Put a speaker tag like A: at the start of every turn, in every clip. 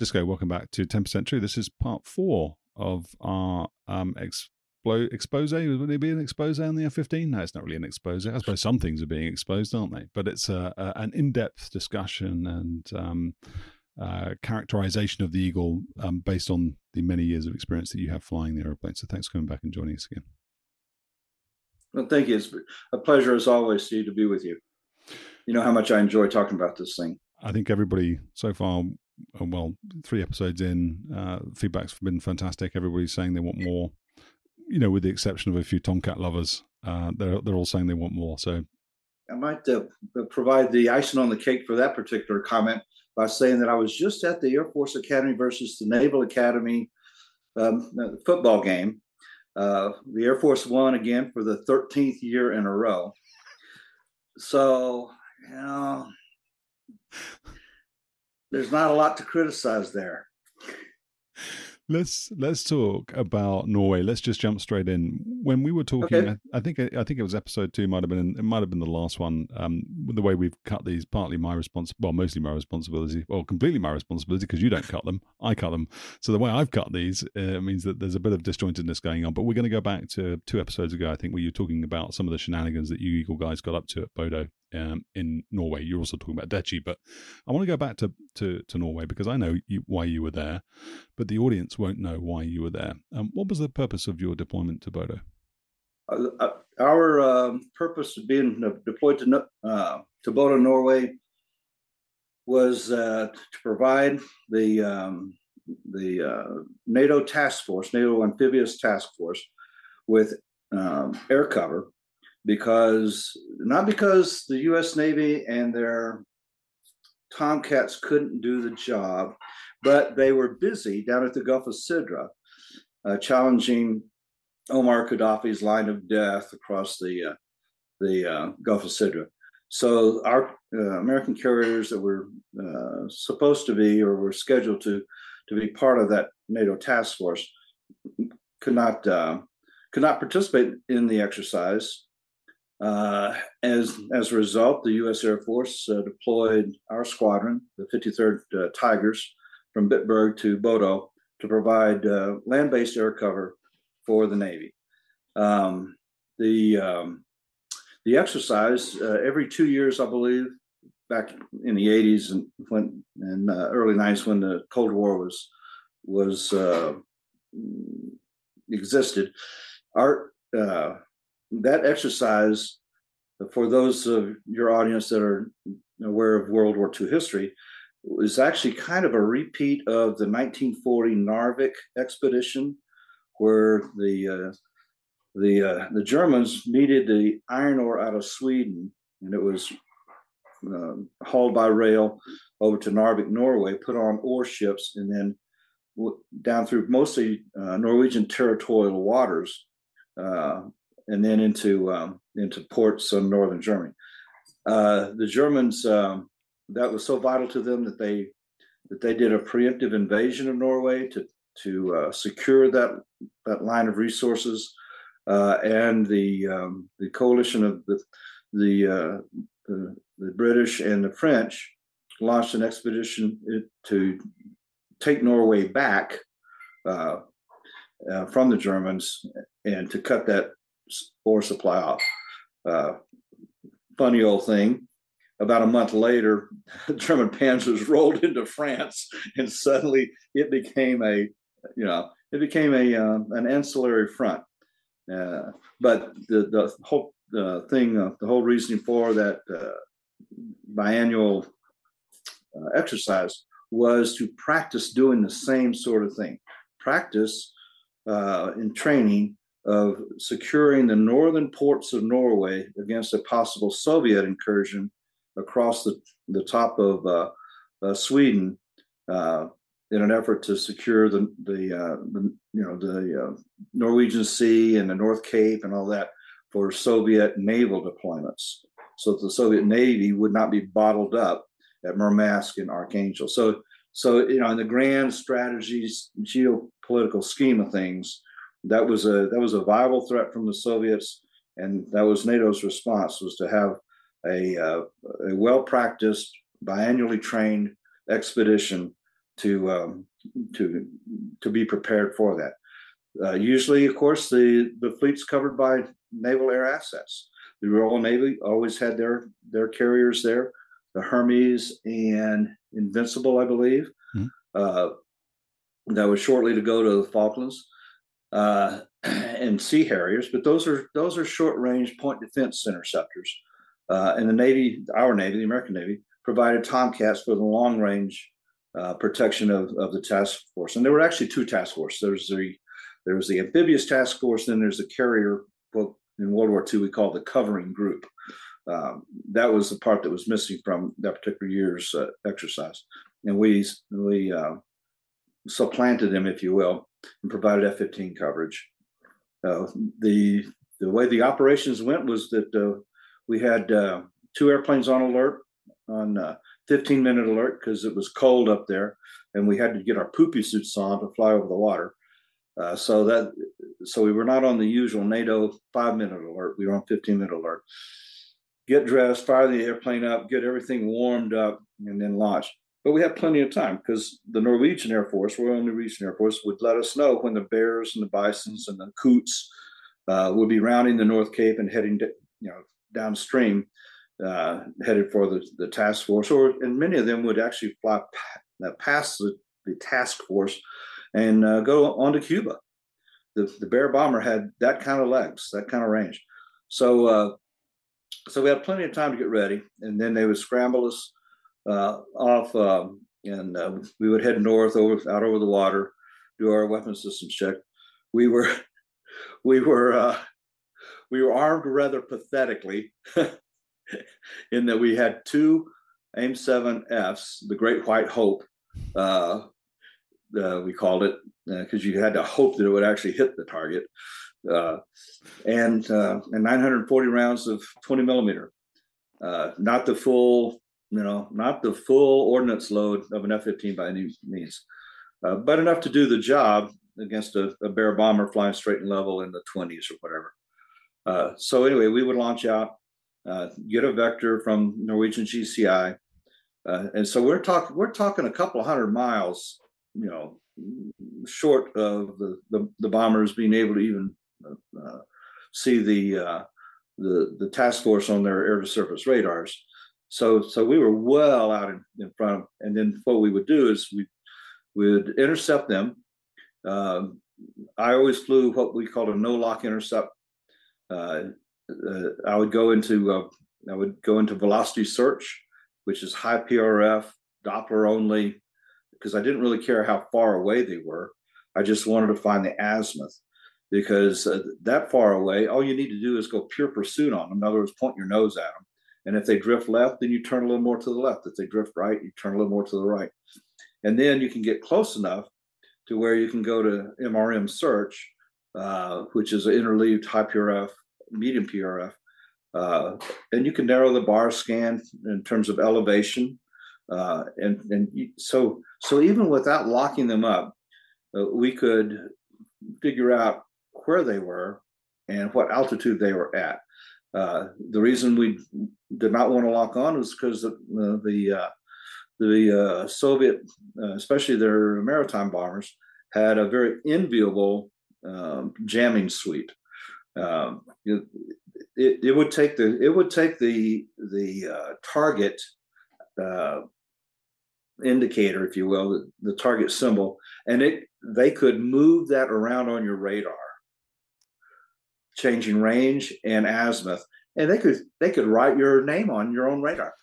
A: Disco, welcome back to 10% True. This is part four of our um, explo- expose. Would it be an expose on the F 15? No, it's not really an expose. I suppose some things are being exposed, aren't they? But it's a, a, an in depth discussion and um, uh, characterization of the Eagle um, based on the many years of experience that you have flying the aeroplane. So thanks for coming back and joining us again.
B: Well, thank you. It's a pleasure as always, Steve, to be with you. You know how much I enjoy talking about this thing.
A: I think everybody so far well, three episodes in, uh, feedback's been fantastic. Everybody's saying they want more. You know, with the exception of a few Tomcat lovers, uh, they're they're all saying they want more. So,
B: I might uh, provide the icing on the cake for that particular comment by saying that I was just at the Air Force Academy versus the Naval Academy um, uh, football game. Uh, the Air Force won again for the 13th year in a row. So, you know, there's not a lot to criticize there.
A: Let's let's talk about Norway. Let's just jump straight in. When we were talking, okay. I, think I think it was episode two. Might have been it might have been the last one. Um, the way we've cut these, partly my response, well, mostly my responsibility, well, completely my responsibility because you don't cut them, I cut them. So the way I've cut these uh, means that there's a bit of disjointedness going on. But we're going to go back to two episodes ago. I think where you were talking about some of the shenanigans that you Eagle guys got up to at Bodo um, in Norway. You're also talking about Deci, but I want to go back to, to, to Norway because I know you, why you were there, but the audience won't know why you were there. Um, what was the purpose of your deployment to Bodo?
B: Uh, uh our uh, purpose of being deployed to uh, to Bodo, Norway, was uh, to provide the um, the uh, NATO task force, NATO amphibious task force, with um, air cover because not because the U.S. Navy and their Tomcats couldn't do the job, but they were busy down at the Gulf of Sidra, uh, challenging Omar Gaddafi's line of death across the uh, the uh, Gulf of Sidra. So our uh, American carriers that were uh, supposed to be or were scheduled to to be part of that NATO task force could not uh, could not participate in the exercise uh, as as a result, the U.S. Air Force uh, deployed our squadron, the 53rd uh, Tigers, from Bitburg to Bodo to provide uh, land-based air cover for the Navy. Um, the um, the exercise uh, every two years, I believe, back in the 80s and when and uh, early 90s when the Cold War was was existed. Our that exercise, for those of your audience that are aware of World War II history, is actually kind of a repeat of the 1940 Narvik expedition, where the uh, the uh, the Germans needed the iron ore out of Sweden, and it was uh, hauled by rail over to Narvik, Norway, put on ore ships, and then down through mostly uh, Norwegian territorial waters uh, and then into um, into ports in northern Germany. Uh, the Germans um, that was so vital to them that they that they did a preemptive invasion of Norway to to uh, secure that that line of resources, uh, and the um, the coalition of the the, uh, the, the British and the French launched an expedition to take Norway back uh, uh, from the Germans and to cut that ore supply off. Uh, funny old thing. about a month later, German panzers rolled into France, and suddenly it became a, you know, it became a uh, an ancillary front. Uh, but the the whole uh, thing, the whole reasoning for that uh, biannual uh, exercise was to practice doing the same sort of thing. Practice uh, in training of securing the northern ports of Norway against a possible Soviet incursion across the, the top of uh, uh, Sweden uh, in an effort to secure the the, uh, the you know the uh, Norwegian Sea and the North Cape and all that for Soviet naval deployments, so that the Soviet Navy would not be bottled up at Murmansk and Archangel. So so you know in the grand strategies geopolitical scheme of things, that was a that was a viable threat from the Soviets, and that was NATO's response was to have a, uh, a well practiced, biannually trained expedition to um, to to be prepared for that. Uh, usually, of course, the the fleet's covered by naval air assets. The Royal Navy always had their their carriers there, the Hermes and Invincible, I believe. Mm-hmm. Uh, that was shortly to go to the Falklands uh, and Sea Harriers, but those are those are short range point defense interceptors. Uh, and the Navy, our Navy, the American Navy, provided Tomcats for the long range uh, protection of, of the task force. And there were actually two task forces. There's the there was the amphibious task force, then there's a carrier. Well, in World War II, we called the covering group. Um, that was the part that was missing from that particular year's uh, exercise, and we we uh, supplanted them, if you will, and provided F-15 coverage. Uh, the the way the operations went was that uh, we had uh, two airplanes on alert on uh, 15 minute alert because it was cold up there and we had to get our poopy suits on to fly over the water. Uh, so that so we were not on the usual nato five minute alert we were on 15 minute alert. Get dressed fire the airplane up get everything warmed up and then launch but we had plenty of time because the norwegian air force royal norwegian air force would let us know when the bears and the bisons and the coots uh, would be rounding the north cape and heading to, you know downstream uh, headed for the, the task force, or and many of them would actually fly uh, past the, the task force and uh, go on to Cuba. The, the Bear bomber had that kind of legs, that kind of range. So uh, so we had plenty of time to get ready, and then they would scramble us off, um, and uh, we would head north over out over the water, do our weapon systems check. We were we were we were armed rather pathetically in that we had two AIM 7Fs, the Great White Hope, uh, uh, we called it, because uh, you had to hope that it would actually hit the target, uh, and uh, and 940 rounds of 20 millimeter, uh, not the full, you know, not the full ordnance load of an F-15 by any means, but enough to do the job against a, a bear bomber flying straight and level in the 20s or whatever. Uh, so anyway, we would launch out, uh, get a vector from Norwegian GCI, uh, and so we're talking we're talking a couple hundred miles, you know, short of the the, the bombers being able to even uh, see the uh, the the task force on their air to surface radars. So so we were well out in, in front of, and then what we would do is we would intercept them. Um, I always flew what we called a no lock intercept uh, uh, I would go into uh, I would go into velocity search, which is high PRF, Doppler only, because I didn't really care how far away they were. I just wanted to find the azimuth because uh, that far away, all you need to do is go pure pursuit on them. In other words, point your nose at them. And if they drift left, then you turn a little more to the left. If they drift right, you turn a little more to the right. And then you can get close enough to where you can go to MRM search, uh, which is an interleaved high PRF medium PRF. Uh, and you can narrow the bar scan in terms of elevation. Uh, and and so so even without locking them up, uh, we could figure out where they were and what altitude they were at. Uh, the reason we did not want to lock on was because the the uh, the uh, Soviet, especially their maritime bombers, had a very enviable um, jamming suite. Um, it, it would take the it would take the the uh, target uh, indicator, if you will, the, the target symbol, and it they could move that around on your radar, changing range and azimuth, and they could they could write your name on your own radar.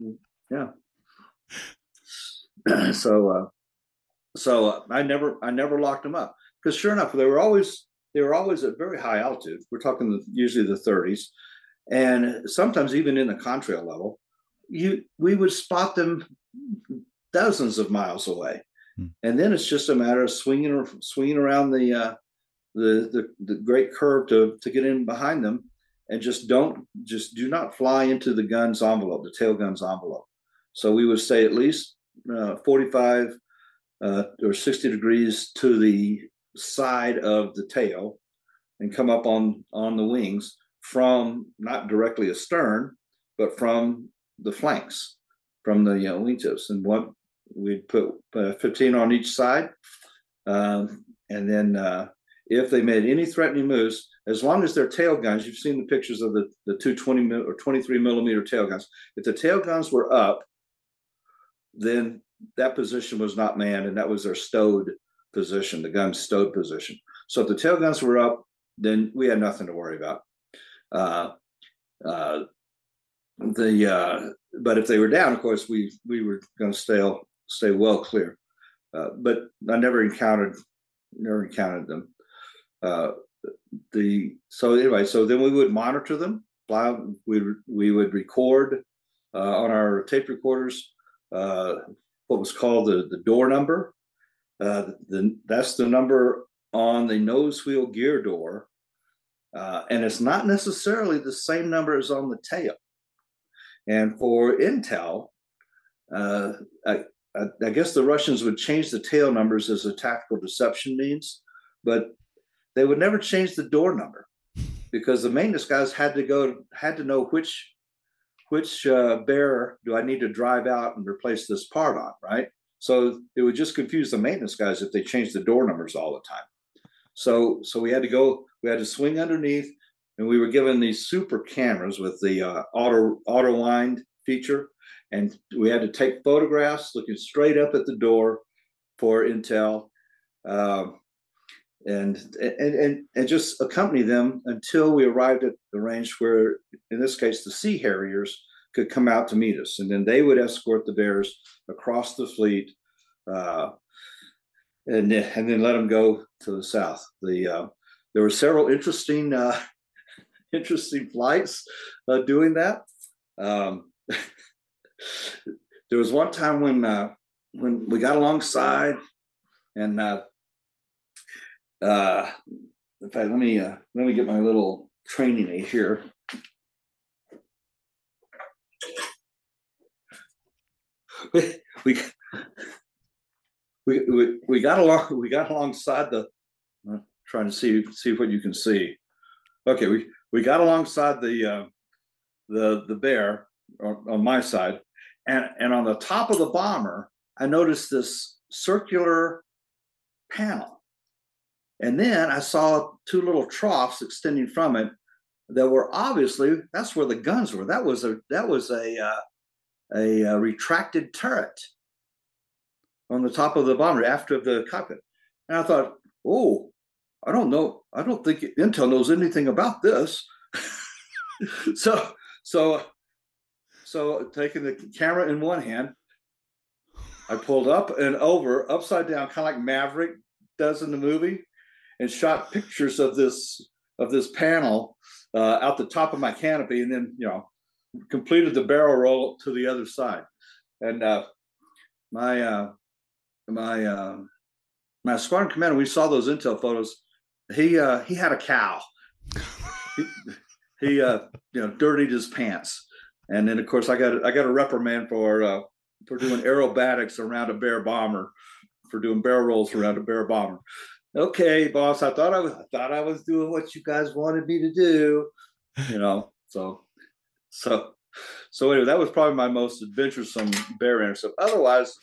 B: yeah. so uh, so uh, I never I never locked them up because sure enough they were always they were always at very high altitude. We're talking the, usually the 30s, and sometimes even in the contrail level. You we would spot them dozens of miles away, hmm. and then it's just a matter of swinging or swinging around the uh, the, the the great curve to to get in behind them, and just don't just do not fly into the gun's envelope, the tail gun's envelope. So we would say at least uh, 45 uh, or 60 degrees to the side of the tail and come up on on the wings from not directly astern, but from the flanks, from the you know, wingtips. And what we'd put uh, 15 on each side, um, and then uh, if they made any threatening moves, as long as their tail guns, you've seen the pictures of the the 220 or 23 millimeter tail guns. If the tail guns were up, then that position was not manned, and that was their stowed position, the gun stowed position. So if the tail guns were up, then we had nothing to worry about. Uh, uh, the uh, but if they were down, of course, we we were going to stay stay well clear. Uh, but I never encountered never encountered them. Uh, the so anyway, so then we would monitor them. We we would record uh, on our tape recorders uh, what was called the the door number. Uh, the, that's the number on the nose wheel gear door, uh, and it's not necessarily the same number as on the tail. And for intel, uh, I, I, I, guess the Russians would change the tail numbers as a tactical deception means, but they would never change the door number because the maintenance guys had to go had to know which which uh, bear do I need to drive out and replace this part on, right? So it would just confuse the maintenance guys if they changed the door numbers all the time. So so we had to go, we had to swing underneath, and we were given these super cameras with the uh, auto auto wind feature, and we had to take photographs looking straight up at the door for intel, um, and, and and and just accompany them until we arrived at the range where, in this case, the Sea Harriers could come out to meet us, and then they would escort the bears across the fleet, uh, and and then let them go to the south. The uh, there were several interesting uh, interesting flights uh, doing that. Um, there was one time when uh, when we got alongside, and uh, in fact, let me uh, let me get my little training aid here. we, we we we got along we got alongside the uh, trying to see see what you can see okay we we got alongside the uh, the the bear on, on my side and and on the top of the bomber i noticed this circular panel and then i saw two little troughs extending from it that were obviously that's where the guns were that was a that was a uh, a, a retracted turret on the top of the bomber after the cockpit. And I thought, oh, I don't know. I don't think Intel knows anything about this. so, so, so taking the camera in one hand, I pulled up and over, upside down, kind of like Maverick does in the movie, and shot pictures of this of this panel uh, out the top of my canopy, and then you know completed the barrel roll to the other side. And uh, my uh, my uh, my squadron commander, we saw those intel photos. He uh, he had a cow. he, he uh, you know dirtied his pants, and then of course I got I got a reprimand for uh, for doing aerobatics around a bear bomber, for doing barrel rolls around a bear bomber. Okay, boss, I thought I was I thought I was doing what you guys wanted me to do, you know. So so so anyway, that was probably my most adventuresome bear intercept. Otherwise,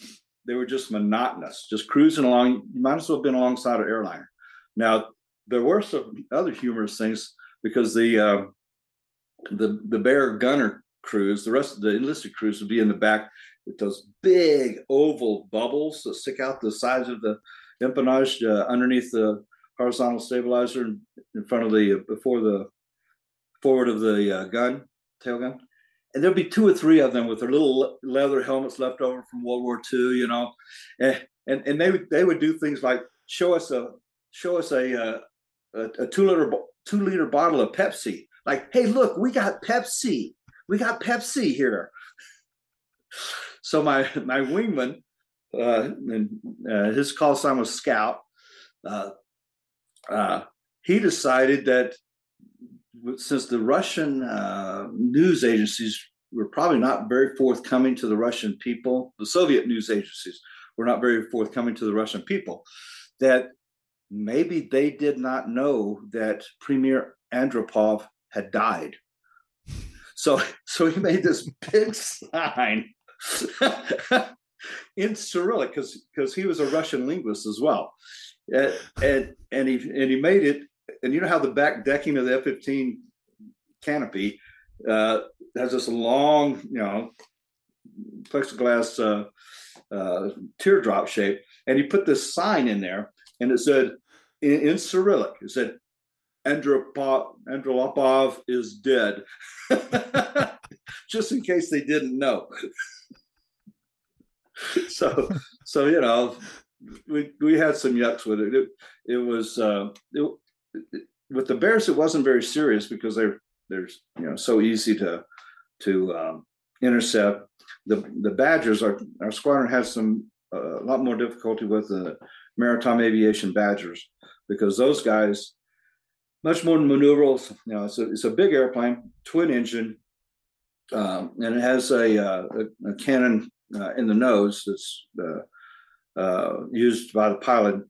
B: they were just monotonous, just cruising along. You might as well have been alongside an airliner. Now, there were some other humorous things. because the uh, the the Bear gunner crews, the rest of the enlisted crews would be in the back with those big oval bubbles that stick out the sides of the empennage uh, underneath the horizontal stabilizer in, front of the before the forward of the uh, gun tail gun. And there'll be two or three of them with their little leather helmets left over from World War II, you know, and and, and they would they would do things like show us a show us a uh, a, a two liter two liter bottle of Pepsi, like, hey, look, we got Pepsi, we got Pepsi here. So my my wingman, uh, and uh, his call sign was Scout. Uh, uh, he decided that since the Russian uh, news agencies were probably not very forthcoming to the Russian people, the Soviet news agencies were not very forthcoming to the Russian people, that maybe they did not know that Premier Andropov had died. So, so he made this big sign in Cyrillic because because he was a Russian linguist as well, and, and and he and he made it and you know how the back decking of the F-15 canopy uh, has this long, you know, plexiglass uh, uh, teardrop shape, and he put this sign in there, and it said in, in Cyrillic, it said Andropov, Andropov is dead, just in case they didn't know. so, so you know, we we had some yucks with it. It, it was uh, it, with the Bears, it wasn't very serious because they're they're you know so easy to to um, intercept. The the Badgers, our our squadron has some uh, a lot more difficulty with the maritime aviation Badgers because those guys much more maneuverable. You know, it's a it's a big airplane, twin engine, um, and it has a uh, a, a, cannon uh, in the nose that's uh, uh, used by the pilot.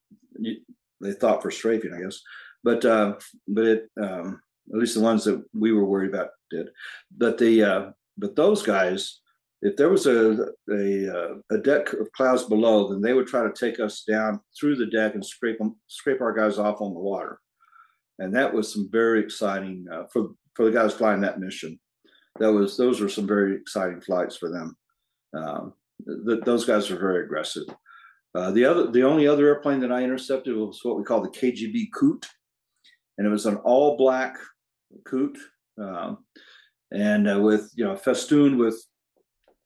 B: They thought for strafing, I guess but uh, but it um, at least the ones that we were worried about did. But the uh, but those guys, if there was a a, a deck of clouds below, then they would try to take us down through the deck and scrape them, scrape our guys off on the water, and that was some very exciting uh, for for the guys flying that mission. That was those were some very exciting flights for them. Um, th- those guys were very aggressive. Uh, the other, the only other airplane that I intercepted was what we call the KGB Coot, and it was an all black coot um, and uh, with you know festooned with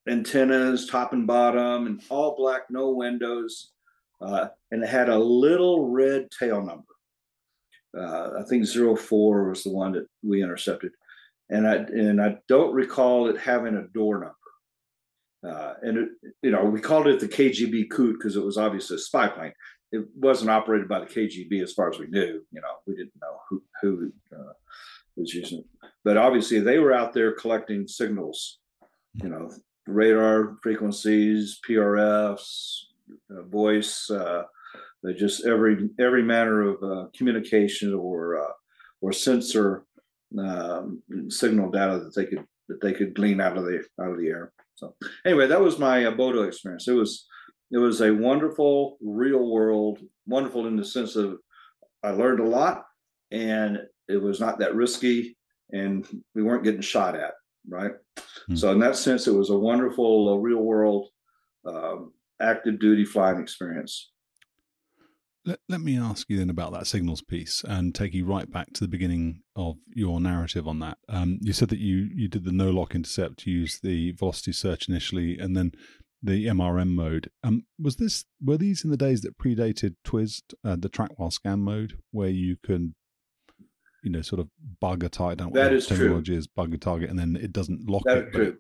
B: antennas top and bottom and all black no windows uh, and it had a little red tail number uh, i think 04 was the one that we intercepted and i and i don't recall it having a door number uh, and it, you know we called it the kgb coot because it was obviously a spy plane it wasn't operated by the KGB as far as we knew. You know, we didn't know who who uh, was using it, but obviously they were out there collecting signals. You know, radar frequencies, PRFs, uh, voice, uh, just every every manner of uh, communication or uh, or sensor um, signal data that they could that they could glean out of the out of the air. So anyway, that was my uh, Bodo experience. It was it was a wonderful, real world, wonderful in the sense of I learned a lot and it was not that risky and we weren't getting shot at, right? Mm-hmm. So, in that sense, it was a wonderful, uh, real world, um, active duty flying experience.
A: Let, let me ask you then about that signals piece and take you right back to the beginning of your narrative on that. Um, you said that you, you did the no lock intercept, you used the velocity search initially, and then the MRM mode. Um, was this were these in the days that predated TWS, uh, the track while scan mode, where you can, you know, sort of bug a target?
B: Don't that is
A: technology
B: true.
A: is bug a target and then it doesn't lock
B: that
A: it.
B: Is true.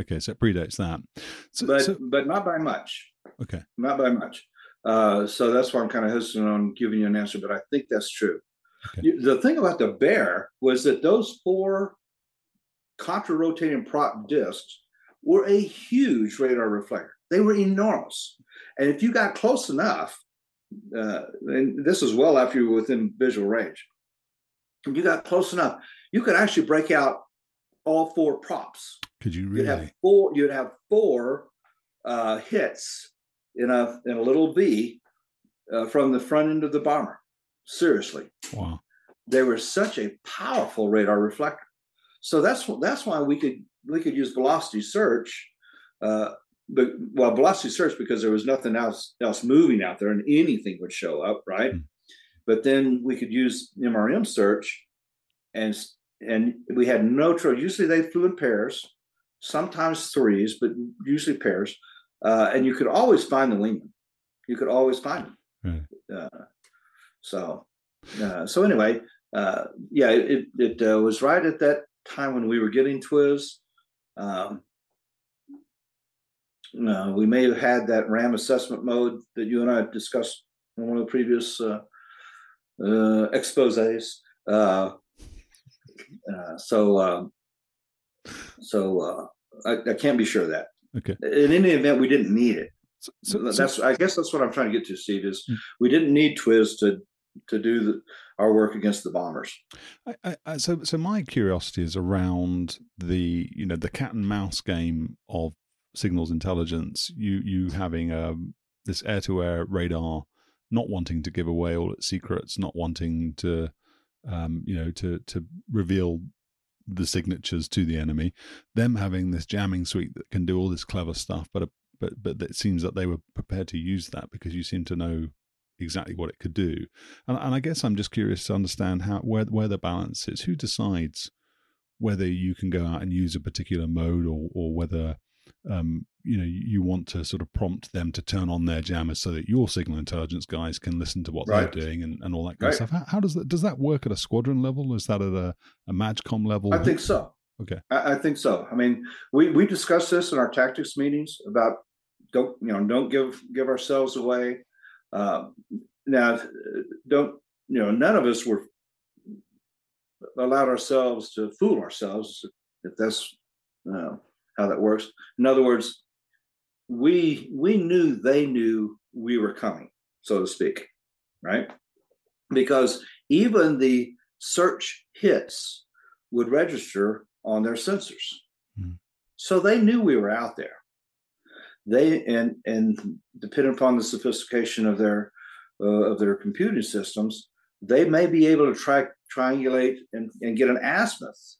A: okay, so it predates that.
B: So, but so, but not by much.
A: Okay,
B: not by much. Uh, so that's why I'm kind of hesitant on giving you an answer, but I think that's true. Okay. The thing about the bear was that those four contra-rotating prop discs were a huge radar reflector. They were enormous. And if you got close enough, uh, and this is well after you were within visual range, if you got close enough, you could actually break out all four props.
A: Could you really?
B: You'd have four. You'd have four uh, hits in a in a little V uh, from the front end of the bomber. Seriously.
A: Wow.
B: they were such a powerful radar reflector. So that's that's why we could we could use velocity search, uh, but well, velocity search because there was nothing else else moving out there and anything would show up, right? Mm-hmm. But then we could use MRM search, and and we had no trouble. Usually they flew in pairs, sometimes threes, but usually pairs. Uh, and you could always find the wingman. You could always find them. Uh, so, uh, so anyway, uh, yeah, it it uh, was right at that time when we were getting TWS. Um, uh, we may have had that RAM assessment mode that you and I discussed in one of the previous exposes. so, um, so I, I, can't be sure of that.
A: Okay.
B: In any event, we didn't need it. So, so that's I guess that's what I'm trying to get to, Steve. Is mm. we didn't need TWS to to do the, our work against the bombers.
A: I, I, so, so my curiosity is around the you know the cat and mouse game of signals intelligence. You you having a um, this air to air radar, not wanting to give away all its secrets, not wanting to um, you know to to reveal the signatures to the enemy. Them having this jamming suite that can do all this clever stuff, but but but it seems that they were prepared to use that because you seem to know exactly what it could do. And, and I guess I'm just curious to understand how where where the balance is. Who decides whether you can go out and use a particular mode or or whether um, you know you want to sort of prompt them to turn on their jammers so that your signal intelligence guys can listen to what right. they're doing and, and all that kind right. of stuff. How, how, does that does that work at a squadron level? Is that at a, a MAJCOM level?
B: I think so.
A: Okay,
B: I, I, think so. I mean, we we discussed this in our tactics meetings about don't you know don't give give ourselves away. Uh, now, don't you know? None of us were allowed ourselves to fool ourselves if that's uh, how that works. In other words, we we knew they knew we were coming, so to speak, right? Because even the search hits would register on their sensors. Mm. So they knew we were out there. They and and depending upon the sophistication of their uh, of their computing systems, they may be able to track triangulate and, and get an azimuth.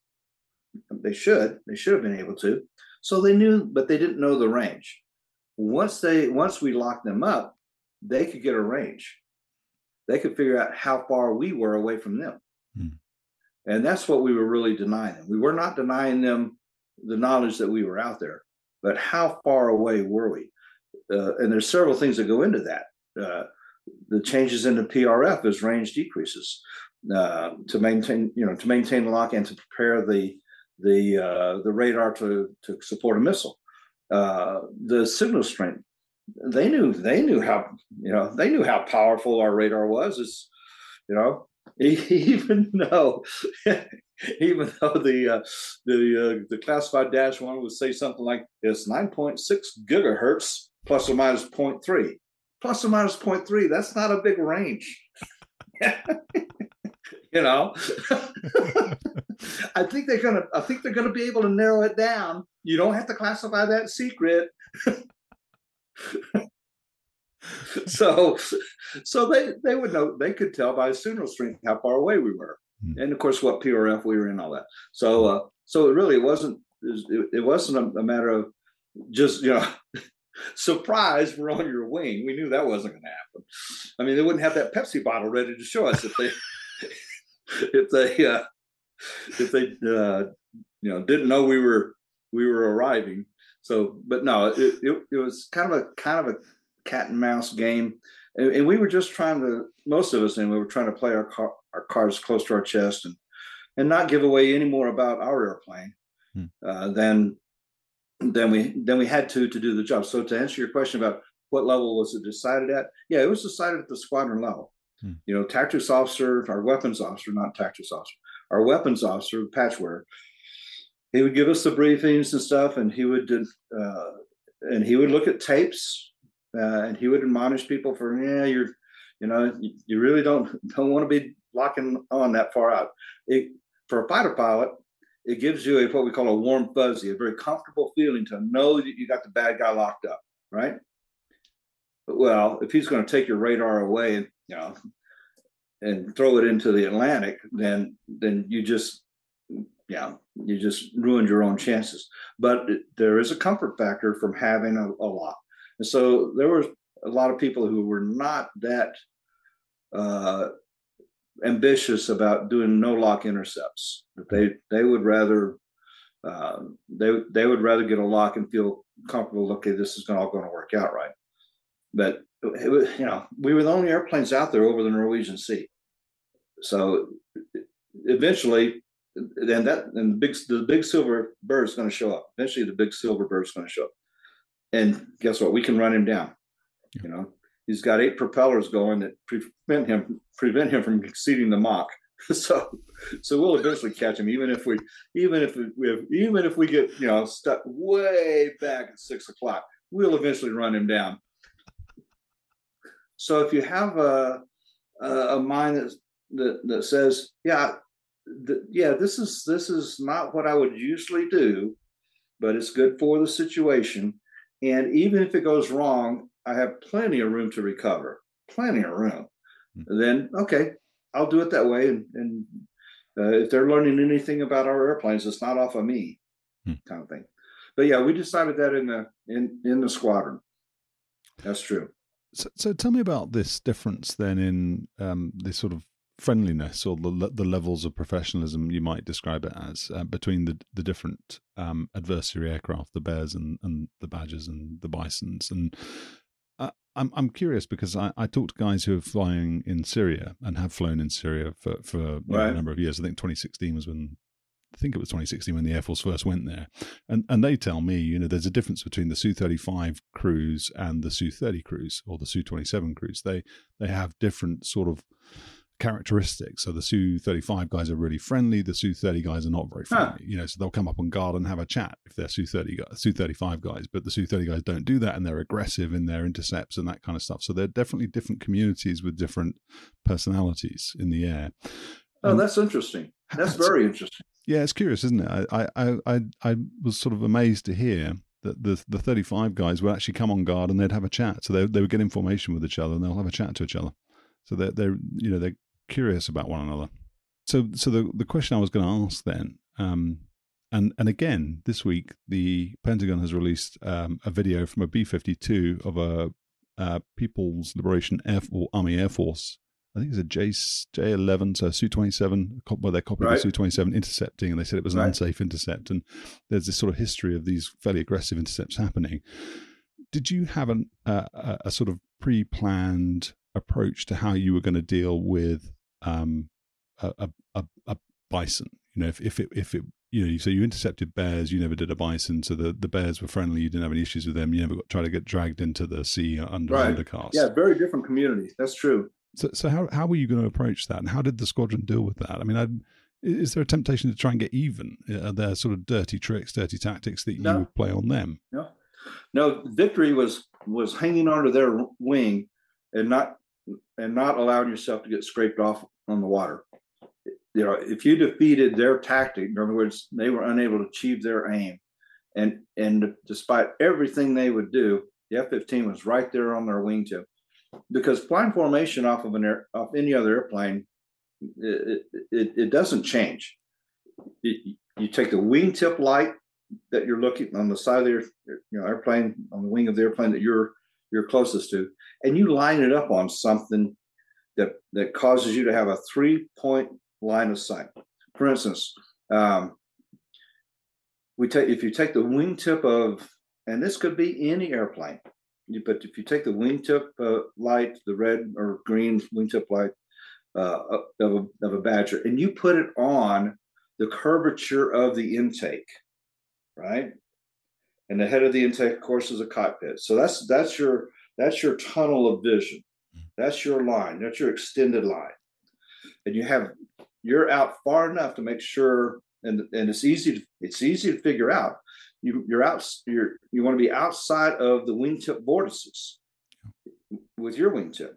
B: They should. They should have been able to. So they knew, but they didn't know the range. Once they once we locked them up, they could get a range. They could figure out how far we were away from them. Hmm. And that's what we were really denying them. We were not denying them the knowledge that we were out there, but how far away were we? Uh, and there's several things that go into that. Uh, the changes in the PRF as range decreases uh, to maintain, you know, to maintain the lock and to prepare the the uh, the radar to to support a missile. Uh, the signal strength, they knew they knew how you know they knew how powerful our radar was. Is you know even though even though the uh, the uh, the classified dash one would say something like it's 9.6 gigahertz plus or minus 0.3 plus or minus 0.3 that's not a big range. You know i think they're gonna i think they're gonna be able to narrow it down. You don't have to classify that secret. So so they they would know they could tell by a signal strength how far away we were. Mm. and of course what prf we were in all that. So uh so it really wasn't it, it wasn't a, a matter of just you know surprise we're on your wing. We knew that wasn't going to happen. I mean they wouldn't have that pepsi bottle ready to show us if they if they uh, if they uh, you know didn't know we were we were arriving. So, but no, it, it, it was kind of a kind of a cat and mouse game, and, and, we were just trying to most of us, and we were trying to play our car, our cards close to our chest and and not give away any more about our airplane hmm. uh, than than we than we had to to do the job. So to answer your question about what level was it decided at? Yeah, it was decided at the squadron level. Hmm. You know, tactics officer, our weapons officer, not tactics officer, our weapons officer, Patchware, he would give us the briefings and stuff, and he would uh, and he would look at tapes, uh, and he would admonish people for yeah, you're, you know, you, really don't don't want to be locking on that far out. It, for a fighter pilot, it gives you a what we call a warm fuzzy, a very comfortable feeling to know that you got the bad guy locked up, right? Well, if he's going to take your radar away you know and throw it into the Atlantic, then then you just yeah you just ruined your own chances. But there is a comfort factor from having a, a lock, and so there were a lot of people who were not that uh, ambitious about doing no lock intercepts. They they would rather uh, they they would rather get a lock and feel comfortable. Okay, this is all going to work out right. But was, you know, we were the only airplanes out there over the Norwegian Sea. So eventually, then that and the big the big silver bird is going to show up. Eventually, the big silver bird is going to show up. And guess what? We can run him down. You know, he's got eight propellers going that prevent him prevent him from exceeding the Mach. so so we'll eventually catch him, even if we even if we have, even if we get you know stuck way back at six o'clock, we'll eventually run him down. So if you have a a, a mind that, that that says, yeah, th- yeah, this is this is not what I would usually do, but it's good for the situation. And even if it goes wrong, I have plenty of room to recover, plenty of room. Mm-hmm. Then okay, I'll do it that way. And, and uh, if they're learning anything about our airplanes, it's not off of me, mm-hmm. kind of thing. But yeah, we decided that in the in in the squadron. That's true.
A: So, so tell me about this difference then in um, this sort of friendliness or the the levels of professionalism you might describe it as uh, between the the different um, adversary aircraft, the bears and, and the badgers and the bisons, and uh, I'm I'm curious because I, I talk to guys who are flying in Syria and have flown in Syria for for right. know, a number of years. I think 2016 was when I think it was 2016 when the Air Force first went there, and and they tell me, you know, there's a difference between the Su-35 crews and the Su-30 crews or the Su-27 crews. They they have different sort of characteristics. So the Su-35 guys are really friendly. The Su-30 guys are not very friendly. Huh. You know, so they'll come up on guard and have a chat if they're Su 30 Su 35 guys. But the Su-30 guys don't do that, and they're aggressive in their intercepts and that kind of stuff. So they're definitely different communities with different personalities in the air.
B: Oh, um, that's interesting. That's very interesting.
A: Yeah, it's curious, isn't it? I, I, I, I was sort of amazed to hear that the the 35 guys would actually come on guard and they'd have a chat. So they they would get information with each other and they'll have a chat to each other. So they're they're you know they're curious about one another. So so the the question I was going to ask then, um, and and again this week the Pentagon has released um, a video from a B fifty two of a uh, People's Liberation Air or Army Air Force I think it's a J J eleven, so Su twenty seven, where they copied right. the Su twenty seven intercepting, and they said it was an right. unsafe intercept. And there's this sort of history of these fairly aggressive intercepts happening. Did you have an, uh, a, a sort of pre planned approach to how you were going to deal with um, a, a, a, bison? You know, if, if it if it you know, so you intercepted bears, you never did a bison, so the, the bears were friendly. You didn't have any issues with them. You never got try to get dragged into the sea under right. undercast.
B: Yeah, very different communities. That's true.
A: So, so how how were you going to approach that, and how did the squadron deal with that? I mean, I'd, is there a temptation to try and get even? Are there sort of dirty tricks, dirty tactics that you no. would play on them?
B: No, no. Victory was was hanging onto their wing and not and not allowing yourself to get scraped off on the water. You know, if you defeated their tactic, in other words, they were unable to achieve their aim, and and despite everything they would do, the F-15 was right there on their wingtip because flying formation off of an air, off any other airplane, it, it, it doesn't change. It, you take the wingtip light that you're looking on the side of the you know, airplane, on the wing of the airplane that you're you're closest to, and you line it up on something that that causes you to have a three point line of sight. For instance, um, we take if you take the wingtip of, and this could be any airplane, but if you take the wingtip uh, light, the red or green wingtip light uh, of, a, of a badger, and you put it on the curvature of the intake, right? And the head of the intake, of course, is a cockpit. So that's that's your that's your tunnel of vision. That's your line. That's your extended line. And you have you're out far enough to make sure, and and it's easy to it's easy to figure out. You, you're out you're you want to be outside of the wingtip vortices with your wingtip.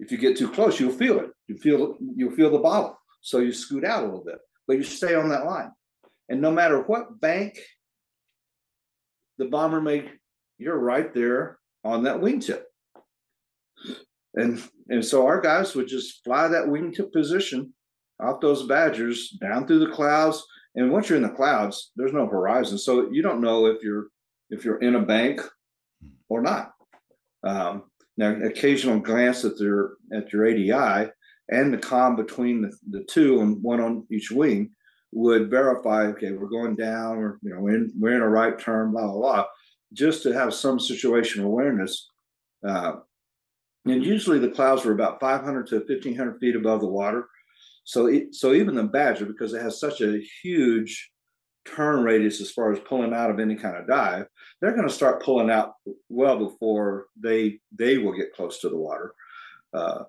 B: If you get too close you'll feel it. You feel you'll feel the bottle. So you scoot out a little bit but you stay on that line. And no matter what bank the bomber may you're right there on that wingtip and and so our guys would just fly that wingtip position off those badgers down through the clouds. And once you're in the clouds, there's no horizon, so you don't know if you're if you're in a bank or not. Um, now, occasional glance at your at your ADI and the com between the, the two and one on each wing would verify, okay, we're going down, or you know, we're in, we're in a right turn, blah blah blah, just to have some situational awareness. Uh, and usually the clouds were about 500 to 1500 feet above the water. So, it, so even the Badger, because it has such a huge turn radius as far as pulling out of any kind of dive, they're going to start pulling out well before they they will get close to the water. Uh,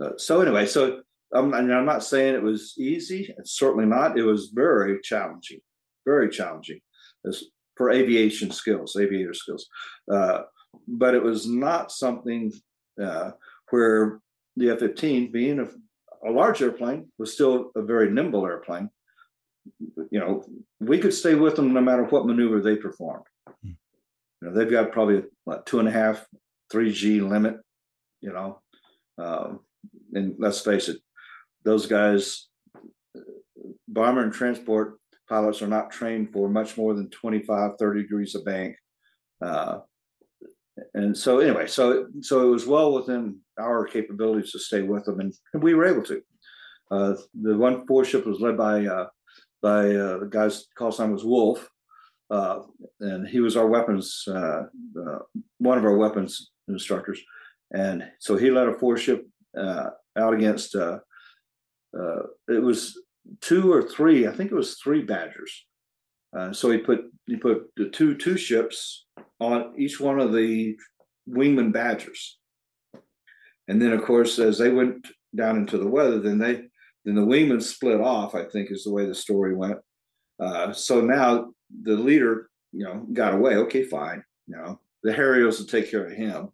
B: uh, so anyway, so I'm, I'm not saying it was easy. It's certainly not. It was very challenging, very challenging as for aviation skills, aviator skills. Uh, but it was not something uh, where the F-15, being a, a large airplane, was still a very nimble airplane you know, we could stay with them no matter what maneuver they performed. Hmm. You know, they've got probably what two and a half, three G limit. You know, um, and let's face it, those guys, bomber and transport pilots are not trained for much more than 25, 30 degrees of bank. Uh, and so anyway, so so it was well within our capabilities to stay with them, and, we were able to. Uh, the one four ship was led by uh, by uh, the guy's call sign was Wolf, uh, and he was our weapons uh, uh one of our weapons instructors, and so he led a four ship out against it was two or three, I think it was three Badgers. So he put he put the two two ships on each one of the wingman Badgers, and then of course as they went down into the weather, then they then the wingmen split off, I think is the way the story went. Uh, so now the leader, you know, got away. Okay, fine. You know, the Harriers will take care of him.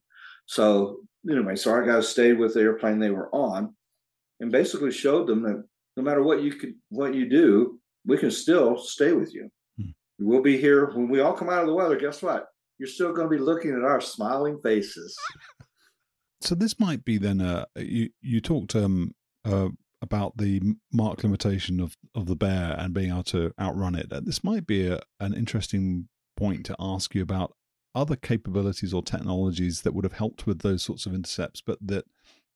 B: So anyway, so our guys stayed with the airplane they were on and basically showed them that no matter what you could what you do, we can still stay with you. We'll be here when we all come out of the weather. Guess what? You're still going to be looking at our smiling faces.
A: So this might be then. Uh, you you talked um, uh, about the Mach limitation of, of the bear and being able to outrun it. This might be a, an interesting point to ask you about other capabilities or technologies that would have helped with those sorts of intercepts, but that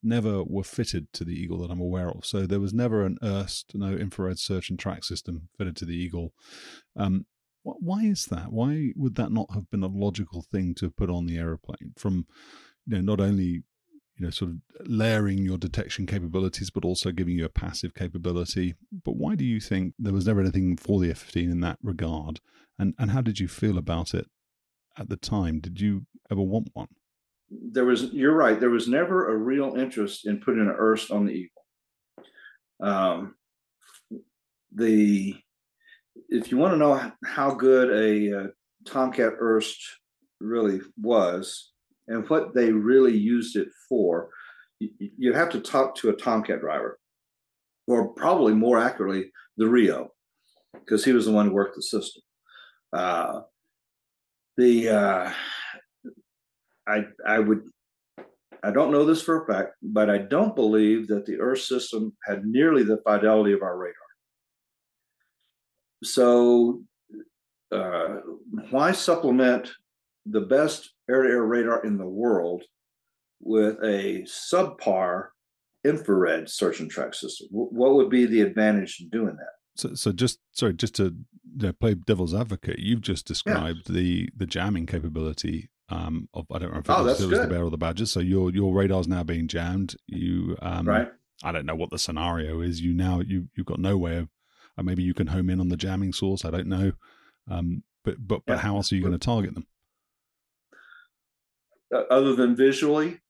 A: never were fitted to the Eagle that I'm aware of. So there was never an IRST, no infrared search and track system fitted to the Eagle. Um, why is that? Why would that not have been a logical thing to put on the aeroplane from, you know, not only you know, sort of layering your detection capabilities, but also giving you a passive capability. But why do you think there was never anything for the F-15 in that regard? And and how did you feel about it at the time? Did you ever want one?
B: There was. You're right. There was never a real interest in putting an IRST on the Eagle. Um, the if you want to know how good a, a Tomcat IRST really was, and what they really used it for, you have to talk to a Tomcat driver, or probably more accurately, the RIO, because he was the one who worked the system. Uh, the uh, I I would I don't know this for a fact, but I don't believe that the IRST system had nearly the fidelity of our radar. So uh, why supplement the best air-to-air radar in the world with a subpar infrared search and track system. What would be the advantage in doing that?
A: So, so just sorry, just to you know, play devil's advocate, you've just described yeah. the the jamming capability um, of I don't know if it, oh, was, it was the bear or the badgers. So your your radar's now being jammed. You um,
B: right.
A: I don't know what the scenario is. You now you you've got no way of, or maybe you can home in on the jamming source. I don't know. Um, but but but yeah. how else are you going to target them?
B: uh, other than visually.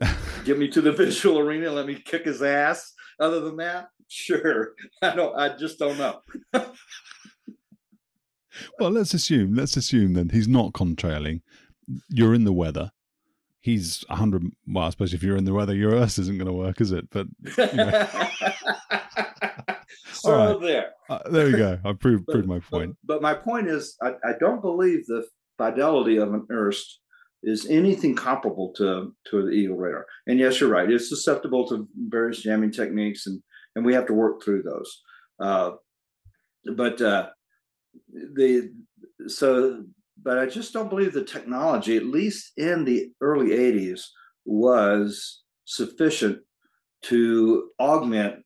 B: Get me to the visual arena, let me kick his ass. Other than that, sure. I don't. I just don't know.
A: well, let's assume. Let's assume then he's not contrailing. You're in the weather. He's hundred. Well, I suppose if you're in the weather, your IRST isn't going to work, is it? But you know.
B: Right. there.
A: Uh, there we go. I proved, proved my point.
B: But, but, my point is, I, I don't believe the fidelity of an IRST is anything comparable to to the Eagle radar. And yes, you're right; it's susceptible to various jamming techniques, and and we have to work through those. Uh, but uh, the so, but I just don't believe the technology, at least in the early '80s, was sufficient to augment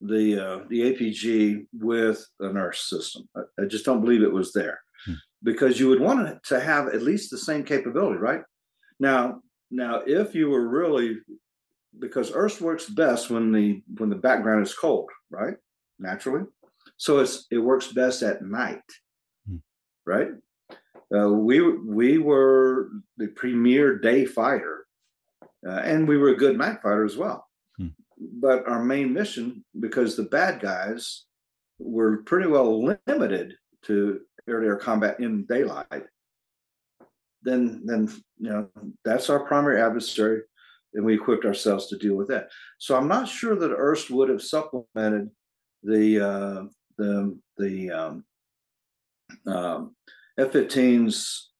B: the uh, the APG with an IRST system. I, I, just don't believe it was there hmm. because you would want it to have at least the same capability, right? Now, now if you were really because IRST works best when the when the background is cold, right? Naturally, so it's it works best at night, hmm. right? Uh, we we were the premier day fighter, uh, and we were a good night fighter as well but our main mission, because the bad guys were pretty well limited to air-to-air combat in daylight, then then you know that's our primary adversary, and we equipped ourselves to deal with that. So I'm not sure that IRST would have supplemented the uh, the the um, um, F-15's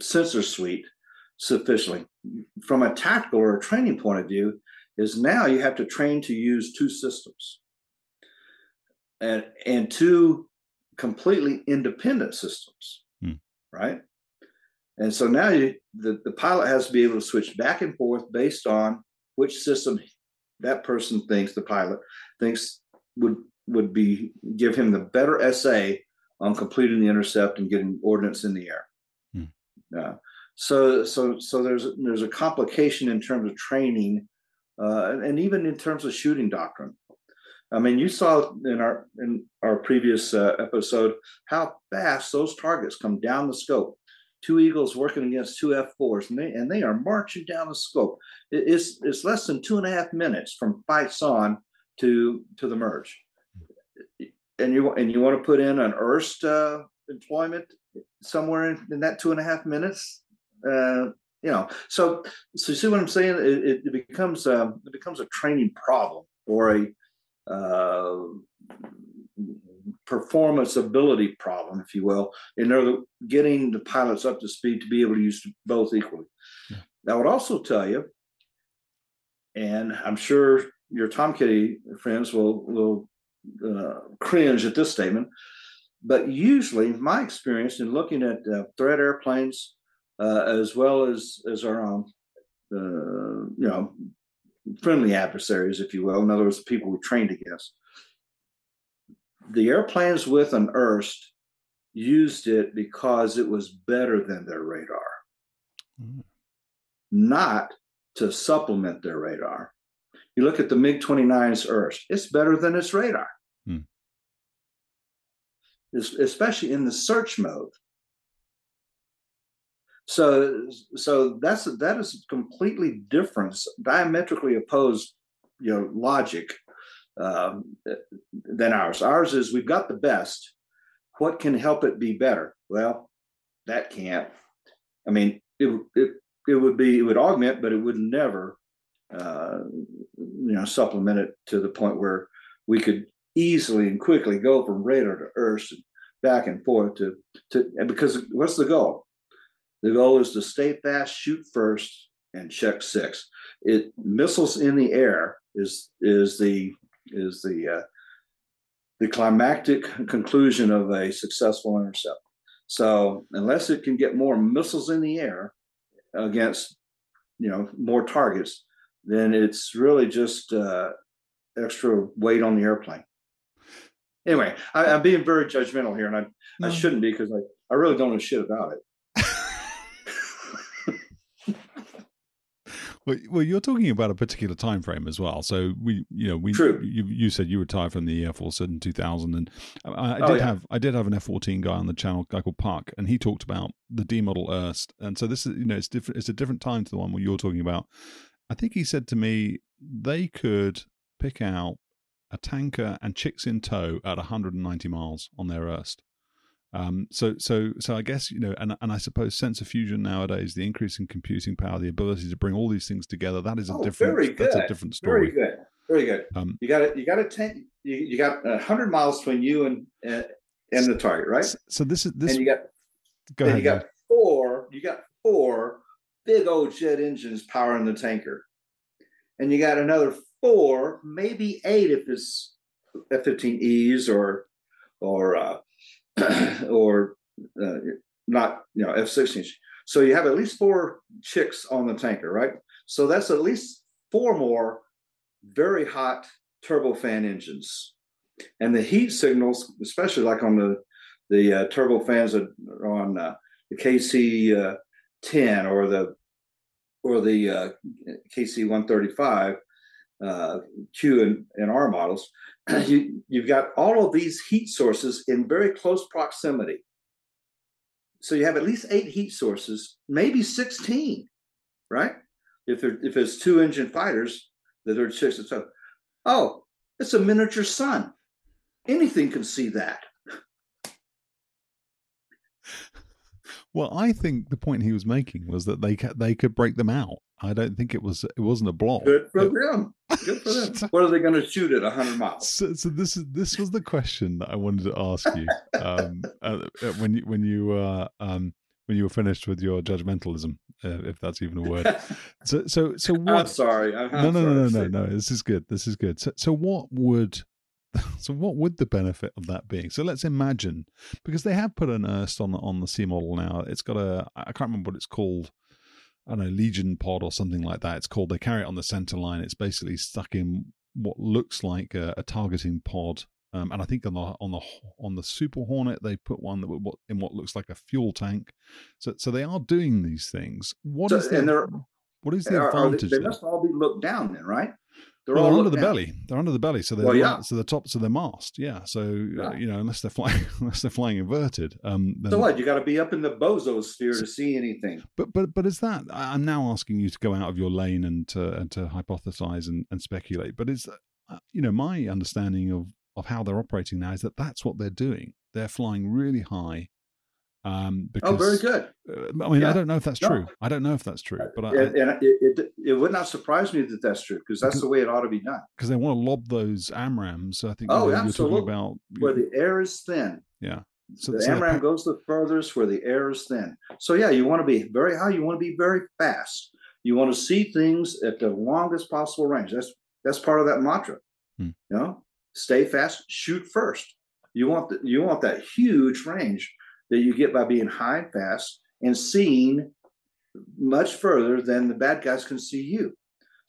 B: sensor suite sufficiently. From a tactical or a training point of view, is now you have to train to use two systems and and two completely independent systems hmm. right and so now you, the, the pilot has to be able to switch back and forth based on which system that person thinks the pilot thinks would would be give him the better SA on completing the intercept and getting ordnance in the air hmm. uh, so so so there's there's a complication in terms of training uh, and even in terms of shooting doctrine. I mean, you saw in our in our previous uh, episode how fast those targets come down the scope. Two eagles working against two F fours, and they and they are marching down the scope. It's it's less than two and a half minutes from fights on to to the merge. And you and you want to put in an IRST uh, employment somewhere in, in, that two and a half minutes. Uh, you know so so you see what i'm saying it, it becomes um, it becomes a training problem or a uh, performance ability problem if you will in order getting the pilots up to speed to be able to use both equally yeah. i would also tell you and i'm sure your tom kitty friends will will uh, cringe at this statement but usually my experience in looking at uh, threat airplanes uh, as well as as our own, uh, you know, friendly adversaries, if you will. In other words, people we trained against. The airplanes with an IRST used it because it was better than their radar, mm. not to supplement their radar. You look at the MiG 29's IRST, it's better than its radar. Mm. especially in the search mode. So, so that's that is completely different, diametrically opposed, you know, logic um, than ours. Ours is we've got the best. What can help it be better? Well, that can't. I mean, it it it would be it would augment, but it would never, uh, you know, supplement it to the point where we could easily and quickly go from radar to IRST and back and forth to to because what's the goal? The goal is to stay fast, shoot first, and check six. It missiles in the air is is the is the uh, the climactic conclusion of a successful intercept. So unless it can get more missiles in the air against you know more targets, then it's really just uh, extra weight on the airplane. Anyway, I, am being very judgmental here, and I, no. I shouldn't be because I, I really don't know shit about it.
A: Well, well, you're talking about a particular time frame as well. So we, you know, we, True. You, you said you retired from the Air Force in 2000, and um, I, I oh, did yeah. have, I did have an F-14 guy on the channel, guy called Park, and he talked about the D model IRST, and so this is, you know, it's different. It's a different time to the one where you're talking about. I think he said to me they could pick out a tanker and chicks in tow at 190 miles on their IRST. Um, so, so, so I guess you know, and and I suppose sensor fusion nowadays, the increase in computing power, the ability to bring all these things together, that is a oh, different. Very good. That's a different story.
B: Very good. Very good. Um, you got it. You got a ten. You, you got a hundred miles between you and uh, and the target, right?
A: So this is this.
B: And you got.
A: Go ahead.
B: You got four you got four big old jet engines powering the tanker, and you got another four, maybe eight if it's F-15Es or or uh, or uh, not you know F 16. So you have at least four chicks on the tanker, right? So that's at least four more very hot turbofan engines, and the heat signals, especially like on the the uh, turbofans on uh, the KC uh, 10 or the or the uh, KC 135 uh, Q and, and R models, you, you've got all of these heat sources in very close proximity. So you have at least eight heat sources, maybe 16, right? If there, if it's two engine fighters that are six, so oh, it's a miniature sun. Anything can see that.
A: Well, I think the point he was making was that they they could break them out. I don't think it was it wasn't a block.
B: Good for them. Good for them. what are they going to shoot at hundred miles?
A: So, so, this is this was the question that I wanted to ask you um, uh, uh, when you when you uh, um, when you were finished with your judgmentalism, uh, if that's even a word. So so so what?
B: I'm sorry. I'm,
A: no, no,
B: sorry
A: no, no, no, no. This is good. This is good. So so what would so what would the benefit of that be? So let's imagine because they have put an IRST on the on the C model now. It's got a I can't remember what it's called. I don't know Legion pod or something like that. It's called. They carry it on the center line. It's basically stuck in what looks like a, a targeting pod. Um, and I think on the on the on the Super Hornet they put one that what in what looks like a fuel tank. So so they are doing these things. What
B: so,
A: is the, what is the
B: Are- are they,
A: advantage?
B: they must all be looked down then, right? They're
A: Well,
B: all
A: under the
B: down.
A: belly. They're under the belly, so they're
B: Well, yeah.
A: so the tops of their mast. Yeah. So uh,
B: Yeah.
A: you know, unless they're flying, unless they're flying inverted. Um.
B: So what? You got to be up in the bozo sphere to see anything.
A: But but but is that? I'm now asking you to go out of your lane and to and to hypothesize and, and speculate. But is uh, you know my understanding of of how they're operating now is that that's what they're doing. They're flying really high. Um. Because
B: Oh, very good.
A: uh, I mean, I don't know if that's
B: No.
A: true. I don't know if that's true, but I,
B: and and it, it, it would not surprise me that that's true because that's the way it ought to be done.
A: because they want to lob those AMRAAMs. I think
B: Oh,
A: you know, you're talking
B: absolutely.
A: about
B: Where the air is thin.
A: yeah. So,
B: the
A: so AMRAAM
B: goes the furthest where the air is thin. So yeah, you want to be very high. You want to be very fast. You want to see things at the longest possible range. That's that's part of that mantra.
A: Hmm.
B: You know, stay fast, shoot first. You want the, you want that huge range that you get by being high and fast and seeing much further than the bad guys can see you.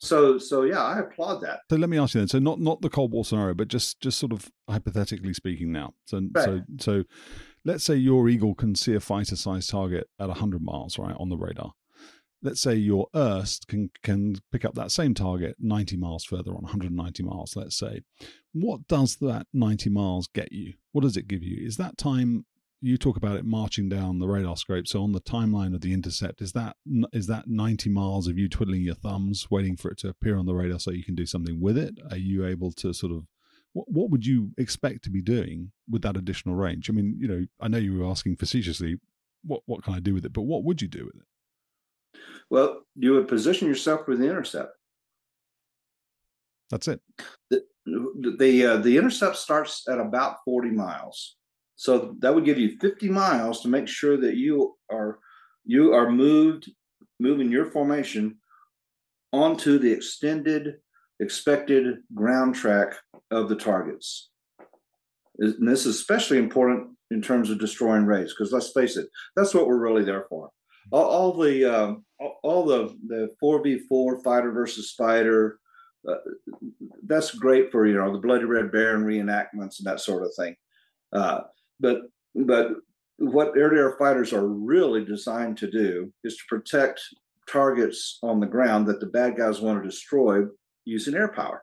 B: So so yeah, I applaud that.
A: So let me ask you then. So not not the Cold War scenario, but just just sort of hypothetically speaking now. So so so let's say your Eagle can see a fighter sized target at 100 miles, right, on the radar. Let's say your IRST can can pick up that same target 90 miles further on 190 miles, let's say. What does that 90 miles get you? What does it give you? Is that time you talk about it marching down the radar scope. So on the timeline of the intercept, is that is that 90 miles of you twiddling your thumbs, waiting for it to appear on the radar so you can do something with it? Are you able to sort of what, what would you expect to be doing with that additional range? I mean, you know, I know you were asking facetiously, what what can I do with it? But what would you do with it?
B: Well, you would position yourself for the intercept.
A: That's it.
B: the the, uh, the intercept starts at about 40 miles so that would give you 50 miles to make sure that you are you are moved moving your formation onto the extended expected ground track of the targets. And this is especially important in terms of destroying raids because let's face it that's what we're really there for. All, all the um, all, the the 4v4 fighter versus fighter uh, that's great for you know the bloody red baron reenactments and that sort of thing. Uh, but but what air to air fighters are really designed to do is to protect targets on the ground that the bad guys want to destroy using air power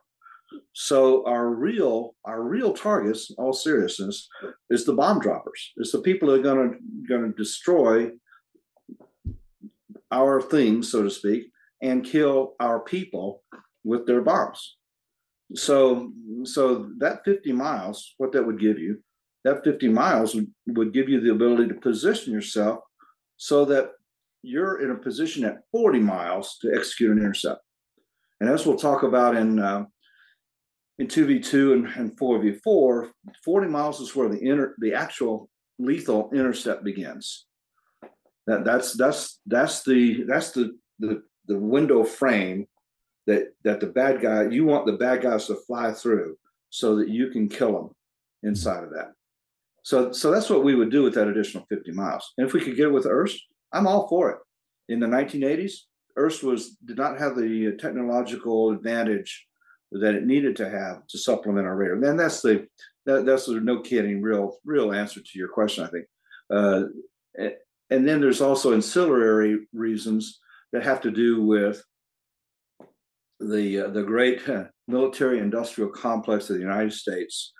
B: so our real our real targets in all seriousness is the bomb droppers it's the people that are going to going to destroy our things so to speak and kill our people with their bombs. So, so that 50 miles, what that would give you, that 50 miles would, would give you the ability to position yourself so that you're in a position at 40 miles to execute an intercept. And as we'll talk about in uh, in 2v2 and, and 4v4, 40 miles is where the inter, the actual lethal intercept begins. That that's that's that's the that's the the the window frame that that the bad guy you want the bad guys to fly through so that you can kill them inside of that. So so that's what we would do with that additional 50 miles. And if we could get it with IRST, I'm all for it. In the 1980s, IRST was did not have the technological advantage that it needed to have to supplement our radar. And that's the that, that's the no kidding real real answer to your question, I think. Uh, and then there's also ancillary reasons that have to do with the uh, the great military industrial complex of the United States,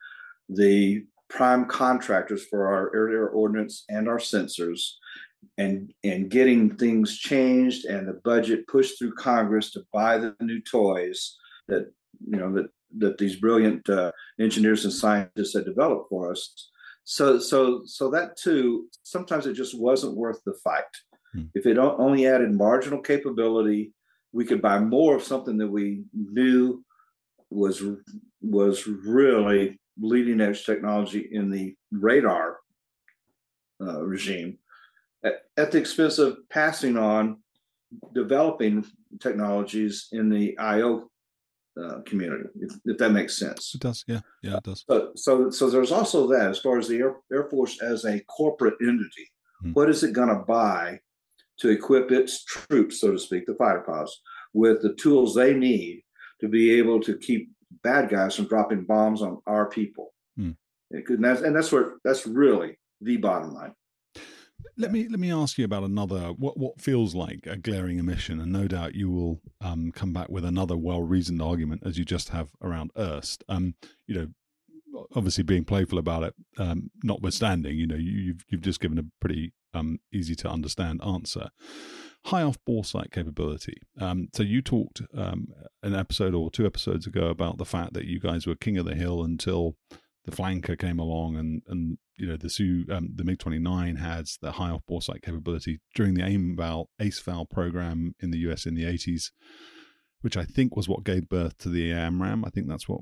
B: the prime contractors for our air ordnance and our sensors, and and getting things changed and the budget pushed through Congress to buy the new toys that you know that that these brilliant uh, engineers and scientists had developed for us. So so so that too sometimes it just wasn't worth the fight. Hmm. If it only added marginal capability, we could buy more of something that we knew was was really leading edge technology in the radar uh, regime at, at, the expense of passing on developing technologies in the IO uh, community, if, if, that makes sense.
A: It does, yeah, yeah, it does.
B: So, so, so there's also that as far as the Air, Air Force as a corporate entity, hmm. what is it going to buy to equip its troops, so to speak, the fighter pilots, with the tools they need to be able to keep bad guys from dropping bombs on our people? Hmm. And that's, and that's where that's really the bottom line.
A: Let me let me ask you about another what what feels like a glaring omission, and no doubt you will um, come back with another well reasoned argument as you just have around IRST. Um, you know, obviously being playful about it, um, notwithstanding, you know, you, have you've just given a pretty um, easy to understand answer. High off bore sight capability. Um, so you talked um, an episode or two episodes ago about the fact that you guys were king of the hill until the flanker came along and and you know the Su um, the MiG twenty nine has the high off bore sight capability during the AIM Val ACE-FAL program in the US in the eighties, which I think was what gave birth to the AMRAAM. I think that's what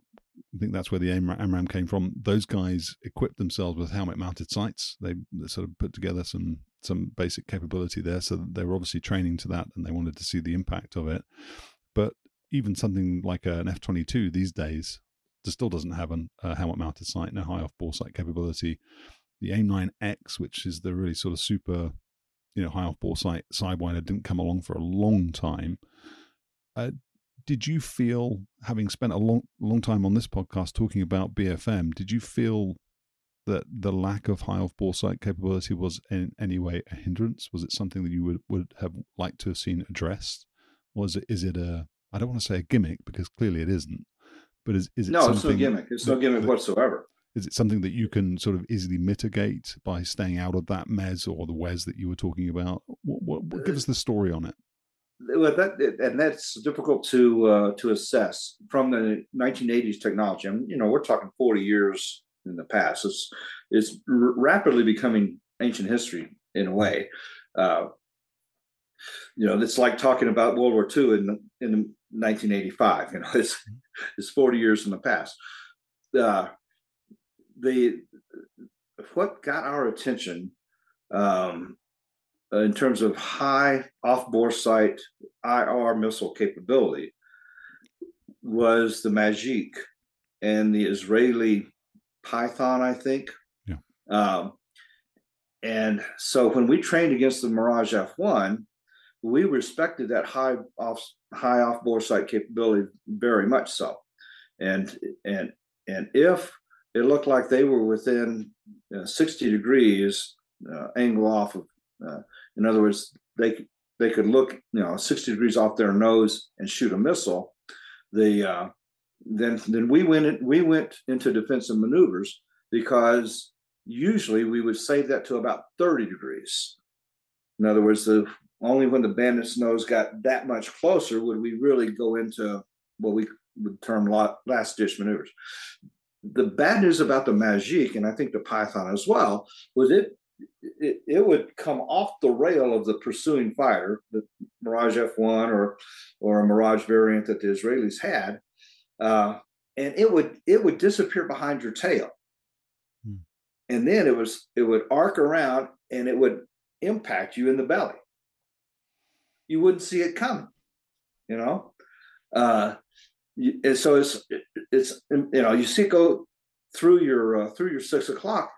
A: I think that's where the AMRAAM came from. Those guys equipped themselves with helmet mounted sights. They sort of put together some some basic capability there, so they were obviously training to that, and they wanted to see the impact of it. But even something like an F twenty two these days still doesn't have a uh, helmet mounted sight, no high off bore sight capability. The AIM-9X, which is the really sort of super, you know, high off bore sight sidewinder, didn't come along for a long time. Uh, did you feel, having spent a long, long time on this podcast talking about BFM, did you feel that the lack of high off bore sight capability was in any way a hindrance? Was it something that you would, would have liked to have seen addressed? Was it is it a I don't want to say a gimmick because clearly it isn't, but is, is it
B: no? It's no gimmick. It's no gimmick that, whatsoever.
A: Is it something that you can sort of easily mitigate by staying out of that mez or the WEZ that you were talking about? What, what, what give us the story on it.
B: Well, that and that's difficult to uh, to assess from the 1980s technology. I mean, you know, we're talking 40 years in the past. It's it's rapidly becoming ancient history in a way. Uh, you know, it's like talking about World War II in in 1985. You know, it's it's 40 years in the past. Uh, the what got our attention um, in terms of high off-bore sight IR missile capability was the Magic and the Israeli Python, I think.
A: Yeah.
B: Um, and so when we trained against the Mirage F1, we respected that high off high off bore sight capability very much so, and and and if it looked like they were within uh, 60 degrees uh, angle off of, uh, in other words, they they could look you know 60 degrees off their nose and shoot a missile. The uh, then then we went in, we went into defensive maneuvers because usually we would save that to about 30 degrees. In other words, the only when the bandit's nose got that much closer would we really go into what we would term last ditch maneuvers. The bad news about the Magic, and I think the Python as well, was it it, it would come off the rail of the pursuing fighter, the Mirage F1 or or a Mirage variant that the Israelis had, uh, and it would it would disappear behind your tail, hmm. and then it was it would arc around and it would impact you in the belly. You wouldn't see it coming, you know. Uh, and so it's it's you know you see it go through your uh, through your six o'clock,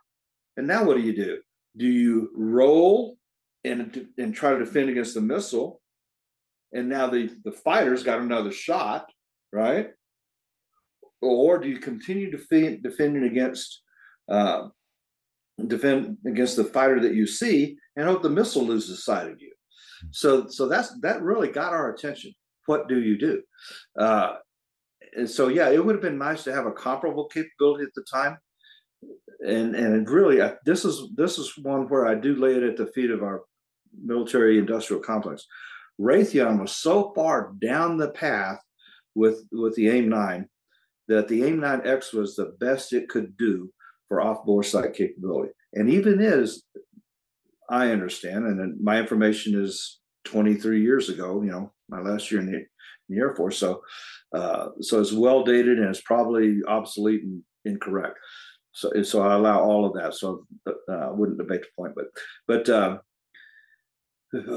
B: and now what do you do? Do you roll and and try to defend against the missile? And now the the fighter's got another shot, right? Or do you continue defend, defending against uh, defend against the fighter that you see and hope the missile loses sight of you? So so that's that really got our attention. What do you do? Uh, and so yeah, it would have been nice to have a comparable capability at the time. And and really, I, this is this is one where I do lay it at the feet of our military industrial complex. Raytheon was so far down the path with with the AIM 9 that the AIM 9X was the best it could do for off-bore sight capability, and even is, I understand, and my information is 23 years ago. You know, my last year in the, in the Air Force, so uh, so it's well dated and it's probably obsolete and incorrect. So so I allow all of that. So uh, I wouldn't debate the point, but but. Uh,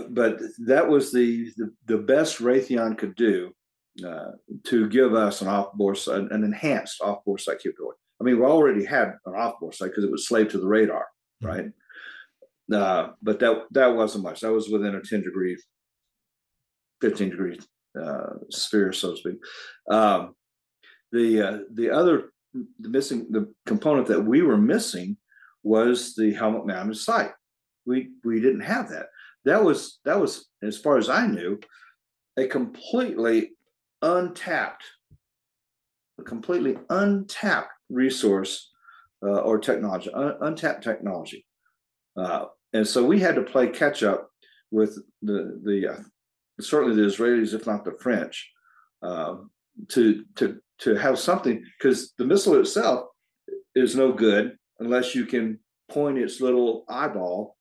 B: but that was the, the, the best Raytheon could do uh, to give us an off-bore an, an enhanced off-bore sight capability. I mean, we already had an off-bore sight because it was slave to the radar, mm-hmm. right? Uh, but that that wasn't much. That was within a ten degree, fifteen degree uh, sphere, so to speak. Um, the uh, the other the missing the component that we were missing was the helmet mounted sight. We we didn't have that. That was that was as far as I knew a completely untapped, a completely untapped resource uh, or technology, un- untapped technology. Uh, and so we had to play catch up with the the uh, certainly the Israelis, if not the French, uh, to to to have something because the missile itself is no good unless you can point its little eyeball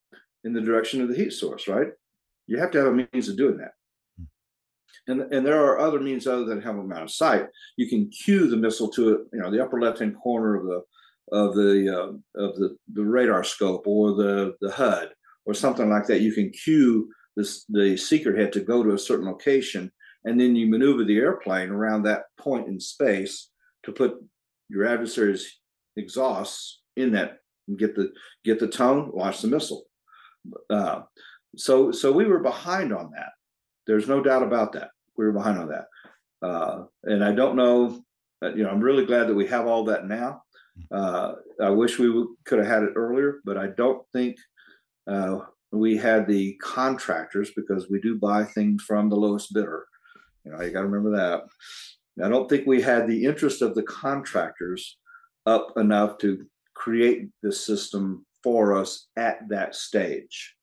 B: in the direction of the heat source, right? You have to have a means of doing that. And, and there are other means other than having amount of sight. You can cue the missile to it, you know the upper left hand corner of the of the uh, of the, the radar scope or the the HUD or something like that. You can cue this, the seeker head to go to a certain location, and then you maneuver the airplane around that point in space to put your adversary's exhausts in that and get the get the tone, launch the missile. Uh, so so we were behind on that. There's no doubt about that. We were behind on that, uh, and I don't know. Uh, you know, I'm really glad that we have all that now. Uh, I wish we w- could have had it earlier, but I don't think uh, we had the contractors because we do buy things from the lowest bidder. You know, you got to remember that. I don't think we had the interest of the contractors up enough to create the system for us at that stage.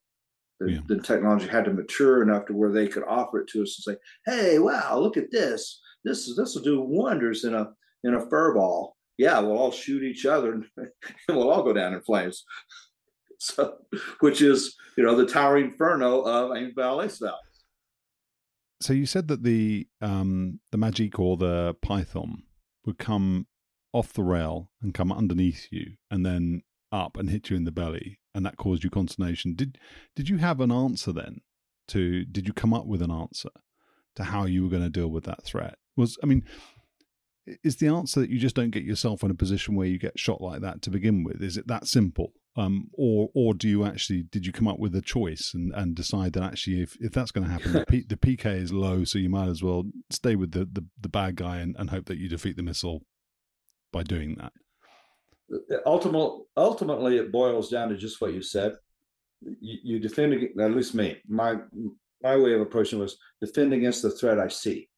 B: The, yeah. the, technology had to mature enough to where they could offer it to us and say, "Hey, wow, look at this! This is this will do wonders in a in a fur ball. Yeah, we'll all shoot each other and we'll all go down in flames." so, which is you know the towering inferno of AIMVAL/ACEVAL.
A: So you said that the um, the Magic or the Python would come off the rail and come underneath you, and then up and hit you in the belly, and that caused you consternation. Did did you have an answer then? To did you come up with an answer to how you were going to deal with that threat? Was I mean, is the answer that you just don't get yourself in a position where you get shot like that to begin with? Is it that simple? Um, or or do you actually did you come up with a choice and, and decide that actually if, if that's going to happen the, P, the PK is low so you might as well stay with the, the, the bad guy and, and hope that you defeat the missile by doing that
B: ultimately ultimately it boils down to just what you said. You, you defend at least me my my way of approaching was defend against the threat i see.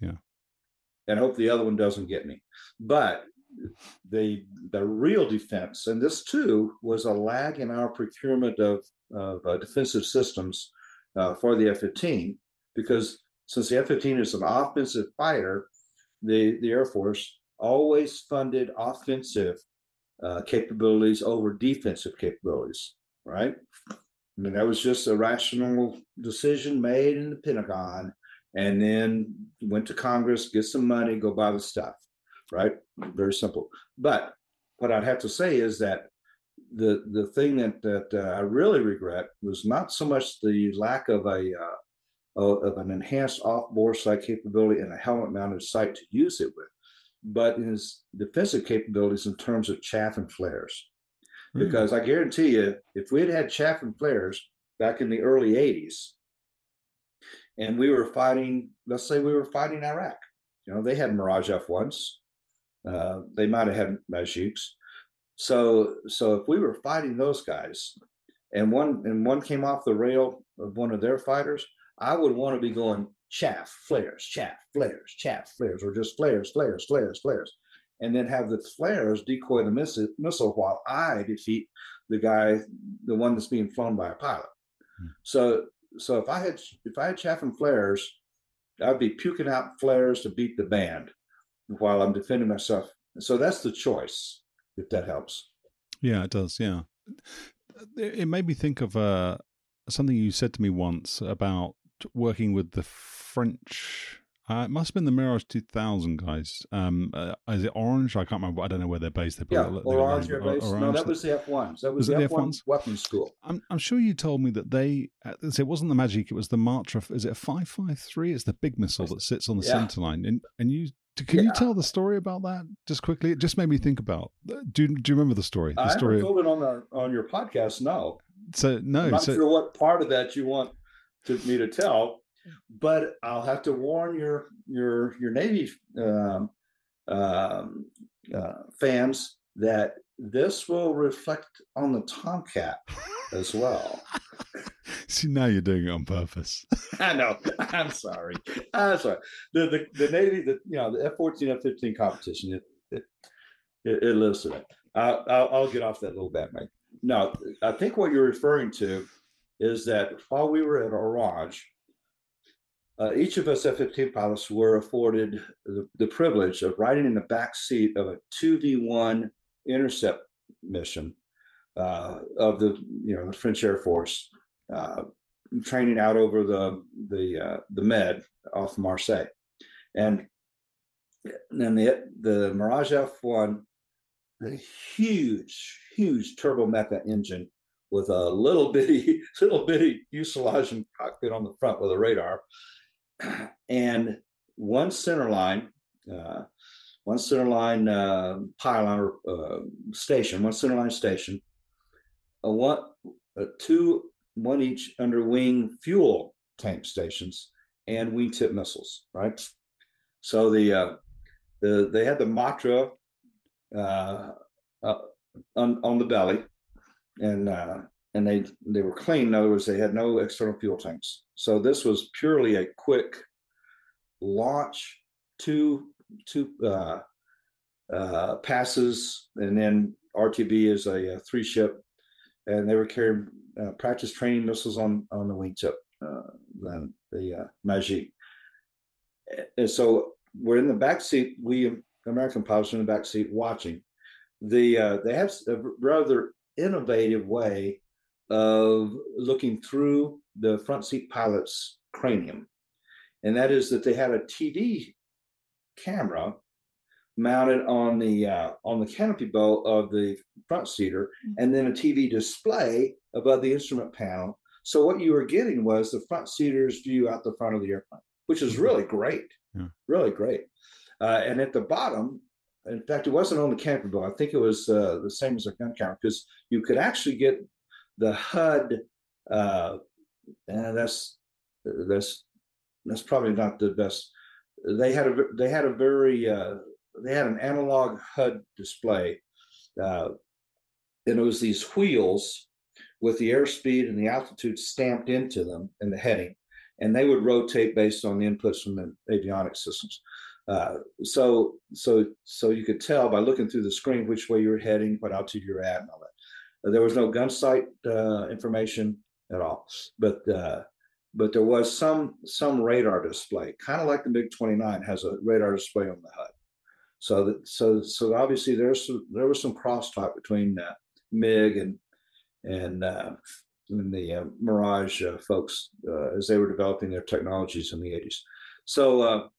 A: Yeah.
B: And hope the other one doesn't get me. But the the real defense, and this too was a lag in our procurement of, of uh, defensive systems uh, for the F-15, because since the F-15 is an offensive fighter, the the Air Force always funded offensive uh, capabilities over defensive capabilities, right? I mean, that was just a rational decision made in the Pentagon, and then went to Congress, get some money, go buy the stuff right? Very simple. But what I'd have to say is that the the thing that that uh, I really regret was not so much the lack of a uh, of an enhanced off-bore sight capability and a helmet-mounted sight to use it with, but in his defensive capabilities in terms of chaff and flares. Mm. Because I guarantee you, if we had had chaff and flares back in the early '80s, and we were fighting, let's say we were fighting Iraq, you know, they had Mirage F1s. Uh, they might have had Magics so so if we were fighting those guys, and one and one came off the rail of one of their fighters, I would want to be going chaff, flares, chaff, flares, chaff, flares, or just flares, flares, flares, flares, and then have the flares decoy the missile, missile while I defeat the guy, the one that's being flown by a pilot. Hmm. So so if I had if I had chaff and flares, I'd be puking out flares to beat the band while I'm defending myself. So that's the choice if that helps.
A: Yeah, it does. Yeah. It made me think of uh, something you said to me once about working with the French. Uh, it must have been the Mirage 2000 guys. Um, uh, is it Orange? I can't remember. I don't know where they're based.
B: They're yeah, Orange. They're based. Orange. No, that was the F1s. That was, was the, F1 weapons school.
A: I'm, I'm sure you told me that they. Uh, it wasn't the Magic. It was the Matra. Is it a 553? It's the big missile that sits on the yeah. center line. And, and you can yeah. you tell the story about that just quickly? It just made me think about. Uh, do Do you remember the story? The
B: I
A: story
B: haven't told it on our on your podcast. No.
A: So no.
B: I'm not
A: so,
B: sure what part of that you want to, me to tell, but I'll have to warn your your your Navy um, um, uh, fans that this will reflect on the Tomcat as well.
A: See, now you're doing it on purpose.
B: I know. I'm sorry. I'm sorry. The the, the Navy, the you know, the F fourteen, F fifteen competition, it it, it, it lives today. I'll, I'll, I'll get off that little bit, mate. No, I think what you're referring to is that while we were at Orange, uh, each of us F-15 pilots were afforded the, the, privilege of riding in the back seat of a 2V1 intercept mission uh, of the you know the French Air Force uh, training out over the the uh, the Med off Marseille, and then the the Mirage F1, the huge huge Turbomeca engine with a little bitty little bitty fuselage and cockpit on the front with a radar, and one center line. Uh, one center line uh, pylon or uh, station, one center line station, a one, a two one each under wing fuel tank stations and wingtip missiles, right? So the uh, the they had the Matra uh, on on the belly, and uh, and they they were clean. In other words, they had no external fuel tanks. So this was purely a quick launch, two two uh, uh, passes, and then RTB is a, a three ship, and they were carrying uh, practice training missiles on on the wingtip, uh, the, the uh, Magic. And so we're in the back seat. We American pilots are in the back seat watching. The uh, they have a rather innovative way of looking through the front seat pilot's cranium, and that is that they had a TV camera mounted on the uh, on the canopy bow of the front seater, mm-hmm. and then a TV display above the instrument panel. So what you were getting was the front seater's view out the front of the airplane, which is really great, yeah. really great. Uh, and at the bottom, in fact, it wasn't on the canopy bow. I think it was uh, the same as a gun camera because you could actually get the HUD. Uh, and that's that's that's probably not the best. They had a they had a very uh, they had an analog HUD display, uh, and it was these wheels with the airspeed and the altitude stamped into them in the heading, and they would rotate based on the inputs from the avionics systems. Uh, so, so, so you could tell by looking through the screen which way you're heading, what altitude you're at, and all that. Uh, there was no gun sight uh, information at all, but uh, but there was some some radar display, kind of like the MiG 29 has a radar display on the HUD. So that so so obviously there's some, there was some crosstalk between uh, MiG and and, uh, and the uh, Mirage folks as they were developing their technologies in the 80s. So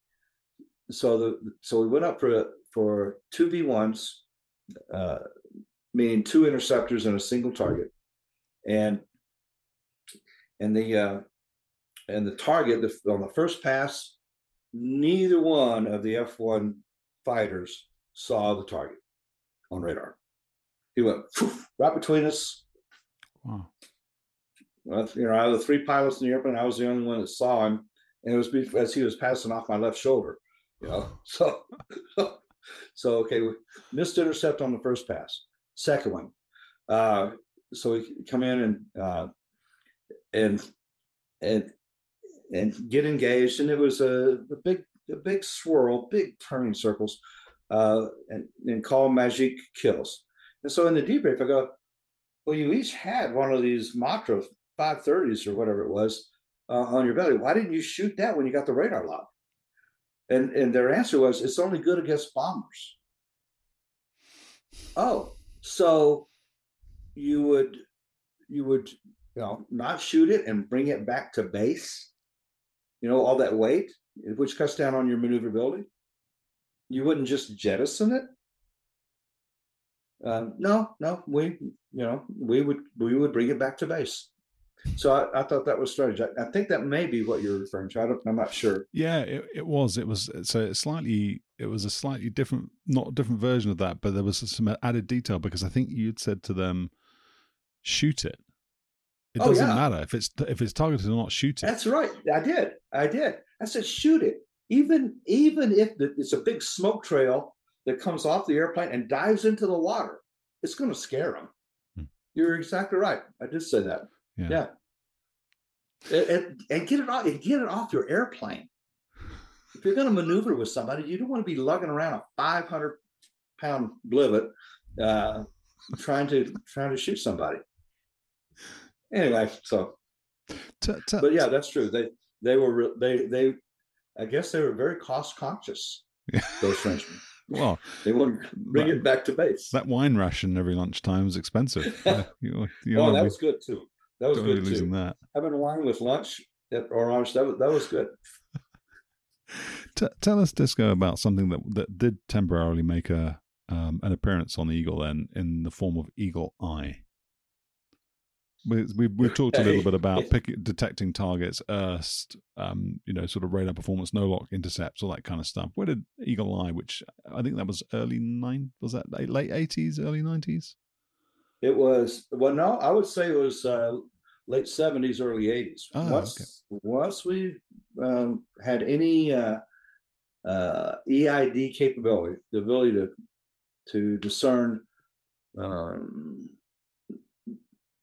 B: so the so we went up for for two V ones. Meaning two interceptors and a single target, and and the uh, and the target the, on the first pass, neither one of the F one fighters saw the target on radar. He went right between us.
A: Wow.
B: Well, you know, out of the three pilots in the airplane, I was the only one that saw him, and it was as he was passing off my left shoulder. You know, so so okay, missed intercept on the first pass. Second one, uh, so we come in and uh, and and and get engaged, and it was a, a big a big swirl, big turning circles, uh, and and call magic kills. And so in the debrief, I go, well, you each had one of these Matra 530s or whatever it was uh, on your belly. Why didn't you shoot that when you got the radar lock? And and their answer was, it's only good against bombers. Oh, so you would you would you know not shoot it and bring it back to base? You know all that weight, which cuts down on your maneuverability. You wouldn't just jettison it. Um, no, no, we you know we would we would bring it back to base. So I, I, thought that was strange. I, I, think that may be what you're referring to. I am not sure.
A: Yeah, it, it was. It was so slightly. It was a slightly different, not a different version of that, but there was some added detail because I think you'd said to them, "Shoot it." It oh, doesn't yeah. matter if it's if it's targeted or not. Shoot it.
B: That's right. I did. I did. I said, "Shoot it." Even even if the, it's a big smoke trail that comes off the airplane and dives into the water, it's going to scare them. Hmm. You're exactly right. I did say that. Yeah. yeah. And, and, get it off and get it off your airplane. If you're going to maneuver with somebody, you don't want to be lugging around a 500 pound blivet uh, trying to trying to shoot somebody. Anyway, so t- t- but yeah, that's true. They they were they they I guess they were very cost conscious. Those Frenchmen.
A: Well,
B: they want to bring that, it back to base.
A: That wine ration every lunchtime is expensive.
B: you, you oh, that was good too. That was good too.
A: That.
B: Having wine with lunch at Orange, that was, that was good.
A: T- tell us, Disco, about something that that did temporarily make a um, an appearance on the Eagle then in the form of Eagle Eye. We, we, we talked a little bit about pick, detecting targets, IRST, um, you know, sort of radar performance, no lock intercepts, all that kind of stuff. Where did Eagle Eye, which I think that was early nine, was that late eighties, early nineties?
B: It was well, no, I would say it was uh, late seventies, early eighties. Oh, once okay. once we um, had any uh, uh, EID capability, the ability to to discern um,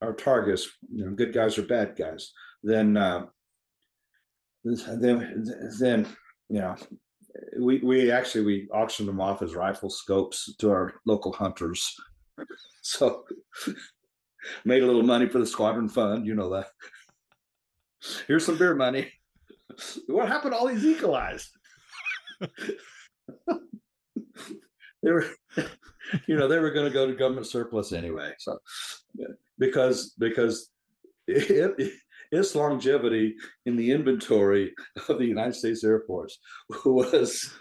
B: our targets, you know, good guys or bad guys, then uh, then then you know we we actually we auctioned them off as rifle scopes to our local hunters so made a little money for the squadron fund. You know that. Here's some beer money. What happened to all these Eagle Eyes? they were, you know, they were going to go to government surplus anyway. So, because because it, its longevity in the inventory of the United States Air Force was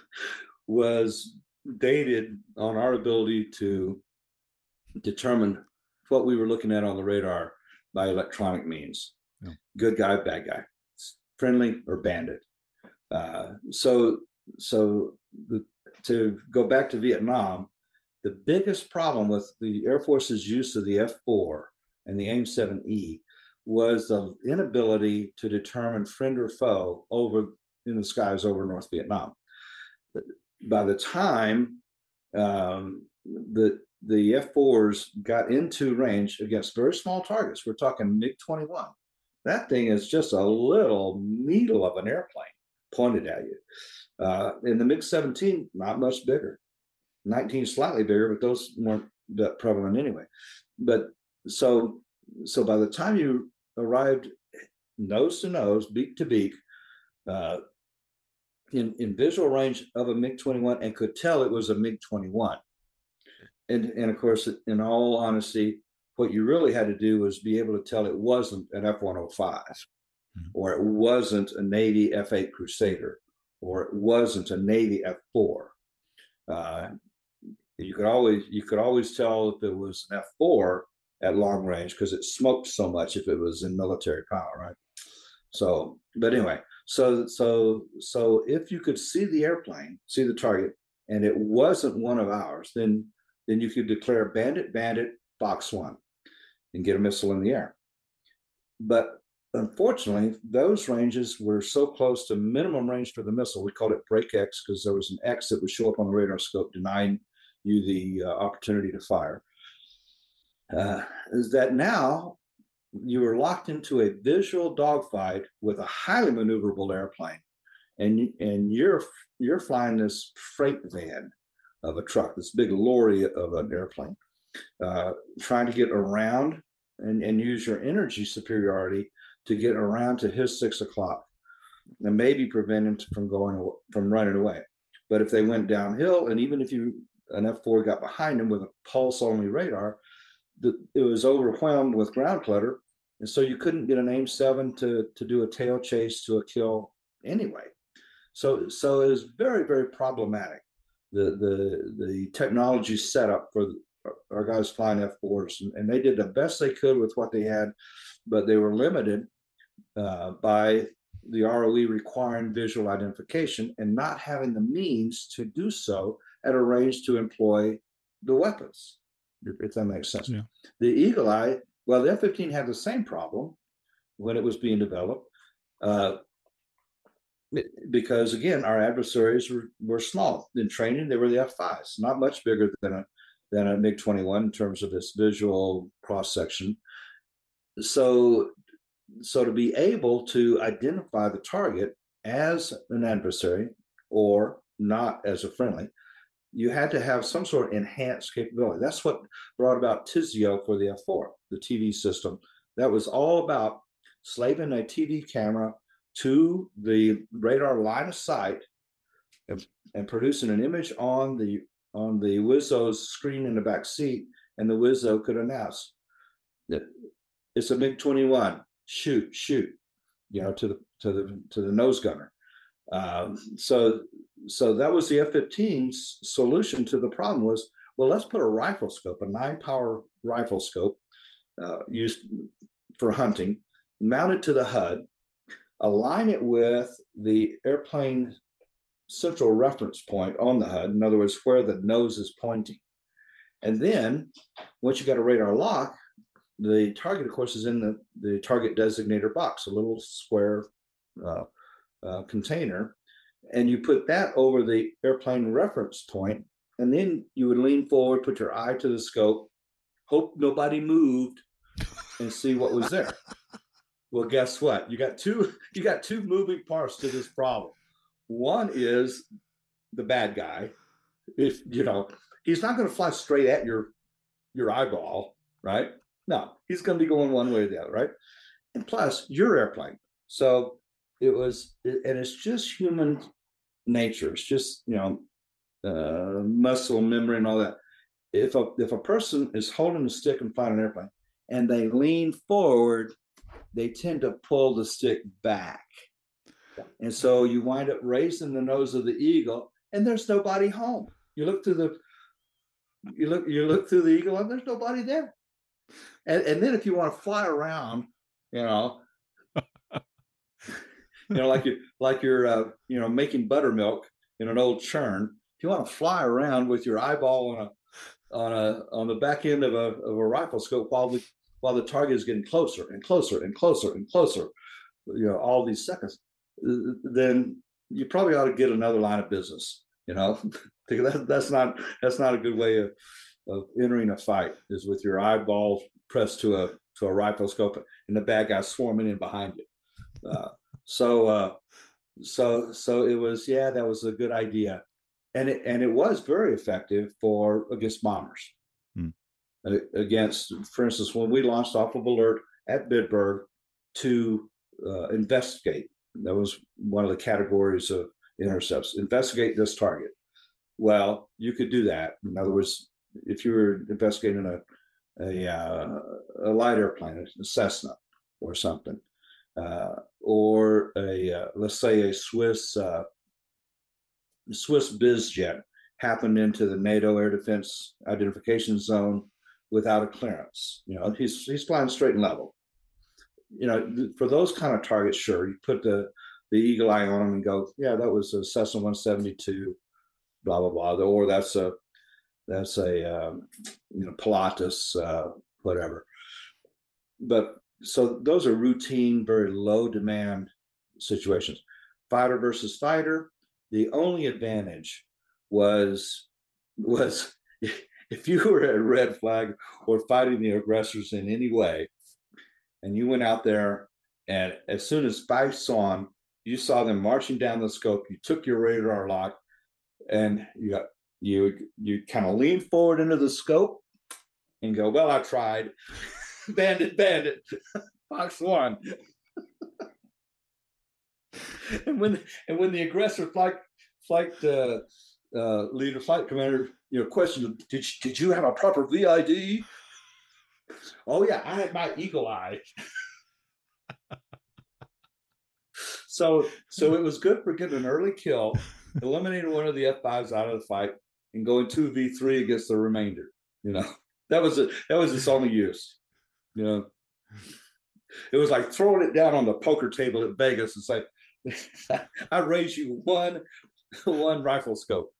B: was dated on our ability to determine what we were looking at on the radar by electronic means. Yeah. good guy bad guy friendly or bandit. Uh, so so the, to go back to vietnam the biggest problem with the air force's use of the f4 and the aim 7e was the inability to determine friend or foe over in the skies over north vietnam. By the time um, the the F4s got into range against very small targets. We're talking MiG 21. That thing is just a little needle of an airplane pointed at you. Uh, and the MiG 17, not much bigger. 19 slightly bigger, but those weren't that prevalent anyway. But so so by the time you arrived nose to nose, beak to beak, uh, in, in visual range of a MiG 21 and could tell it was a MiG 21 and and of course, in all honesty, what you really had to do was be able to tell it wasn't an F 105 mm-hmm. or it wasn't a Navy F eight Crusader, or it wasn't a Navy F four. Uh, you could always you could always tell if it was an F4 at long range because it smoked so much if it was in military power, right? So, but anyway, so so so if you could see the airplane, see the target, and it wasn't one of ours, then then you could declare bandit, bandit, box one, and get a missile in the air. But unfortunately, those ranges were so close to minimum range for the missile. We called it break X because there was an X that would show up on the radar scope denying you the uh, opportunity to fire. Uh, is that now you are locked into a visual dogfight with a highly maneuverable airplane, and and you're you're flying this freight van of a truck, this big lorry of an airplane, uh, trying to get around and, and use your energy superiority to get around to his six o'clock and maybe prevent him from going from running away. But if they went downhill, and even if you an F4 got behind him with a pulse only radar, the, it was overwhelmed with ground clutter. And so you couldn't get an AIM 7 to, to do a tail chase to a kill anyway. So so it was very, very problematic. The the the technology set up for our guys flying F4s, and, and they did the best they could with what they had, but they were limited uh, by the ROE requiring visual identification and not having the means to do so at a range to employ the weapons, if that makes sense. Yeah. The Eagle Eye, well, the F 15 had the same problem when it was being developed. Uh, because again, our adversaries were, were small in training. They were the F5s, not much bigger than a than a MiG 21 in terms of its visual cross section. So, so to be able to identify the target as an adversary or not as a friendly, you had to have some sort of enhanced capability. That's what brought about TISEO for the F4, the TV system. That was all about slaving a TV camera to the radar line of sight and, and producing an image on the on the Wizzo's screen in the back seat, and the Wizzo could announce that it's a MiG 21. Shoot, shoot, you know, to the to the to the nose gunner. Um, so so that was the F-15's solution to the problem was well, let's put a rifle scope, a nine power rifle scope uh, used for hunting, mount it to the HUD, align it with the airplane central reference point on the HUD. In other words, where the nose is pointing. And then once you got a radar lock, the target, of course, is in the, the target designator box, a little square uh, uh, container. And you put that over the airplane reference point, and then you would lean forward, put your eye to the scope, hope nobody moved, and see what was there. well, guess what? You got two you got two moving parts to this problem. One is the bad guy. If you know, he's not going to fly straight at your your eyeball, right? No, he's going to be going one way or the other, right? And plus, your airplane. So it was, and it's just human nature. It's just you know, uh, muscle memory and all that. If a if a person is holding a stick and flying an airplane, and they lean forward, they tend to pull the stick back and so you wind up raising the nose of the eagle, and there's nobody home. You look through the you look you look through the eagle, and there's nobody there. And, and then if you want to fly around, you know, you know, like you like you're uh, you know making buttermilk in an old churn. If you want to fly around with your eyeball on a on a on the back end of a of a rifle scope while the while the target is getting closer and closer and closer and closer, you know, all these seconds then you probably ought to get another line of business. You know, that, that's not that's not a good way of, of entering a fight. Is with your eyeballs pressed to a to a rifle scope and the bad guy swarming in behind you. Uh, so uh, so so it was yeah that was a good idea, and it and it was very effective for against bombers. Against, for instance, when we launched off of alert at Bitburg to uh, investigate that was one of the categories of intercepts. Investigate this target. Well, you could do that. In other words, if you were investigating a a, uh, a light airplane, a Cessna or something, uh, or a uh, let's say a Swiss uh, Swiss BizJet happened into the NATO air defense identification zone without a clearance. You know, he's he's flying straight and level. You know, for those kind of targets, sure, you put the the eagle eye on them and go, yeah, that was a Cessna 172, blah blah blah, or that's a that's a um, you know Pilatus, uh, whatever. But so those are routine, very low demand situations. Fighter versus fighter. The only advantage was was if you were a red flag or fighting the aggressors in any way, and you went out there, and as soon as spikes on, you saw them marching down the scope. You took your radar lock, and you got you you kind of lean forward into the scope and go, "Well, I tried." bandit, bandit, Fox one. and when and when the aggressor flight flight uh, uh, leader, flight commander, you know, question, did did you have a proper VID? Oh yeah, I had my eagle eye. so so it was good for getting an early kill, eliminating one of the F5s out of the fight, and going two V3 against the remainder. You know, that was it. That was its only use. You know, it was like throwing it down on the poker table at Vegas. and like I raise you one one rifle scope.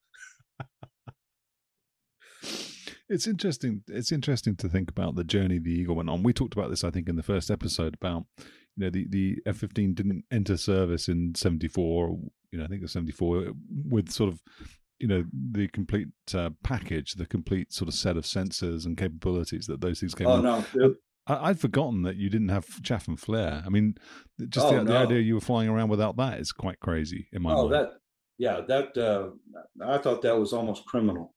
A: It's interesting. It's interesting to think about the journey the Eagle went on. We talked about this, I think, in the first episode about you know the the F fifteen didn't enter service in seventy four. You know, I think it was seventy four with sort of you know the complete uh, package, the complete sort of set of sensors and capabilities that those things came.
B: Oh no!
A: I, would forgotten that you didn't have chaff and flare. I mean, just oh, the, no. the, idea you were flying around without that is quite crazy in my oh,
B: mind. that yeah, that uh, I thought that was almost criminal.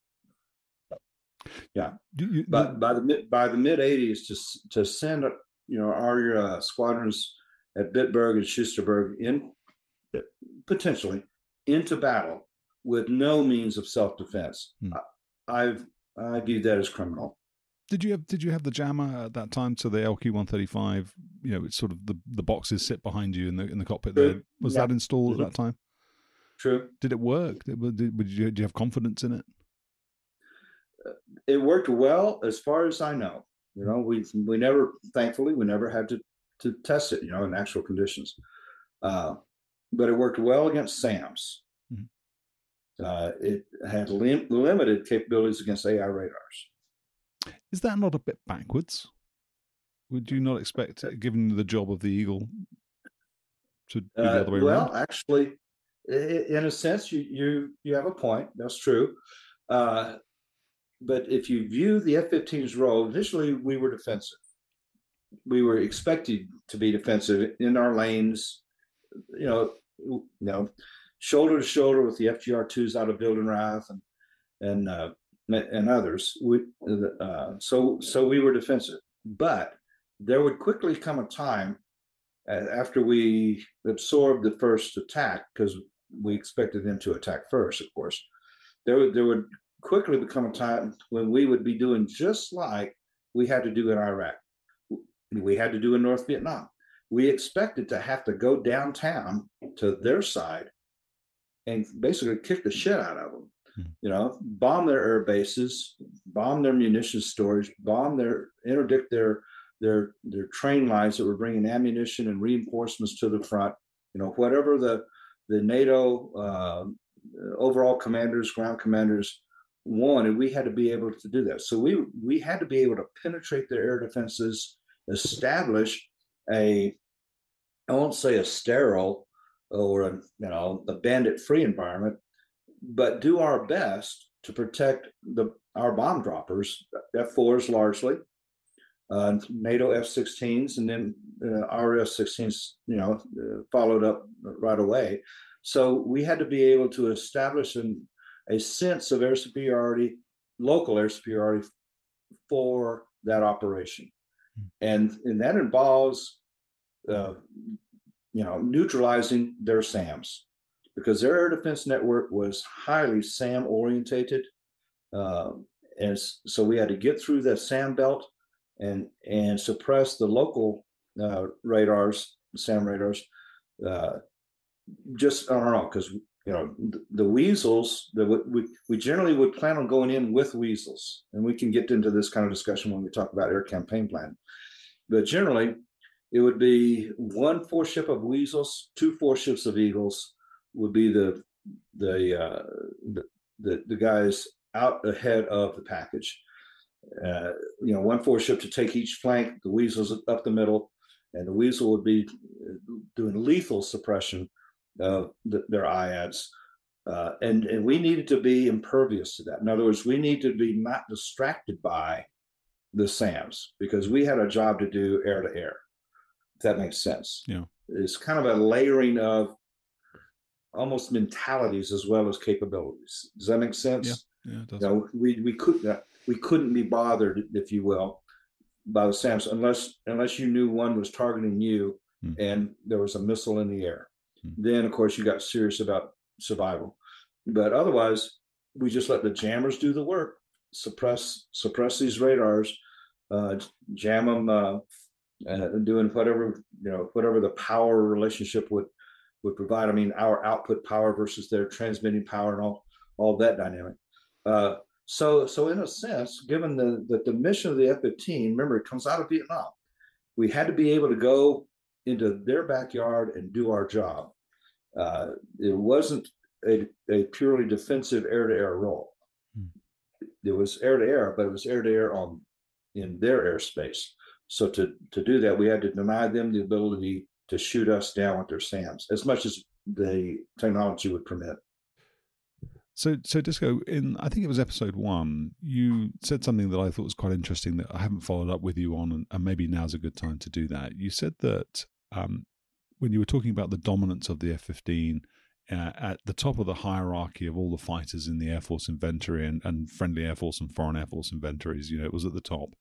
B: Yeah, you, but by the mid by the mid '80s, to to send you know our uh, squadrons at Bitburg and Soesterberg in potentially into battle with no means of self defense, hmm. I've I view that as criminal.
A: Did you have Did you have the jammer at that time? So the LQ one thirty five, you know, it's sort of the, the boxes sit behind you in the in the cockpit. There was yeah. that installed mm-hmm. at that time.
B: True.
A: Did it work? Did, did, did, you, did you have confidence in it?
B: Uh, it worked well, as far as I know. You know, we we never, thankfully, we never had to to test it. You know, in actual conditions. Uh, but it worked well against SAMs. Mm-hmm. Uh, it had lim- limited capabilities against AI radars.
A: Is that not a bit backwards? Would you not expect, given the job of the Eagle, to be the uh, other way
B: well,
A: around?
B: Well, actually, in a sense, you you you have a point. That's true. Uh, but if you view the F-15's role, initially we were defensive. We were expected to be defensive in our lanes. You know, you know, shoulder to shoulder with the FGR-2s out of Wildenrath and and uh, and others. We, uh, so so we were defensive, but there would quickly come a time after we absorbed the first attack because we expected them to attack first, of course. There would there would quickly become a time when we would be doing just like we had to do in Iraq. We had to do in North Vietnam. We expected to have to go downtown to their side and basically kick the shit out of them Hmm. you know, bomb their air bases, bomb their munitions storage, bomb their interdict their their their train lines that were bringing ammunition and reinforcements to the front. You know, whatever the the NATO uh, overall commanders, ground commanders wanted, we had to be able to do that. So we we had to be able to penetrate their air defenses, establish a I won't say a sterile or a you know a bandit free environment, but do our best to protect the our bomb droppers, F4s largely, uh, NATO F-16s, and then uh, our F-16s, you know, uh, followed up right away. So we had to be able to establish an, a sense of air superiority, local air superiority for that operation, hmm. and and that involves, uh, you know, neutralizing their SAMs because their air defense network was highly SAM orientated. Uh, and so we had to get through that SAM belt and and suppress the local uh, radars, SAM radars, uh, just don't know because you know the, weasels the, we, we generally would plan on going in with weasels and we can get into this kind of discussion when we talk about air campaign plan. But generally it would be one four ship of weasels two four ships of eagles would be the the uh, the, the, guys out ahead of the package. Uh, you know one four ship to take each flank the weasels up the middle and the weasel would be uh, doing lethal suppression uh, their iads. Uh, and, and we needed to be impervious to that. In other words, we need to be not distracted by the SAMs because we had a job to do air to air. If that makes sense.
A: Yeah.
B: It's kind of a layering of almost mentalities as well as capabilities. Does that make sense?
A: Yeah, yeah.
B: You know, we we couldn't we couldn't be bothered, if you will, by the SAMs unless unless you knew one was targeting you hmm. and there was a missile in the air. Mm-hmm. Then, of course, you got serious about survival. But otherwise, we just let the jammers do the work, suppress suppress these radars, uh, jam them, uh, and doing whatever you know, whatever the power relationship would would provide. I mean, our output power versus their transmitting power and all all that dynamic. Uh, so, so in a sense, given the, the the mission of the F-15, remember it comes out of Vietnam, we had to be able to go into their backyard and do our job. Uh, it wasn't a, a purely defensive air-to-air role. Hmm. It was air-to-air, but it was air-to-air on in their airspace. So to to do that, we had to deny them the ability to shoot us down with their SAMs as much as the technology would permit.
A: So, so Disco, in I think it was episode one, you said something that I thought was quite interesting that I haven't followed up with you on, and, and maybe now's a good time to do that. You said that um, when you were talking about the dominance of the F 15 uh, at the top of the hierarchy of all the fighters in the Air Force inventory and, and friendly Air Force and foreign Air Force inventories, you know, it was at the top.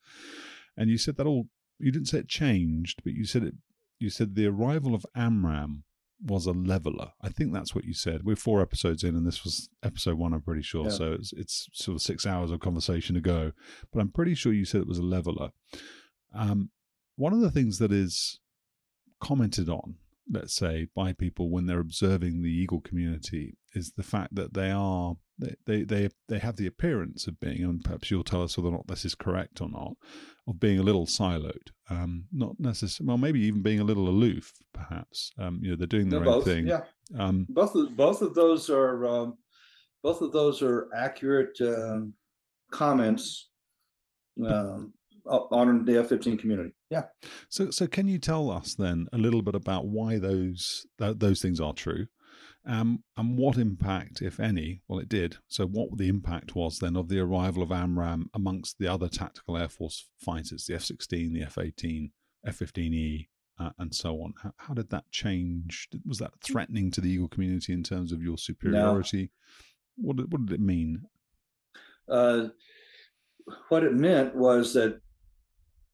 A: And you said that all, you didn't say it changed, but you said it, you said the arrival of AMRAAM was a leveler. I think that's what you said. We're four episodes in, and this was episode one, I'm pretty sure. Yeah. So it's, it's sort of six hours of conversation ago, but I'm pretty sure you said it was a leveler. Um, one of the things that is commented on, let's say, by people when they're observing the eagle community is the fact that they are they they they have the appearance of being, and perhaps you'll tell us whether or not this is correct or not, of being a little siloed, um, not necessarily, well, maybe even being a little aloof, perhaps. Um, you know, they're doing their
B: they're
A: own
B: both,
A: thing.
B: Yeah, um, both of both of those are um, both of those are accurate um, comments um, on the F-15 community. Yeah.
A: So, so can you tell us then a little bit about why those th- those things are true, um, and what impact, if any, well, it did. So, what the impact was then of the arrival of AMRAAM amongst the other tactical air force fighters, the F-16, the F-18, F-15E, uh, and so on. How, how, did that change? Was that threatening to the Eagle community in terms of your superiority? No. What, did, what did it mean?
B: Uh, what it meant was that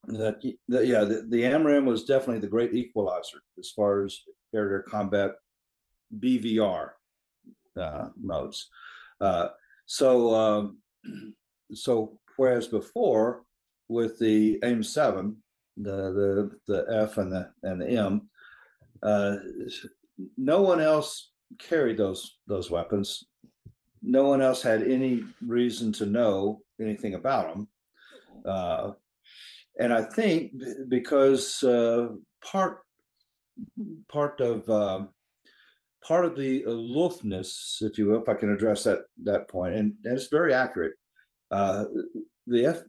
B: that, that yeah, the, the was definitely the great equalizer as far as air-to-air combat BVR uh, modes. Uh, so um, so whereas before with the AIM seven, the the the F and the and the M, uh, no one else carried those those weapons. No one else had any reason to know anything about them. Uh, and I think because uh, part part of uh, part of the aloofness, if you will, if I can address that that point, and, and it's very accurate. Uh, the F,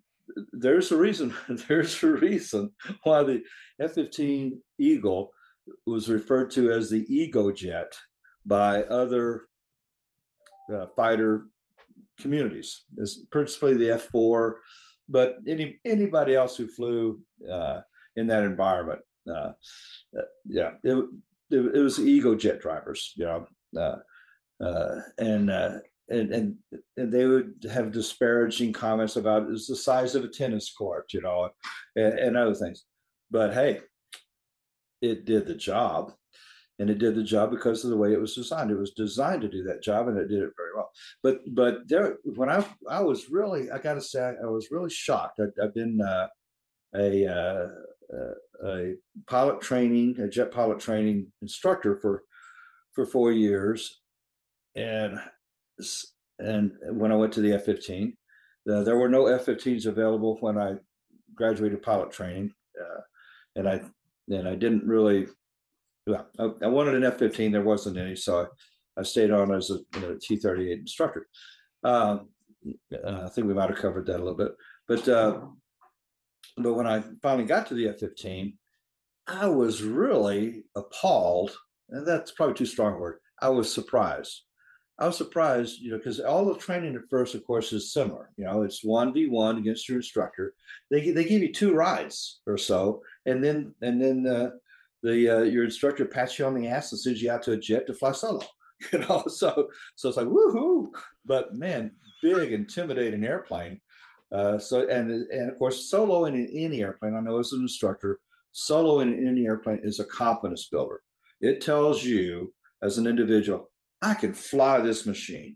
B: there's a reason. There's a reason why the F-15 Eagle was referred to as the Ego Jet by other uh, fighter communities. It's principally the F4 but any anybody else who flew uh, in that environment, uh, yeah, it, it, it, was ego jet drivers, you know, uh, uh, and, uh, and and and they would have disparaging comments about it's the size of a tennis court, you know, and, and other things. But hey, it did the job and it did the job because of the way it was designed. It was designed to do that job, and it did it very well. But but there, when I I was really, I got to say, I was really shocked. I, have been uh, a uh, a pilot training, a jet pilot training instructor for for four years, and and when I went to the F fifteen, uh, there were no F 15s available when I graduated pilot training, uh, and I and I didn't really. Well, I, I wanted an F fifteen. There wasn't any, so I, I stayed on as a T thirty eight instructor. Um, I think we might have covered that a little bit, but uh, but when I finally got to the F fifteen, I was really appalled, and that's probably too strong a word. I was surprised I was surprised, you know, because all the training at first, of course, is similar. You know, it's one v one against your instructor. They they give you two rides or so, and then and then uh, the uh, your instructor pats you on the ass and sends you out to a jet to fly solo. You know, so so it's like woohoo! But man, big intimidating airplane. Uh, so and and of course, solo in any airplane. I know as an instructor, solo in any airplane is a confidence builder. It tells you as an individual, I can fly this machine.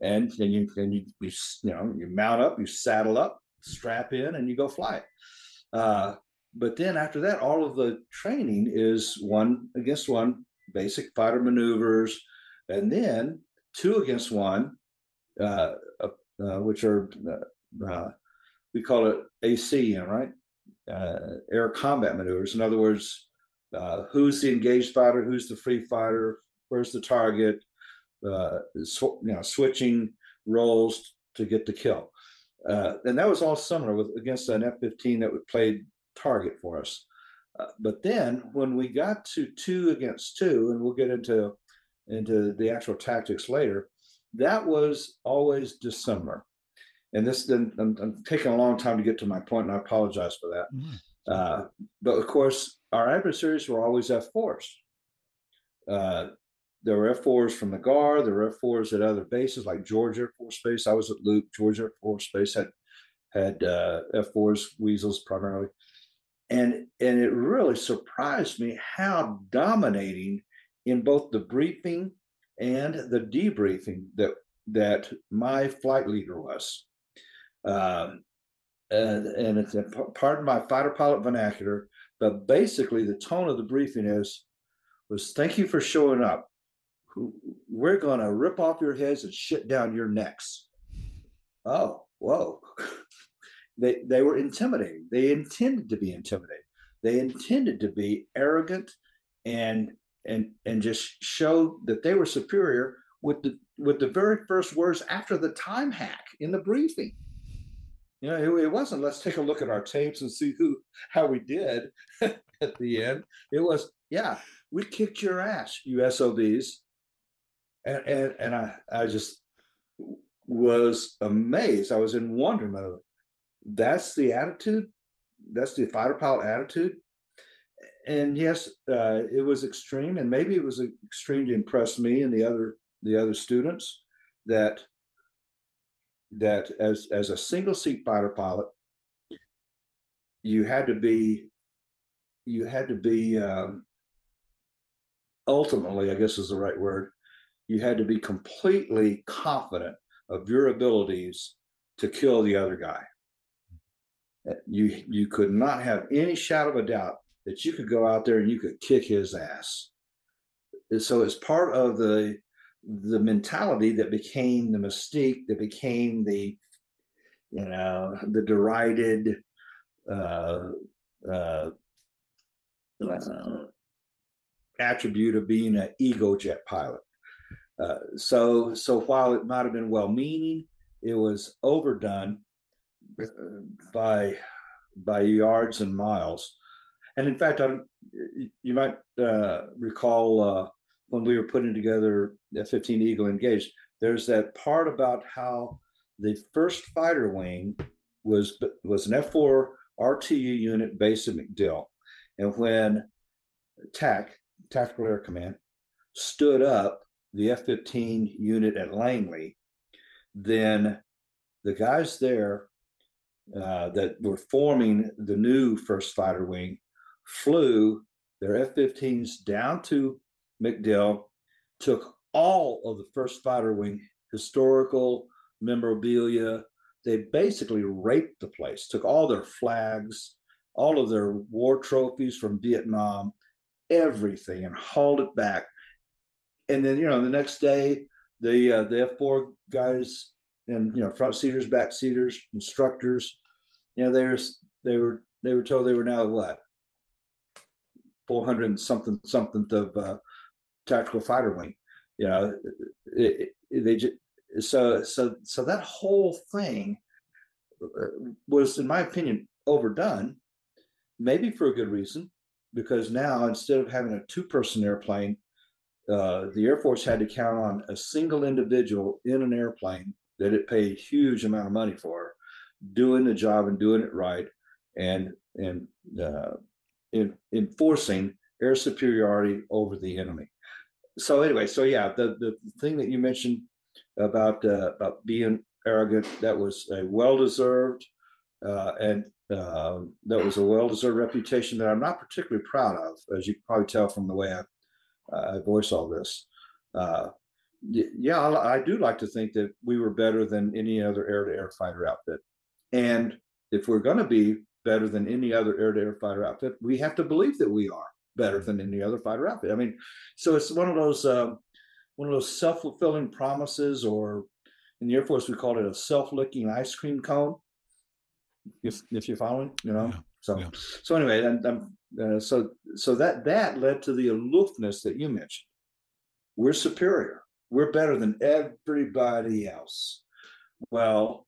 B: And then you then you, you you know you mount up, you saddle up, strap in, and you go fly it. Uh, but then after that, all of the training is one against one, basic fighter maneuvers, and then two against one, uh, uh, uh which are uh, uh, we call it AC, right? air combat maneuvers. In other words, who's the engaged fighter, who's the free fighter, where's the target, uh, sw- you know, switching roles to get the kill. Uh, and that was all similar with against an F-15 that would play target for us. Uh, but then when we got to two against two, and we'll get into into the actual tactics later, that was always dissimilar. And this, then I'm, I'm, taking a long time to get to my point, and I apologize for that. Mm-hmm. Uh, but of course, our adversaries were always F4s. Uh, there were F4s from the Guard. There were F4s at other bases like George Air Force Base. I was at Luke. George Air Force Base had had uh, F4s, Weasels primarily, and and it really surprised me how dominating in both the briefing and the debriefing that that my flight leader was. Um, and, and it's a, pardon my fighter pilot vernacular, but basically the tone of the briefing is was thank you for showing up we're going to rip off your heads and shit down your necks. Oh, whoa. they, they were intimidating. They intended to be intimidating. They intended to be arrogant and and and just show that they were superior with the with the very first words after the time hack in the briefing. You know, it, it wasn't let's take a look at our tapes and see who how we did at the end. It was, yeah, we kicked your ass, you SOBs and and, and I I just was amazed. I was in wonderment. That's the attitude. That's the fighter pilot attitude. And yes, uh, it was extreme, and maybe it was extreme to impress me and the other the other students that that as as a single seat fighter pilot, you had to be you had to be um, ultimately, I guess is the right word, you had to be completely confident of your abilities to kill the other guy. You you could not have any shadow of a doubt that you could go out there and you could kick his ass. And so it's part of the the mentality that became the mystique, that became the you know the derided uh, uh, uh, attribute of being an ego jet pilot. Uh, so, so while it might have been well-meaning, it was overdone by by yards and miles. And in fact, I, you might uh, recall uh, when we were putting together the 15 Eagle Engaged, there's that part about how the first fighter wing was was an F4 RTU unit based in MacDill, and when TAC Tactical Air Command stood up the F 15 unit at Langley, then the guys there uh, that were forming the new first fighter wing flew their F 15s down to MacDill, took all of the first fighter wing historical memorabilia. They basically raped the place, took all their flags, all of their war trophies from Vietnam, everything, and hauled it back and then you know the next day the uh, the F four guys and you know front seaters, back seaters, instructors, you know they were they were they were told they were now what four hundred something something of uh, tactical fighter wing. You know, it, it, they just so so so that whole thing uh, was, in my opinion, overdone. Maybe for a good reason, because now instead of having a two-person airplane, uh, the Air Force had to count on a single individual in an airplane that it paid a huge amount of money for, doing the job and doing it right, and and uh, in, enforcing air superiority over the enemy. So anyway, so yeah, the the thing that you mentioned about uh, about being arrogant that was a well deserved uh, and uh, that was a well deserved reputation that I'm not particularly proud of, as you probably tell from the way I, I voice all this. Yeah, I, I do like to think that we were better than any other air to air fighter outfit. And if we're going to be better than any other air to air fighter outfit, we have to believe that we are better than any other fighter outfit. I mean, so it's one of those uh, one of those self fulfilling promises, or in the Air Force we call it a self licking ice cream cone. If if you're following, you know. Yeah. So yeah. so anyway, and, uh, so so that that led to the aloofness that you mentioned. We're superior we're better than everybody else. Well,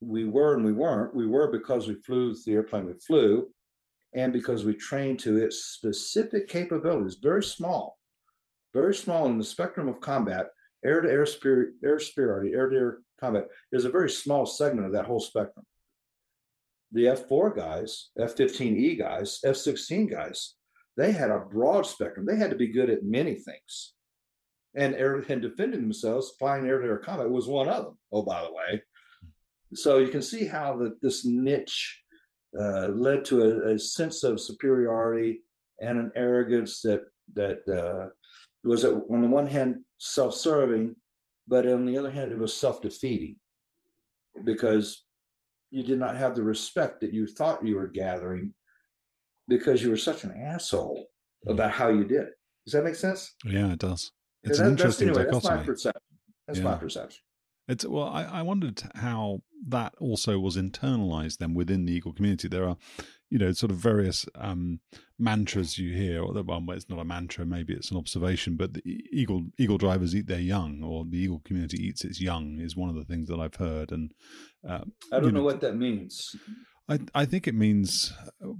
B: we were and we weren't. We were because we flew the airplane we flew, and because we trained to its specific capabilities, very small, very small in the spectrum of combat. Air to air superiority, air to air combat is a very small segment of that whole spectrum. The F 4 guys, F 15E guys, F 16 guys, they had a broad spectrum. They had to be good at many things and air and defending themselves, flying air to air combat was one of them. Oh, by the way, so you can see how that this niche uh, led to a, a, sense of superiority and an arrogance that that uh, was on the one hand self-serving, but on the other hand it was self-defeating because you did not have the respect that you thought you were gathering because you were such an asshole mm. about how you did it. Does that make sense?
A: Yeah, it does. It's that, an interesting
B: that's,
A: anyway,
B: dichotomy. That's my perception. That's yeah. my perception.
A: It's well, I, I wondered how that also was internalized then within the Eagle community. There are, you know, sort of various um, mantras you hear, or the one where it's not a mantra, maybe it's an observation, but the Eagle Eagle drivers eat their young, or the Eagle community eats its young, is one of the things that I've heard. And
B: uh, I don't know, know what that means.
A: I, I think it means,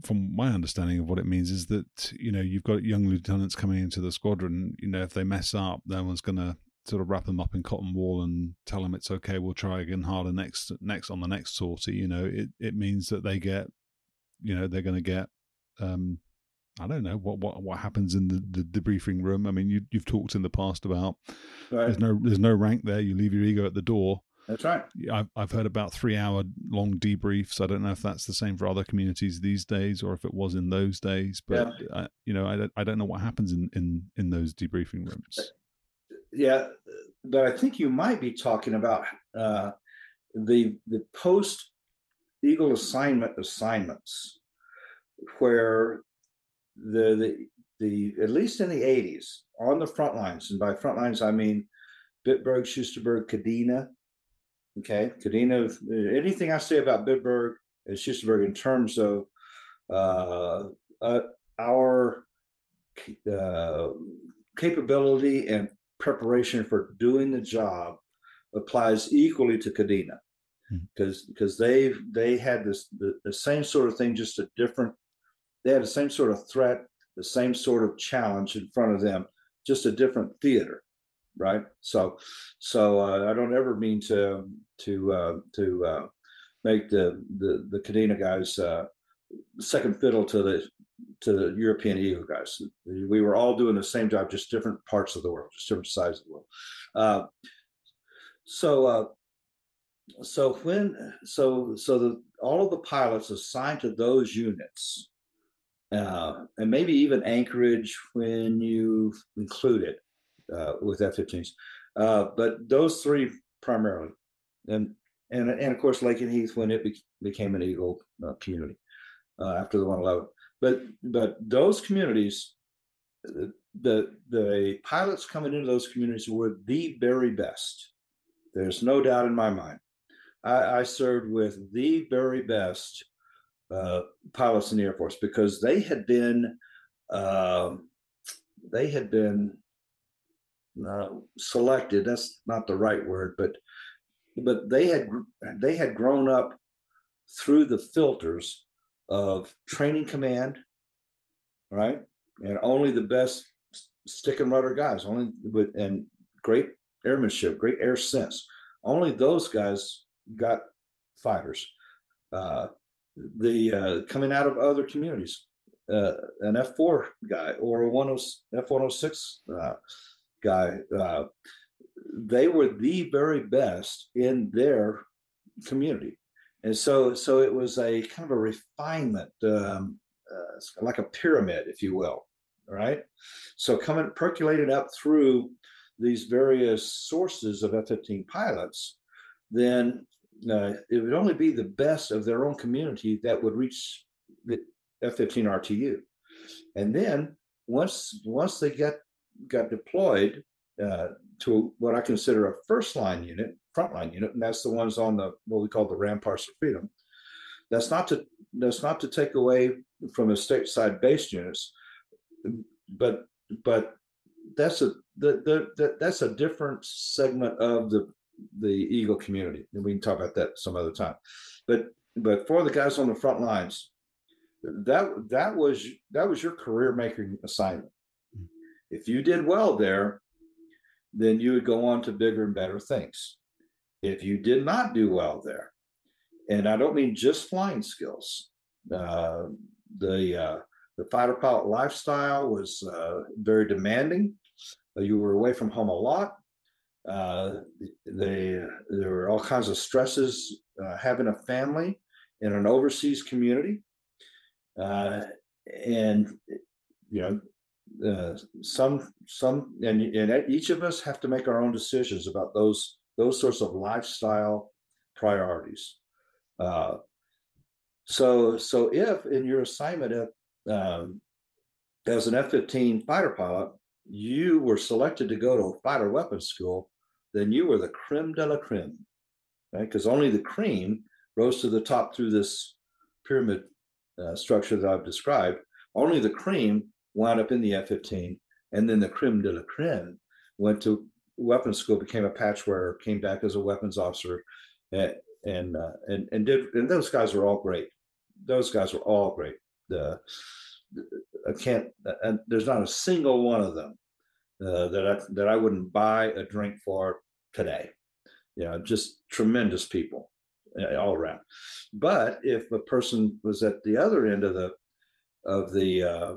A: from my understanding of what it means, is that you know you've got young lieutenants coming into the squadron. You know, if they mess up, no one's going to sort of wrap them up in cotton wool and tell them it's okay. We'll try again harder next next on the next sortie. You know, it it means that they get, you know, they're going to get. Um, I don't know what what what happens in the, the debriefing room. I mean, you you've talked in the past about right. there's no there's no rank there. You leave your ego at the door.
B: That's right.
A: I've, I've heard about three hour long debriefs. I don't know if that's the same for other communities these days or if it was in those days, but yeah. uh, you know, I don't, I don't know what happens in, in, in those debriefing rooms.
B: Yeah. But I think you might be talking about uh, the, the post Eagle assignment assignments where the, the, the, at least in the 80s on the front lines, and by front lines, I mean Bitburg, Soesterberg, Kadena, Okay, Kadena. Anything I say about Bitburg and Soesterberg in terms of uh, uh, our uh, capability and preparation for doing the job applies equally to Kadena because hmm. because they they had this the, the same sort of thing, just a different. They had the same sort of threat, the same sort of challenge in front of them, just a different theater right? So, so uh, I don't ever mean to to uh, to uh, make the the the Kadena guys uh, second fiddle to the to the European Eagle guys. We were all doing the same job, just different parts of the world, just different sides of the world. Uh, so, uh, so when so so the all of the pilots assigned to those units, uh, and maybe even Anchorage when you include it, uh, with F-15s. Uh, but those three primarily, and and and of course Lakenheath when it be, became an Eagle uh, community uh, after the 111. But but those communities, the the pilots coming into those communities were the very best. There's no doubt in my mind. I, I served with the very best uh, pilots in the Air Force because they had been uh, they had been uh, selected. That's not the right word, but but they had they had grown up through the filters of training command, right? And only the best stick and rudder guys, only with and great airmanship, great air sense. Only those guys got fighters. Uh, the uh, coming out of other communities, uh, an F4 guy or a 10, F106 guy, uh, they were the very best in their community, and so so it was a kind of a refinement, um, uh, like a pyramid, if you will, right? So coming percolated up through these various sources of F fifteen pilots, then uh, it would only be the best of their own community that would reach the F-15 RTU. And then once once they get got deployed uh, to what I consider a first line unit, frontline unit, and that's the ones on the what we call the ramparts of freedom. That's not to that's not to take away from the stateside based units, but but that's a the, the, the, that's a different segment of the the Eagle community, and we can talk about that some other time. But but for the guys on the front lines, that that was that was your career making assignment. If you did well there, then you would go on to bigger and better things. If you did not do well there, and I don't mean just flying skills, uh, the uh, the fighter pilot lifestyle was uh, very demanding. You were away from home a lot. Uh, they there were all kinds of stresses uh, having a family in an overseas community, uh, and you know uh, some some and, and each of us have to make our own decisions about those those sorts of lifestyle priorities. Uh, so so if in your assignment if, um, as an F-15 fighter pilot, you were selected to go to fighter weapons school, then you were the creme de la creme, right? Because only the cream rose to the top through this pyramid uh, structure that I've described. Only the cream wound up in the F-15, and then the creme de la creme went to weapons school, became a patch wearer, came back as a weapons officer, and and uh, and, and did. And those guys were all great. Those guys were all great. The I can't, and there's not a single one of them uh, that I that I wouldn't buy a drink for today. You know, just tremendous people uh, all around. But if a person was at the other end of the of the uh,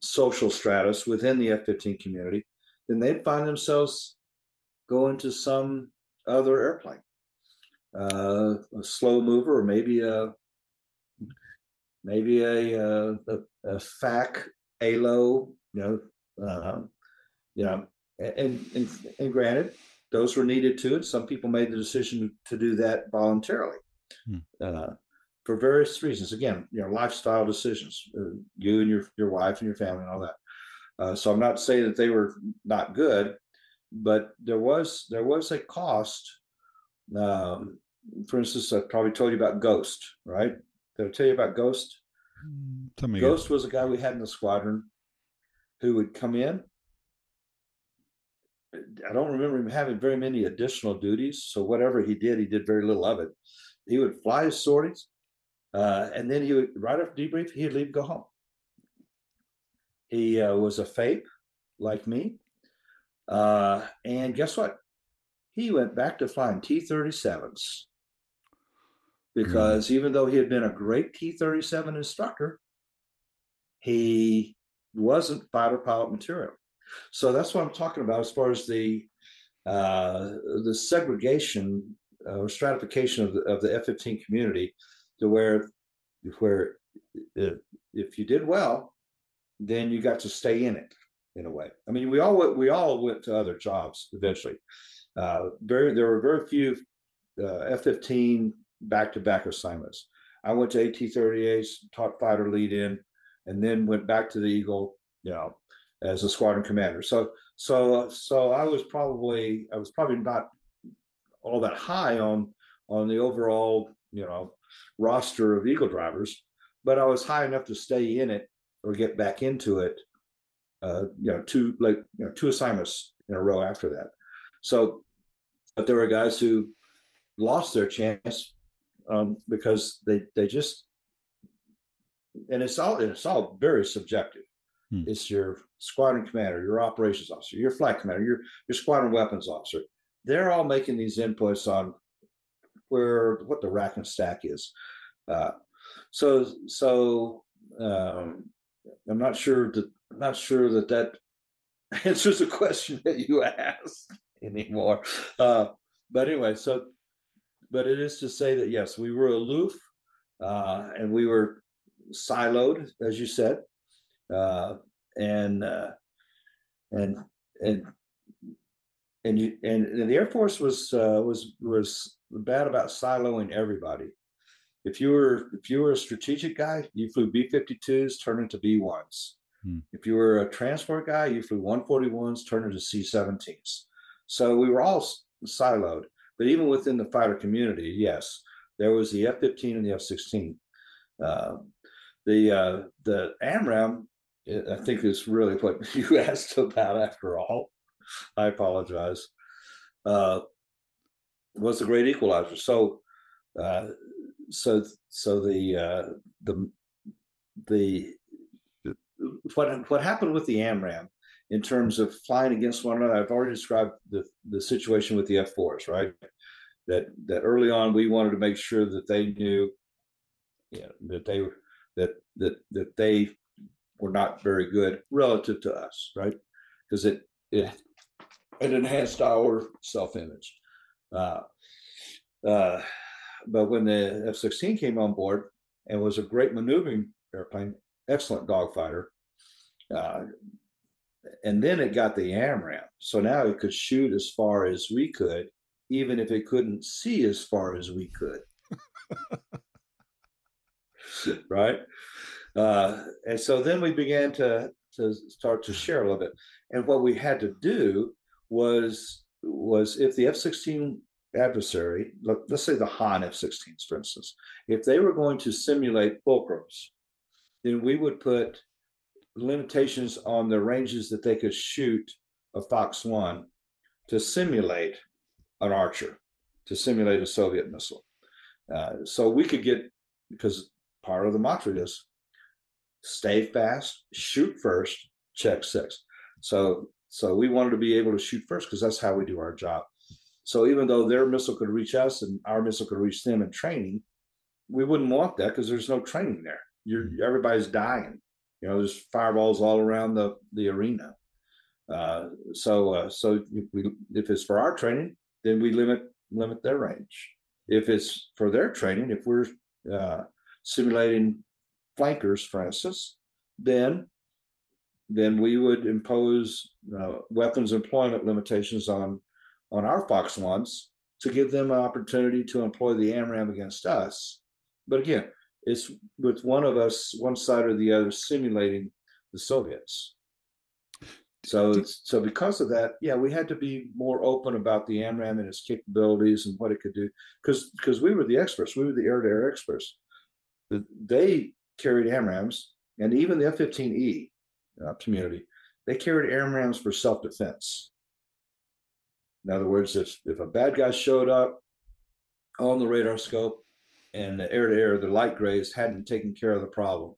B: social stratus within the F-15 community, then they'd find themselves going to some other airplane, uh, a slow mover, or maybe a maybe a a, a, a FAC ALO, you know, uh, you know, and, and and granted, those were needed too, and some people made the decision to do that voluntarily hmm. uh, for various reasons. Again, you know, lifestyle decisions. Uh, you and your your wife and your family and all that. Uh, so I'm not saying that they were not good, but there was there was a cost. Um, for instance, I probably told you about Ghost, right? Did I tell you about Ghost?
A: Hmm,
B: Ghost again. was a guy we had in the squadron who would come in. I don't remember him having very many additional duties. So whatever he did, he did very little of it. He would fly his sorties, uh, and then he would right after debrief, he'd leave, go home. He uh, was a FAIP like me, uh, and guess what? He went back to flying T thirty sevens because mm. even though he had been a great T thirty seven instructor, he wasn't fighter pilot material. So that's what I'm talking about as far as the uh, the segregation uh, or stratification of the, of the F-15 community to where where if, if you did well, then you got to stay in it in a way. I mean, we all went, we all went to other jobs eventually. Uh, very there were very few uh, F-15 back-to-back assignments. I went to AT-38s, taught fighter lead in, and then went back to the Eagle you know, as a squadron commander. So so so I was probably I was probably not all that high on on the overall you know roster of Eagle drivers, but I was high enough to stay in it or get back into it. Uh, you know, two like you know two assignments in a row after that. So, but there were guys who lost their chance um, because they they just and it's all it's all very subjective. Hmm. It's your squadron commander, your operations officer, your flight commander, your your squadron weapons officer. They're all making these inputs on where what the rack and stack is. Uh, so so um, I'm not sure that I'm not sure that that answers the question that you asked anymore. Uh, but anyway, so but it is to say that yes, we were aloof uh, and we were siloed, as you said, uh, and uh, and and and you and, and the Air Force was uh, was was bad about siloing everybody. If you were if you were a strategic guy, you flew B 52s, turn into B 1s. Hmm. If you were a transport guy, you flew 141s, turn into C 17s. So we were all siloed. But even within the fighter community, yes, there was the F 15 and the F 16. Uh, the uh, the AMRAAM, I think, is really what you asked about after all. I apologize. Uh, was the great equalizer. So, uh, so, so the uh, the the what what happened with the AMRAAM in terms of flying against one another. I've already described the, the situation with the F4s, right? That that early on we wanted to make sure that they knew yeah, that they that that that they were not very good relative to us, right? Because it it it enhanced our self-image. Uh, uh, but when the F-16 came on board and was a great maneuvering airplane, excellent dogfighter, uh, and then it got the AMRAAM. So now it could shoot as far as we could, even if it couldn't see as far as we could. right? Uh, and so then we began to to start to share a little bit. And what we had to do was was if the F-16 adversary, let, us say the Hahn F-16s, for instance, if they were going to simulate fulcrums, then we would put limitations on the ranges that they could shoot a Fox One to simulate an Archer, to simulate a Soviet missile. Uh, so we could get because part of the mantra is stay fast, shoot first, check six. So so we wanted to be able to shoot first because that's how we do our job. So even though their missile could reach us and our missile could reach them in training, we wouldn't want that because there's no training there. You're mm-hmm. everybody's dying. You know, there's fireballs all around the the arena. Uh, so uh, so if, we, if it's for our training, then we limit limit their range. If it's for their training, if we're uh, simulating flankers, for instance, then then we would impose uh, weapons employment limitations on on our Fox ones to give them an opportunity to employ the AMRAAM against us. But again, it's with one of us, one side or the other, simulating the Soviets. So, so because of that, yeah, we had to be more open about the AMRAAM and its capabilities and what it could do, because because we were the experts, we were the air-to-air experts. They carried AMRAAMs, and even the F-15E uh, community, they carried AMRAAMs for self-defense. In other words, if if a bad guy showed up on the radar scope and the air-to-air, the light grays hadn't taken care of the problem,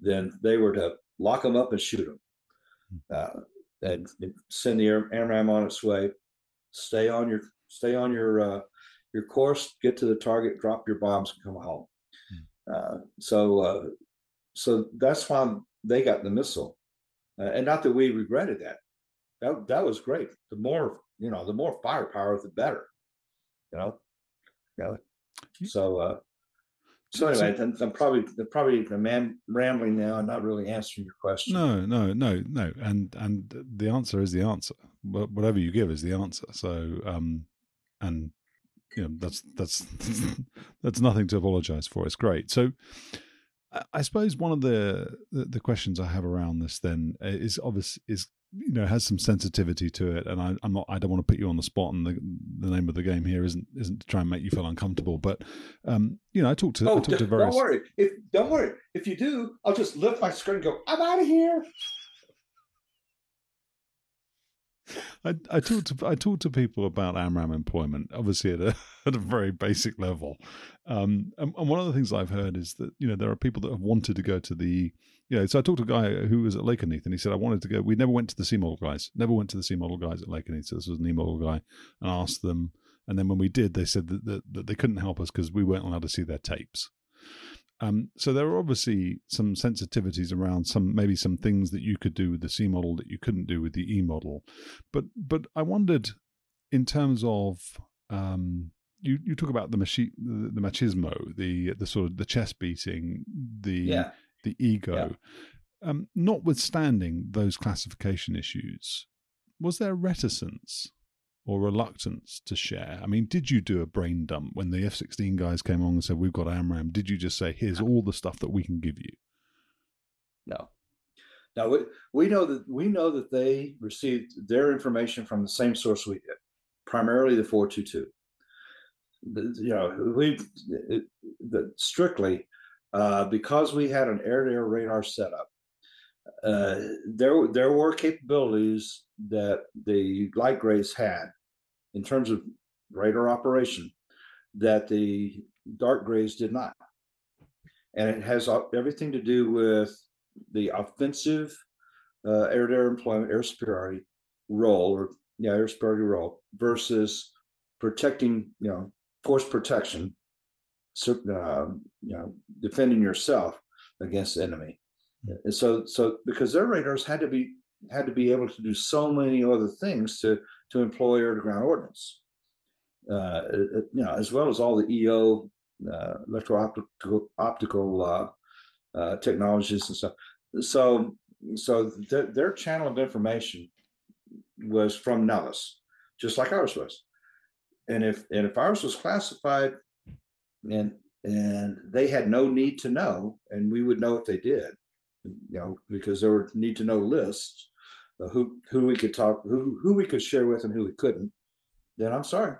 B: then they were to lock them up and shoot them, hmm. uh, and send the AMRAAM on its way. Stay on your stay on your uh, your course, get to the target, drop your bombs, and come home. Hmm. Uh, so uh, so that's why they got the missile, uh, and not that we regretted that. That that was great. The more you know, the more firepower, the better. You know, yeah. So uh, so anyway, so, I'm, probably I'm probably man, rambling now and not really answering your question.
A: No, no, no, no. And and the answer is the answer. Whatever you give is the answer. So um, and you know that's that's that's nothing to apologize for. It's great. So I suppose one of the, the, the questions I have around this then is obvious is you know has some sensitivity to it, and I, am not I don't want to put you on the spot, and the the name of the game here isn't isn't to try and make you feel uncomfortable, but um, you know I talked to
B: oh,
A: I talked
B: to
A: various.
B: Don't worry, if don't worry, if you do, I'll just lift my screen and go. I'm out of here.
A: I, I talk to I talk to people about AMRAAM employment, obviously at a at a very basic level, um, and, and, one of the things I've heard is that you know there are people that have wanted to go to the you know. So I talked to a guy who was at Lake Lakenheath, and he said I wanted to go. We never went to the C model guys, never went to the C model guys at Lake Lakenheath. So this was an E model guy, and asked them, and then when we did, they said that, that, that they couldn't help us because we weren't allowed to see their tapes. Um, so there are obviously some sensitivities around some maybe some things that you could do with the C model that you couldn't do with the E model, but but I wondered in terms of um, you you talk about the machi- the, the, machismo, the the sort of the chest beating, the
B: yeah.
A: the ego. Yeah. Um, notwithstanding those classification issues, was there reticence or reluctance to share? I mean, did you do a brain dump when the F 16 guys came on and said, We've got AMRAAM? Did you just say, Here's all the stuff that we can give you?
B: No. Now we, we know that we know that they received their information from the same source we did, primarily the 422. The, you know, we it, strictly uh, because we had an air-to-air radar setup. Uh, there there were capabilities that the light grays had in terms of radar operation that the dark grays did not. And it has everything to do with the offensive uh, air to air employment, air superiority role, or yeah, air superiority role versus protecting, you know, force protection, uh, you know, defending yourself against the enemy. And so, so because their radars had to be had to be able to do so many other things to to employ air to ground ordnance, uh, you know, as well as all the EO uh, electro optical optical uh, uh, technologies and stuff. So, so th- their channel of information was from Nellis, just like ours was. And if and if ours was classified, and and they had no need to know, and we would know if they did, you know, because there were need to know lists who who we could talk, who who we could share with, and who we couldn't. Then I'm sorry,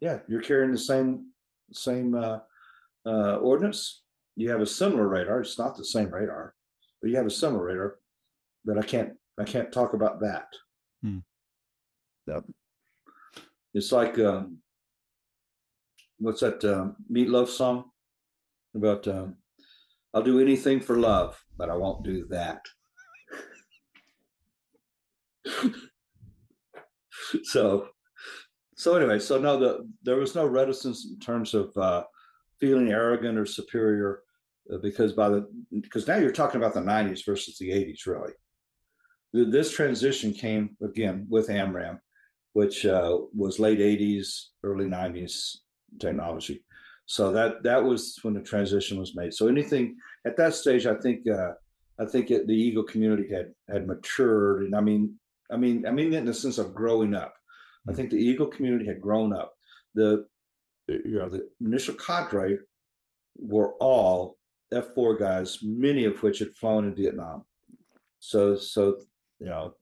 B: yeah, you're carrying the same same uh, uh, ordnance. You have a similar radar. It's not the same radar, but you have a similar radar. But I can't I can't talk about that. Hmm. Yep. It's like um, what's that uh, Meatloaf song about? Um, I'll do anything for love, but I won't do that. so, so anyway, so no, the there was no reticence in terms of uh, feeling arrogant or superior, uh, because by the because now you're talking about the '90s versus the '80s, really. This transition came again with AMRAAM which uh, was late '80s, early '90s technology. So that that was when the transition was made. So anything at that stage, I think uh, I think it, the Eagle community had had matured, and I mean, I mean, I mean, in the sense of growing up. I hmm. think the Eagle community had grown up. The you know the initial cadre were all F four guys, many of which had flown in Vietnam. So so you know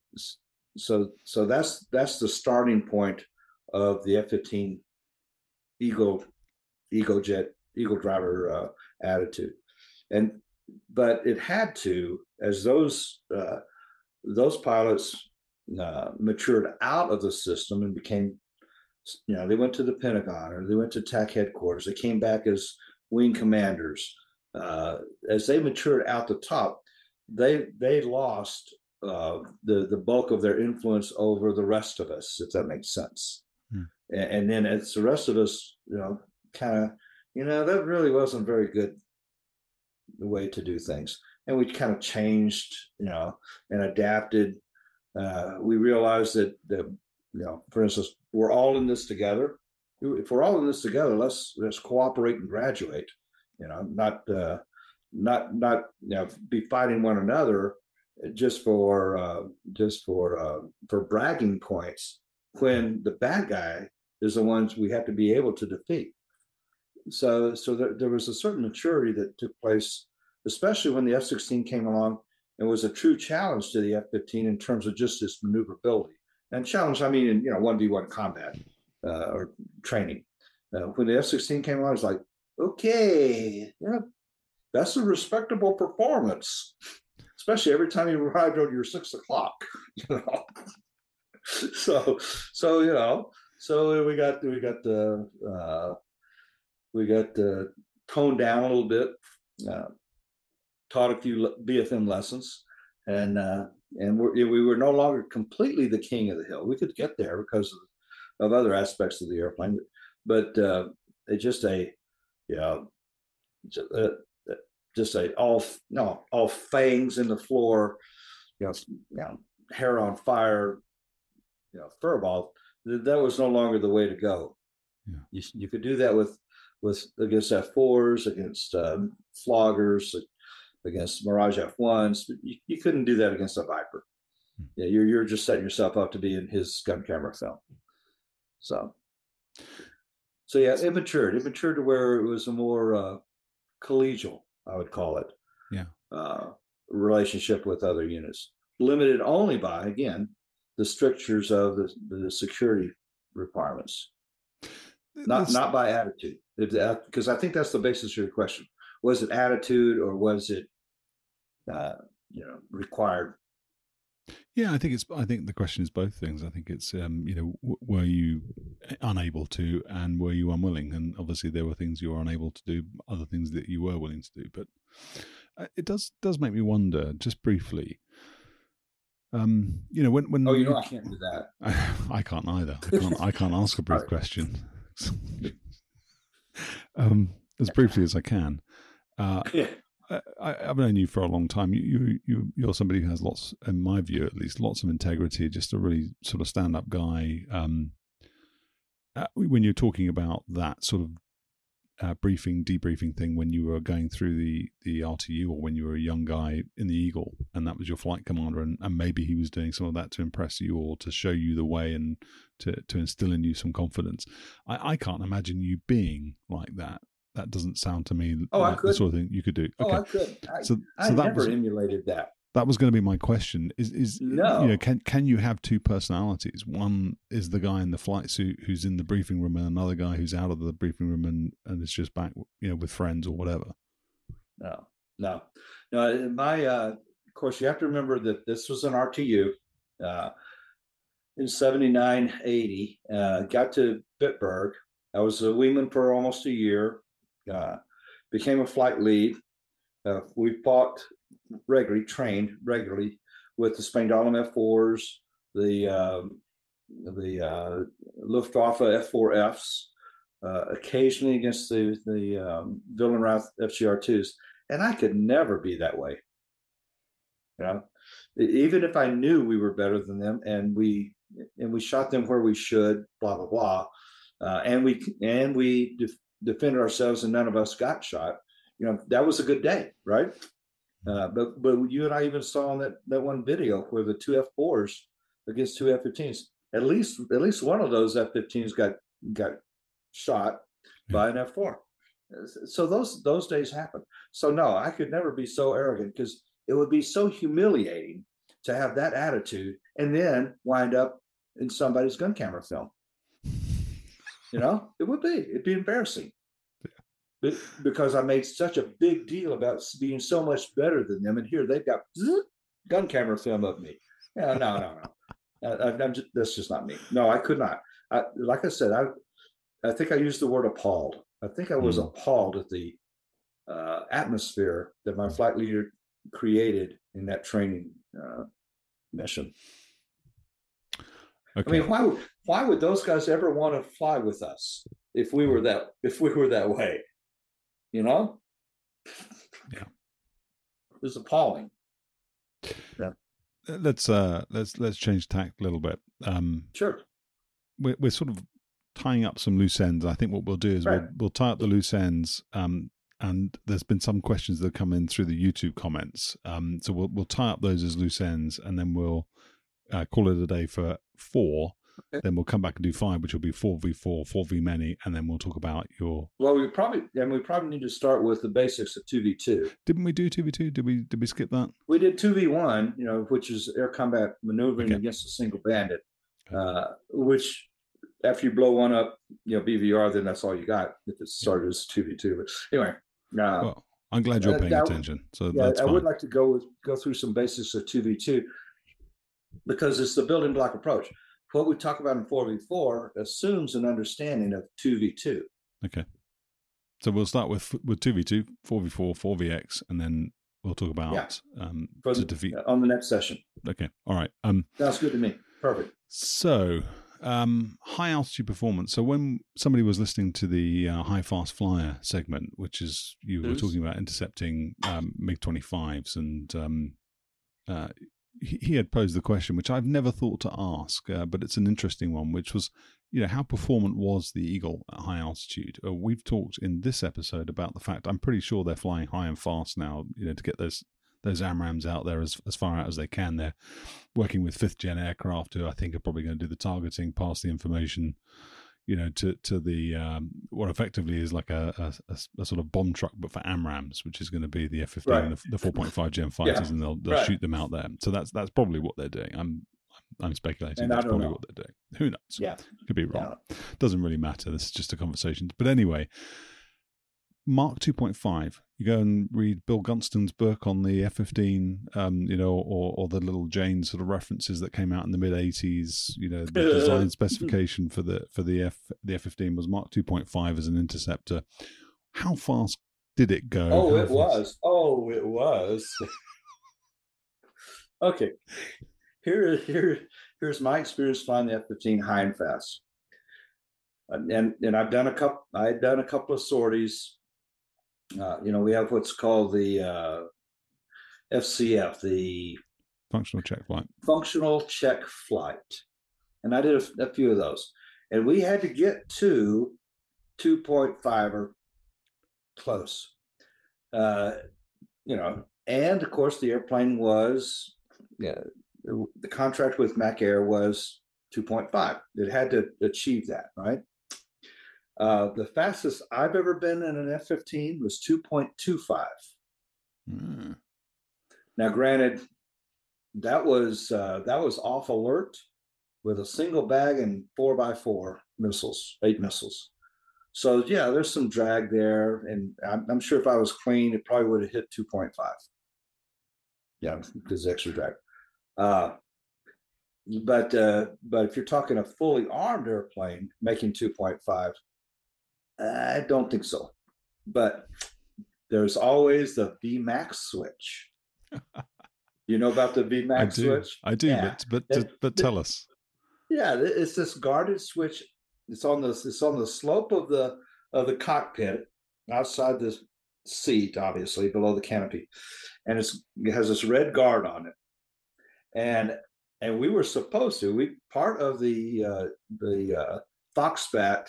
B: so so that's that's the starting point of the F fifteen Eagle Eagle jet Eagle driver uh, attitude, and but it had to as those uh, those pilots uh, matured out of the system and became, you know, they went to the Pentagon or they went to TAC headquarters. They came back as wing commanders. Uh, as they matured out the top, they they lost uh, the the bulk of their influence over the rest of us, if that makes sense. Hmm. And, and, then as the rest of us, you know, kind of, you know, that really wasn't very good the way to do things. And we kind of changed, you know, and adapted uh, we realize that, that, you know, for instance, we're all in this together. If we're all in this together, let's let's cooperate and graduate. You know, not uh, not not you know be fighting one another just for uh, just for uh, for bragging points when the bad guy is the ones we have to be able to defeat. So so there, there was a certain maturity that took place especially when the F 16 came along and was a true challenge to the F 15 in terms of just its maneuverability. And challenge, I mean, in you know, 1v1 combat uh, or training. Uh, when the F 16 came along, I was like, okay, yeah, that's a respectable performance, especially every time you arrived on your six o'clock, you know. so, so you know, so we got we got the uh, we got uh, toned down a little bit, uh, taught a few BFM lessons, and uh, and we're, we were no longer completely the king of the hill. We could get there because of, of other aspects of the airplane, but uh, it's just a yeah, just, uh, just a all no all fangs in the floor, you know, you know, hair on fire, you know, furball. That was no longer the way to go. Yeah. You, you could do that with with against F4s, against um, floggers, against Mirage F1s. You, you couldn't do that against a Viper. Hmm. Yeah, you're you're just setting yourself up to be in his gun camera film. So, so yeah, it matured. It matured to where it was a more uh, collegial, I would call it.
A: Yeah.
B: Uh, relationship with other units, limited only by again the strictures of the, the security requirements not not by attitude because i think that's the basis of your question was it attitude or was it uh, you know required
A: yeah i think it's i think the question is both things i think it's um, you know w- were you unable to and were you unwilling and obviously there were things you were unable to do other things that you were willing to do but uh, it does does make me wonder just briefly um, you know when when
B: oh you know I can't do that.
A: I, I can't either. I can't, I can't ask a brief question. um, as briefly as I can. Uh, yeah. I, have known you for a long time. You, you, you, you're somebody who has lots, in my view at least, lots of integrity. Just a really sort of stand-up guy. Um, uh, when you're talking about that sort of uh, briefing, debriefing thing when you were going through the the RTU, or when you were a young guy in the Eagle, and that was your flight commander, and, and maybe he was doing some of that to impress you or to show you the way and to to instill in you some confidence. I, I can't imagine you being like that. That doesn't sound to me
B: oh, like
A: the sort of thing you could do.
B: Okay. Oh, I could. I, so, I so that never was, emulated that.
A: That was going to be my question. Is is no. you know can can you have two personalities? One is the guy in the flight suit who's in the briefing room, and another guy who's out of the briefing room and and is just back, you know, with friends or whatever.
B: No, no, no. My, uh, of course, you have to remember that this was an RTU. Uh, in 79, 80, uh, got to Bitburg. I was a wingman for almost a year. Uh, became a flight lead. Uh, we fought regularly, trained regularly with the Spangdahlem F4s, the um, the uh, Luftwaffe F4Fs, uh, occasionally against the the um, Wildenrath FGR2s, and I could never be that way. You know, even if I knew we were better than them, and we and we shot them where we should, blah blah blah, uh, and we and we defended ourselves, and none of us got shot. You know, that was a good day, right? Uh, but but you and I even saw in that that one video where the two F4s against two F15s. At least at least one of those F15s got got shot by an F4. So those those days happen. So no, I could never be so arrogant because it would be so humiliating to have that attitude and then wind up in somebody's gun camera film. You know, it would be. It'd be embarrassing because I made such a big deal about being so much better than them, and here they've got gun camera film of me. Yeah, no, no, no. I, I'm just, that's just not me. No, I could not. I, like I said, I I think I used the word appalled. I think I was mm. appalled at the uh, atmosphere that my flight leader created in that training uh, mission. Okay. I mean, why would why would those guys ever want to fly with us if we were that if we were that way? you know?
A: Yeah.
B: It's appalling.
A: Yeah. Let's uh let's let's change tack a little bit. Um
B: sure.
A: We're we're sort of tying up some loose ends. I think what we'll do is right. we'll we'll tie up the loose ends. Um and there's been some questions that have come in through the YouTube comments. Um so we'll we'll tie up those as loose ends and then we'll uh, call it a day for four Okay. Then we'll come back and do five, which will be four v four, four v many, and then we'll talk about your.
B: Well, we probably and we probably need to start with the basics of two v two.
A: Didn't we do two v two? Did we did we skip that?
B: We did two v one, you know, which is air combat maneuvering okay. against a single bandit, okay. uh, which after you blow one up, you know, BVR, then that's all you got. If it started as two v two, but anyway. Uh,
A: well, I'm glad you're paying attention. So yeah, I
B: would like to go with, go through some basics of two v two because it's the building block approach. What we talk about in four v four assumes an understanding of two v two.
A: Okay. So we'll start with with two v two, four v four, four vx, and then we'll talk about yeah. um,
B: to the, defeat on the next session.
A: Okay. All right. Um,
B: Sounds good to me. Perfect.
A: So um, high altitude performance. So when somebody was listening to the uh, high fast flyer segment, which is you were talking about intercepting um, MiG twenty fives, and um, uh, he, had posed the question, which I've never thought to ask, uh, but it's an interesting one, which was, you know, how performant was the Eagle at high altitude? Uh, we've talked in this episode about the fact I'm pretty sure they're flying high and fast now, you know, to get those those AMRAAMs out there as, as far out as they can. They're working with fifth gen aircraft who I think are probably going to do the targeting, pass the information, you know, to to the um, what effectively is like a, a, a, sort of bomb truck, but for AMRAAMs, which is going to be the F fifteen, right. the, the four point five Gen fighters, yeah. and they'll they'll right. shoot them out there. So that's that's probably what they're doing. I'm I'm speculating. And that's probably know. what they're doing. Who knows?
B: Yeah,
A: could be wrong. Doesn't really matter. This is just a conversation. But anyway, Mach 2.5, you go and read Bill Gunston's book on the F-15, um, you know, or, or the little Jane sort of references that came out in the mid 80s. You know, the design specification for the for the F the F-15 was Mach 2.5 as an interceptor. How fast did it go?
B: Oh, How it fast? was. Oh, it was. okay, here here here's my experience flying the F-15 high and fast. And, and I've done a couple. I've done a couple of sorties uh, you know, we have what's called the uh, FCF, the
A: functional check flight.
B: Functional check flight, and I did a, a few of those, and we had to get to two point five or close. Uh, you know, and of course the airplane was, yeah, the contract with McAir was 2.5. It had to achieve that, right? Uh, the fastest I've ever been in an F 15 was 2.25. Mm. Now, granted, that was uh, that was off alert with a single bag and four by four missiles, eight missiles. So yeah, there's some drag there, and I'm, I'm sure if I was clean, it probably would have hit 2.5. Yeah, because extra drag. Uh, but uh, but if you're talking a fully armed airplane making 2.5, I don't think so. But there's always the VMAX switch. you know about the VMAX I
A: do.
B: switch?
A: I do, yeah. but but, it, but tell us.
B: Yeah, it's this guarded switch. It's on the it's on the slope of the of the cockpit outside the seat, obviously below the canopy, and it's it has this red guard on it. And and we were supposed to we part of the uh, the uh, Foxbat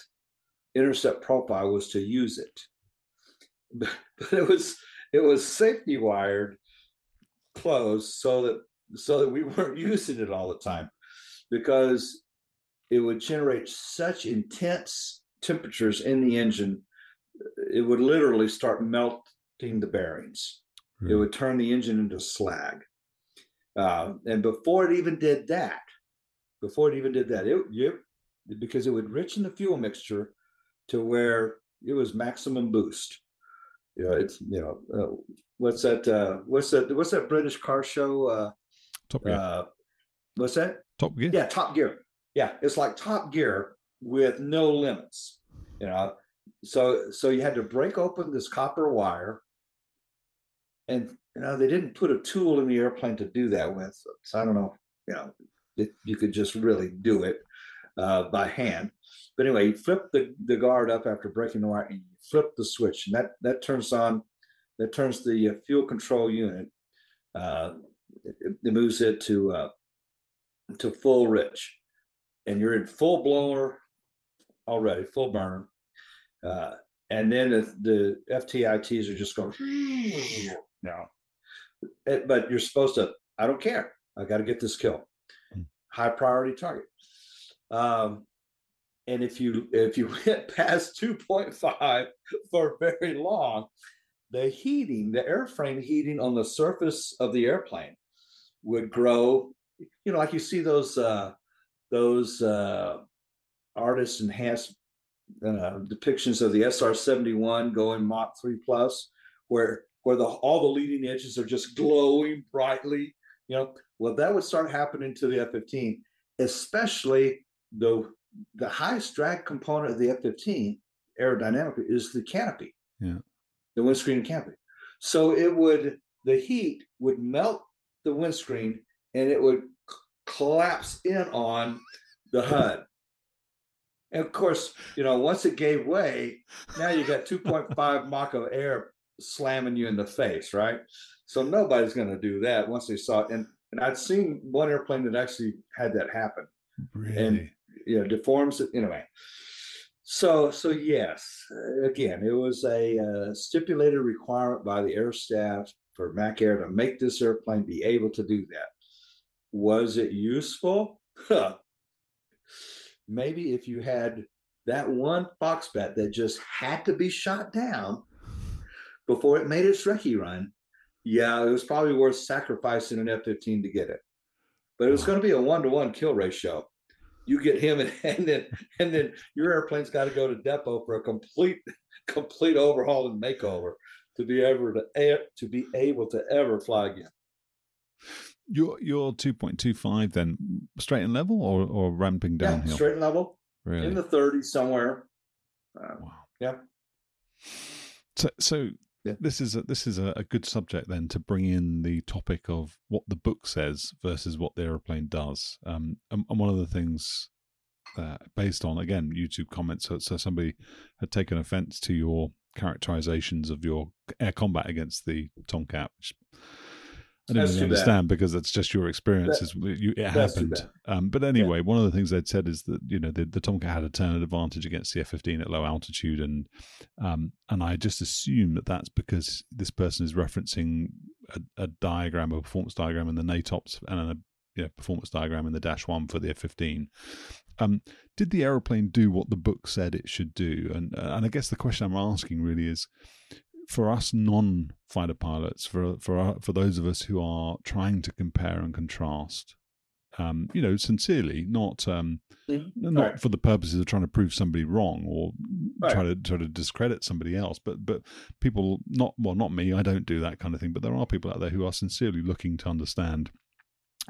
B: intercept profile was to use it. But, but it was it was safety wired closed so that so that we weren't using it all the time because it would generate such intense temperatures in the engine it would literally start melting the bearings mm. it hmm. would turn the engine into slag uh, and before it even did that before it even did that it, it because it would richen the fuel mixture to where it was maximum boost. You know, it's you know, uh, what's that? Uh, what's that? What's that British car show? Uh,
A: Top Gear. Uh,
B: what's that?
A: Top Gear.
B: Yeah, Top Gear. Yeah, it's like Top Gear with no limits. You know, so so you had to break open this copper wire, and you know they didn't put a tool in the airplane to do that with. So I don't know. You know, it, you could just really do it uh, by hand. But anyway, you flip the, the guard up after breaking the wire and you flip the switch, and that, that turns on, that turns the uh, fuel control unit, uh, it, it, moves it to uh, to full rich, and you're in full blower already, full burn. Uh, and then the, the FTITs are just going now. But you're supposed to, I don't care. I got to get this kill. Hmm. High priority target. Um, and if you if you went past 2.5 for very long, the heating, the airframe heating on the surface of the airplane would grow. You know, like you see those uh, those uh, artist enhanced uh, depictions of the SR seventy one going Mach three plus, where where the all the leading edges are just glowing brightly. You know, well, that would start happening to the F fifteen, especially the the highest drag component of the F fifteen aerodynamically is the canopy.
A: Yeah
B: the windscreen canopy. So it would the heat would melt the windscreen and it would collapse in on the HUD. And of course, you know, once it gave way, now you got 2.5 Mach of air slamming you in the face, right? So nobody's going to do that once they saw it. And and I'd seen one airplane that actually had that happen.
A: Really?
B: And you know, deforms it anyway. So, so yes, again, it was a uh, stipulated requirement by the air staff for McAir to make this airplane be able to do that. Was it useful? Maybe if you had that one Foxbat that just had to be shot down before it made its recce run, yeah, it was probably worth sacrificing an F 15 to get it. But it was going to be a one to one kill ratio you get him and, and then and then your airplane's got to go to depot for a complete complete overhaul and makeover to be able to to be able to ever fly again.
A: Your your two point two five then straight and level or or ramping downhill?
B: Yeah, straight and level.
A: Really?
B: In the thirties somewhere.
A: Uh, wow.
B: Yeah.
A: So so yeah. this is a, this is a, a, good subject then to bring in the topic of what the book says versus what the aeroplane does. Um, and, and, one of the things uh, based on again YouTube comments, so, so somebody had taken offence to your characterizations of your air combat against the Tomcat, which I didn't really understand because it's just your experiences. you, it happened. Um, but anyway, yeah. one of the things they'd said is that you know the, the Tomcat had a turn advantage against the F-15 at low altitude, and um, and I just assume that that's because this person is referencing a, a diagram, a performance diagram in the NATOPS and a you know, performance diagram in the Dash One for the F-15. Um, did the aeroplane do what the book said it should do? And uh, and I guess the question I'm asking really is, for us non-fighter pilots, for for our, for those of us who are trying to compare and contrast, um, you know, sincerely, not um, mm-hmm. not right. for the purposes of trying to prove somebody wrong or right. try to try to discredit somebody else, but but people not well, not me, I don't do that kind of thing, but there are people out there who are sincerely looking to understand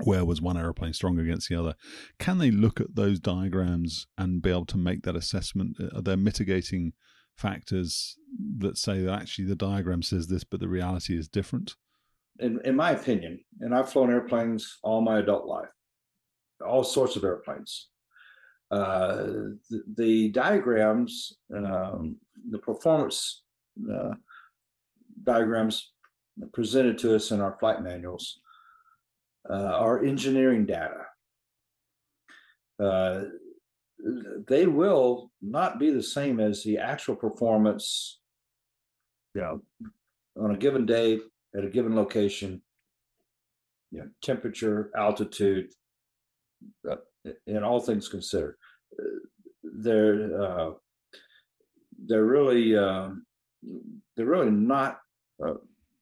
A: where was one aeroplane strong against the other. Can they look at those diagrams and be able to make that assessment? Are there mitigating factors that say that actually the diagram says this, but the reality is different?
B: In, in my opinion, and I've flown airplanes all my adult life, all sorts of airplanes. Uh, the, the, diagrams, um, the performance uh, diagrams presented to us in our flight manuals uh, are engineering data. They will not be the same as the actual performance know, on a given day at a given location, you know, temperature, altitude, uh, and all things considered. They're uh, they're really uh, they're really not uh,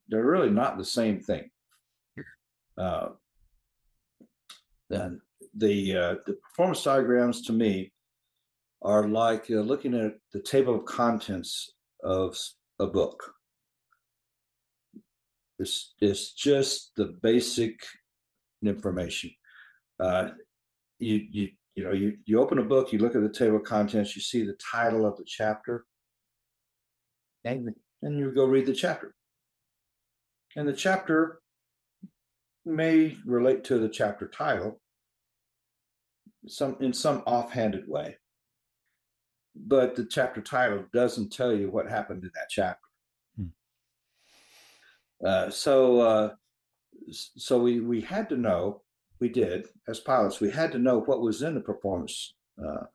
B: they're really not the same thing. Uh, and the uh, the performance diagrams to me are like uh, looking at the table of contents of a book. It's it's just the basic information. Uh, you you you know you you open a book, you look at the table of contents, you see the title of the chapter, and you go read the chapter. And the chapter may relate to the chapter title, some in some offhanded way. But the chapter title doesn't tell you what happened in that chapter. Hmm. Uh, so uh, so we we had to know we did as pilots we had to know what was in the performance uh,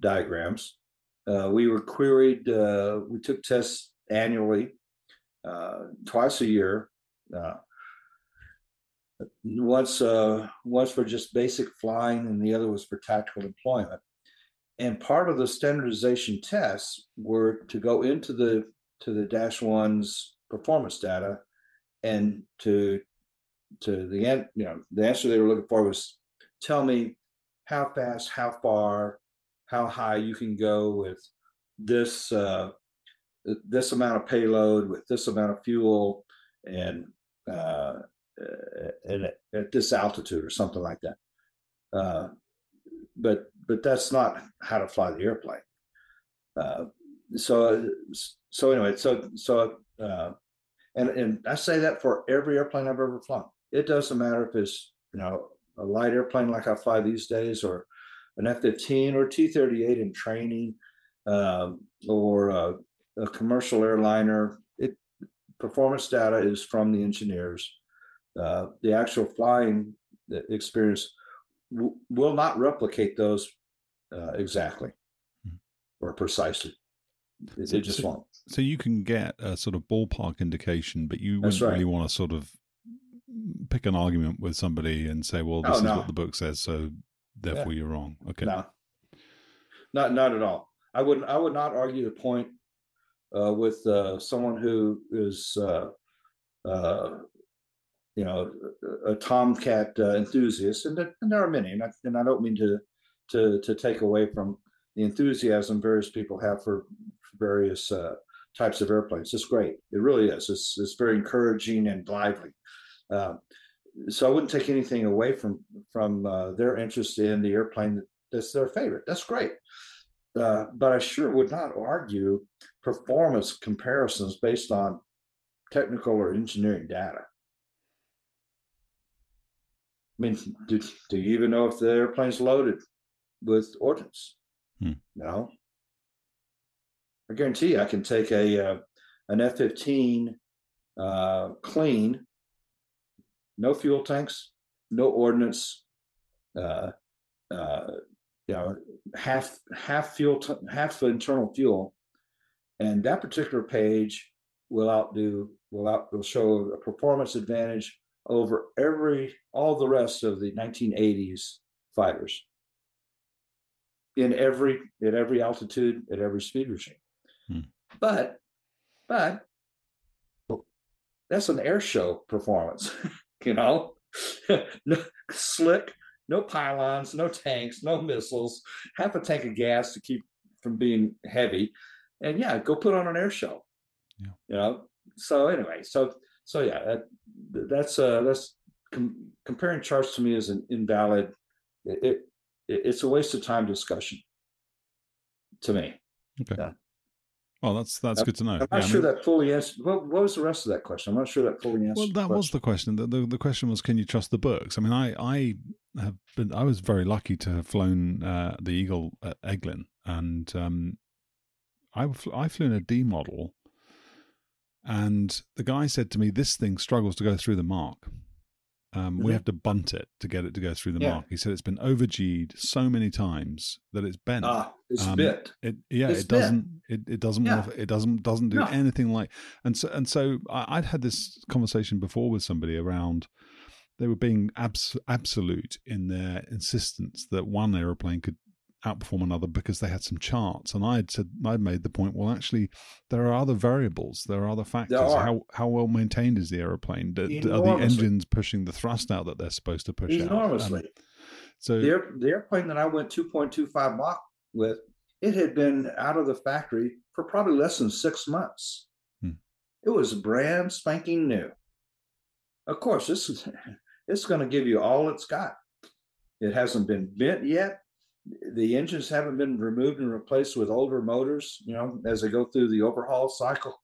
B: diagrams uh, we were queried uh, we took tests annually uh, twice a year once uh, once for just basic flying, and the other was for tactical deployment. And part of the standardization tests were to go into the to the Dash One's performance data, and to to the end, you know, the answer they were looking for was tell me how fast, how far, how high you can go with this uh, this amount of payload with this amount of fuel and uh, at, at this altitude or something like that. Uh, but but that's not how to fly the airplane. Uh, so so anyway, so so uh, and and I say that for every airplane I've ever flown. It doesn't matter if it's you know a light airplane like I fly these days, or an F-15 or T-38 in training, um, or a, a, commercial airliner. It performance data is from the engineers. Uh, the actual flying experience w- will not replicate those uh, exactly mm-hmm. or precisely. It, so, just
A: so,
B: won't.
A: So you can get a sort of ballpark indication, but you wouldn't right. really want to sort of pick an argument with somebody and say, "Well, this oh, is no. what the book says, so therefore yeah. you're wrong." Okay.
B: No, not not at all. I would I would not argue the point uh, with uh, someone who is uh, uh you know a tomcat uh, enthusiast, and, and, there are many, and I, and I don't mean to to to take away from the enthusiasm various people have for various uh, types of airplanes. It's great. It really is. It's it's very encouraging and lively. Uh, so I wouldn't take anything away from from uh, their interest in the airplane that's their favorite. That's great. Uh, but I sure would not argue performance comparisons based on technical or engineering data. I mean, do, do you even know if the airplane's loaded with ordnance? Hmm. No. I guarantee you, I can take a uh, an F fifteen uh, clean no fuel tanks, no ordnance, uh, uh, you know, half half fuel, t- half internal fuel, and that particular page will outdo will out will show a performance advantage over every all the rest of the 1980s fighters in every at every altitude at every speed regime. Hmm. But but that's an air show performance. you know, no, slick, no pylons, no tanks, no missiles, half a tank of gas to keep from being heavy, and yeah, go put on an air show. Yeah. You know. So anyway, so so yeah, that, that's uh that's com- comparing charts to me is an invalid. It, it, it's a waste of time discussion to me.
A: Okay. Yeah. Oh, that's that's good to know.
B: I'm not yeah, sure I mean, that fully answered. What, what, was the rest of that question? I'm not sure that fully answered.
A: Well, that was the question. The, the, the question was, can you trust the books? I mean, I I have been. I was very lucky to have flown uh, the Eagle at Eglin, and um, I I flew in a D model, and the guy said to me, "This thing struggles to go through the Mach." Um, mm-hmm. We have to bunt it to get it to go through the yeah. Mach. He said it's been overg'd so many times that it's bent.
B: Ah, it's um, bit.
A: It, yeah, it's it doesn't. It, it doesn't. Yeah. it doesn't. Doesn't do no. anything like. And so and so, I, would had this conversation before with somebody around. They were being abs- absolute in their insistence that one aeroplane could outperform another because they had some charts. And I had said I'd made the point. Well, actually, there are other variables. There are other factors. How how well maintained is the aeroplane? Are the engines pushing the thrust out that they're supposed to push out
B: enormously?
A: Out? so
B: the, air, the airplane that I went two point two five Mach with, it had been out of the factory for probably less than six months. Hmm. It was brand spanking new. Of course, this is it's going to give you all it's got. It hasn't been bent yet the engines haven't been removed and replaced with older motors, you know, as they go through the overhaul cycle.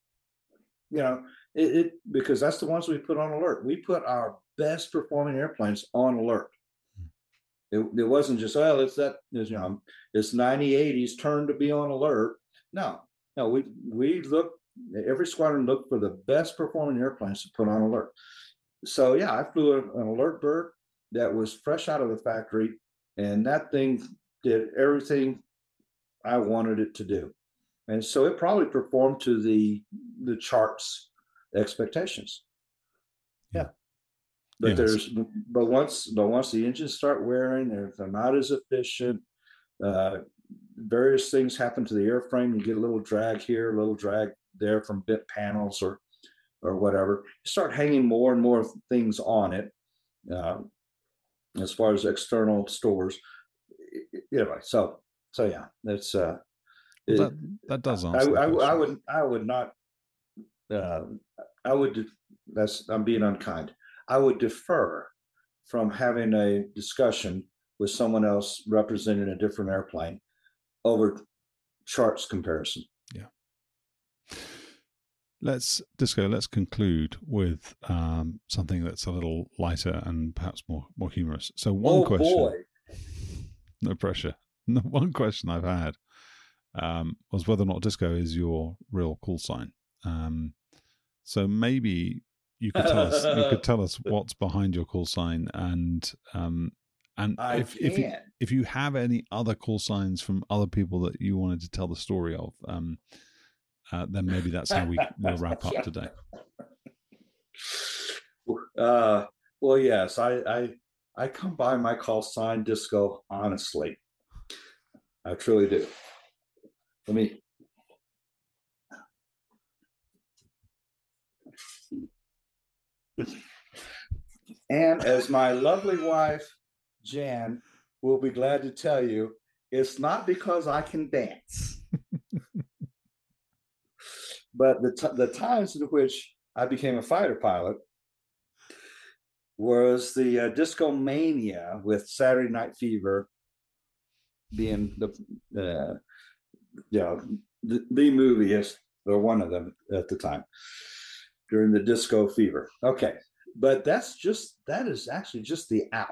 B: You know, it, it because that's the ones we put on alert. We put our best performing airplanes on alert. Hmm. It, it wasn't just, oh, it's that, it's, you know, it's 9080's turn to be on alert. No, no, we we look every squadron looked for the best performing airplanes to put on alert. So yeah, I flew an alert bird that was fresh out of the factory, and that thing did everything I wanted it to do. And so it probably performed to the the charts expectations.
A: Yeah.
B: but
A: Yes.
B: there's but once but once the engines start wearing, they're, they're not as efficient. Uh, various things happen to the airframe. You get a little drag here, a little drag there from bit panels or or whatever. You start hanging more and more things on it. Uh, as far as external stores, anyway. So so yeah, that's uh,
A: Well, that, that does
B: I,
A: answer.
B: I, I
A: question.
B: would I would not uh, I would that's I'm being unkind. I would defer from having a discussion with someone else representing a different airplane over charts comparison. Yeah.
A: Let's disco. Let's conclude with um, something that's a little lighter and perhaps more more humorous. So one
B: oh
A: question.
B: boy.
A: No pressure. The one question I've had um, was whether or not disco is your real call sign. Um, so maybe you could tell us you could tell us what's behind your call sign and um, and
B: I
A: if
B: can.
A: if you, if you have any other call signs from other people that you wanted to tell the story of, um, uh, then maybe that's how we will wrap up today.
B: Uh, well, yes, I, I I come by my call sign disco honestly. I truly do. Let me. And as my lovely wife, Jan, will be glad to tell you, it's not because I can dance. but the, t- the times in which I became a fighter pilot was the uh, disco mania with Saturday Night Fever being the uh, the, the movie is or one of them at the time during the disco fever. Okay, but that's just that is actually just the out.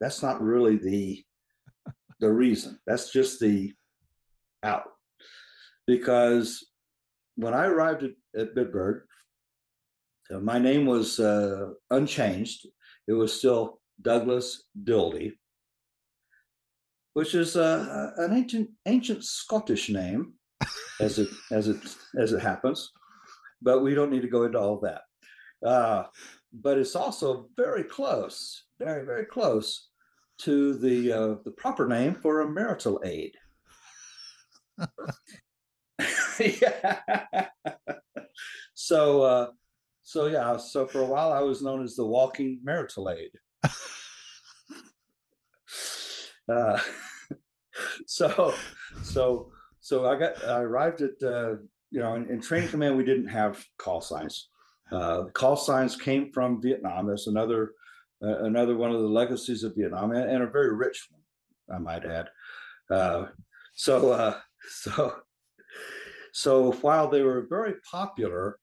B: That's not really the the reason. That's just the out because when I arrived at, at Bitburg, uh, my name was uh, unchanged. It was still Douglas Dildy, which is uh, an ancient ancient Scottish name, as it as it as it happens. But we don't need to go into all that. Uh, but it's also very close, very very close to the uh, the proper name for a marital aid. yeah. So uh, so yeah, so for a while I was known as the walking marital aid. uh, so so so I got I arrived at uh, you know in, in training command we didn't have call signs. Uh, call signs came from Vietnam. That's another uh, another one of the legacies of Vietnam, and, and a very rich one, I might add. Uh, so uh, so so while they were very popular,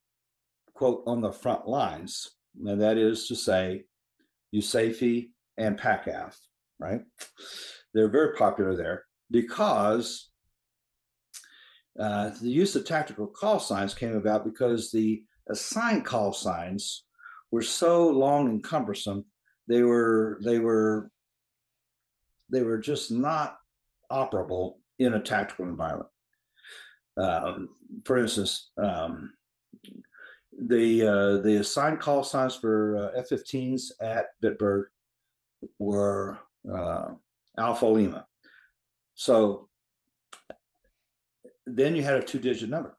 B: quote on the front lines, and that is to say, USAFE and PACAF, right? They're very popular there because uh, the use of tactical call signs came about because the assigned call signs were so long and cumbersome. They were they were they were just not operable in a tactical environment. Um, for instance, um, the uh, the assigned call signs for uh, F-15s at Bitburg were uh, Alpha Lima. So then you had a two-digit number,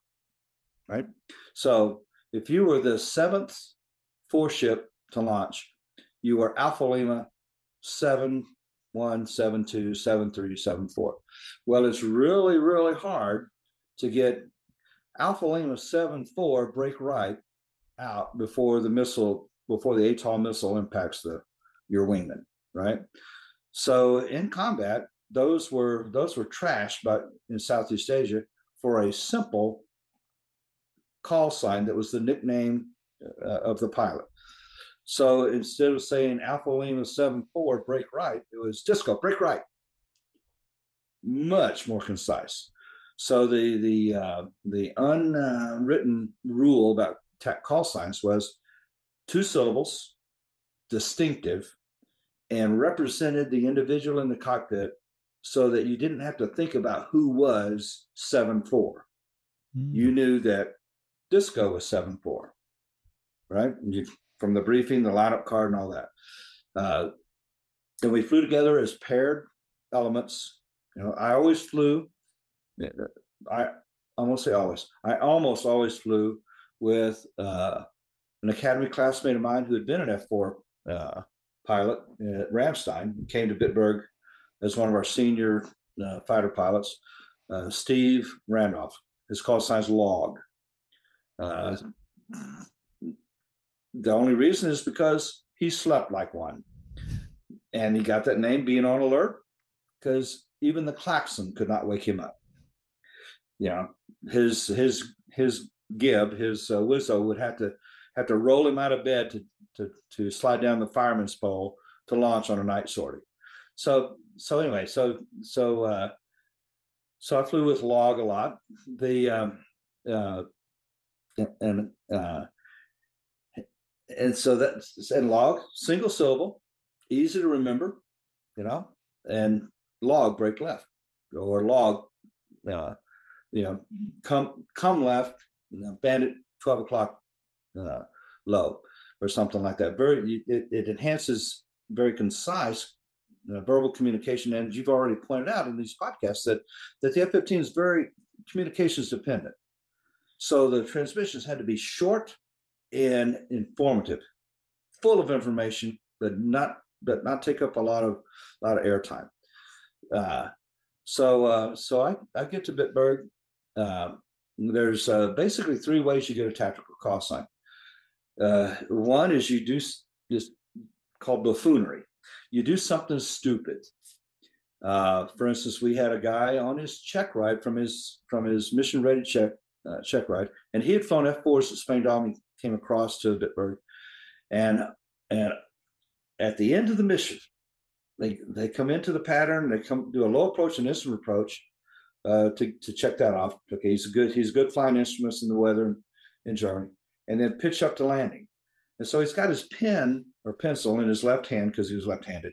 B: right? So if you were the seventh four ship to launch, you were Alpha Lima seven one seven two seven three seven four. Well, it's really really hard to get Alpha Lima seven four break right out before the missile before the Atoll missile impacts the your wingman, right? So in combat, those were those were trashed, but in Southeast Asia for a simple call sign that was the nickname uh, of the pilot. So instead of saying Alpha Lima 7 4, break right, it was disco, break right. Much more concise. So the the uh, the unwritten rule about tech call signs was two syllables, distinctive, and represented the individual in the cockpit so that you didn't have to think about who was 7 4
A: Mm.
B: you knew that disco was 7 4 right you from the briefing, the lineup card, and all that. Uh, and we flew together as paired elements. You know, I always flew. I I won't say always. I almost always flew with uh, an academy classmate of mine who had been an F four uh, pilot at Ramstein, came to Bitburg as one of our senior uh, fighter pilots, uh, Steve Randolph. His call sign's Log. Uh, the only reason is because he slept like one. And he got that name being on alert because even the klaxon could not wake him up. You know, his his his gib, his uh, Wizzo would have to have to roll him out of bed to to to slide down the fireman's pole to launch on a night sortie. So so anyway, so so uh, so I flew with log a lot. The um, uh, and uh, and so that's and log single syllable, easy to remember, you know, and log break left or log, uh, you know, come come left, you bandit twelve o'clock uh, low or something like that. Very it, it enhances very concise uh, verbal communication, and you've already pointed out in these podcasts that that the F-15 is very communications dependent. So the transmissions had to be short and informative, full of information, but not but not take up a lot of a lot of airtime. Uh, so uh, so I, I get to Bitburg. Uh, there's uh, basically three ways you get a tactical call sign. Uh, one is you do this called buffoonery. You do something stupid. Uh, for instance, we had a guy on his check ride from his from his mission ready check uh, check ride, and he had flown F4s at Spain. He came across to Bitburg, and and at the end of the mission, they they come into the pattern. They come do a low approach and instrument approach uh, to to check that off. Okay, he's a good he's a good flying instruments in the weather in Germany, and then pitch up to landing. And so he's got his pen or pencil in his left hand because he was left-handed,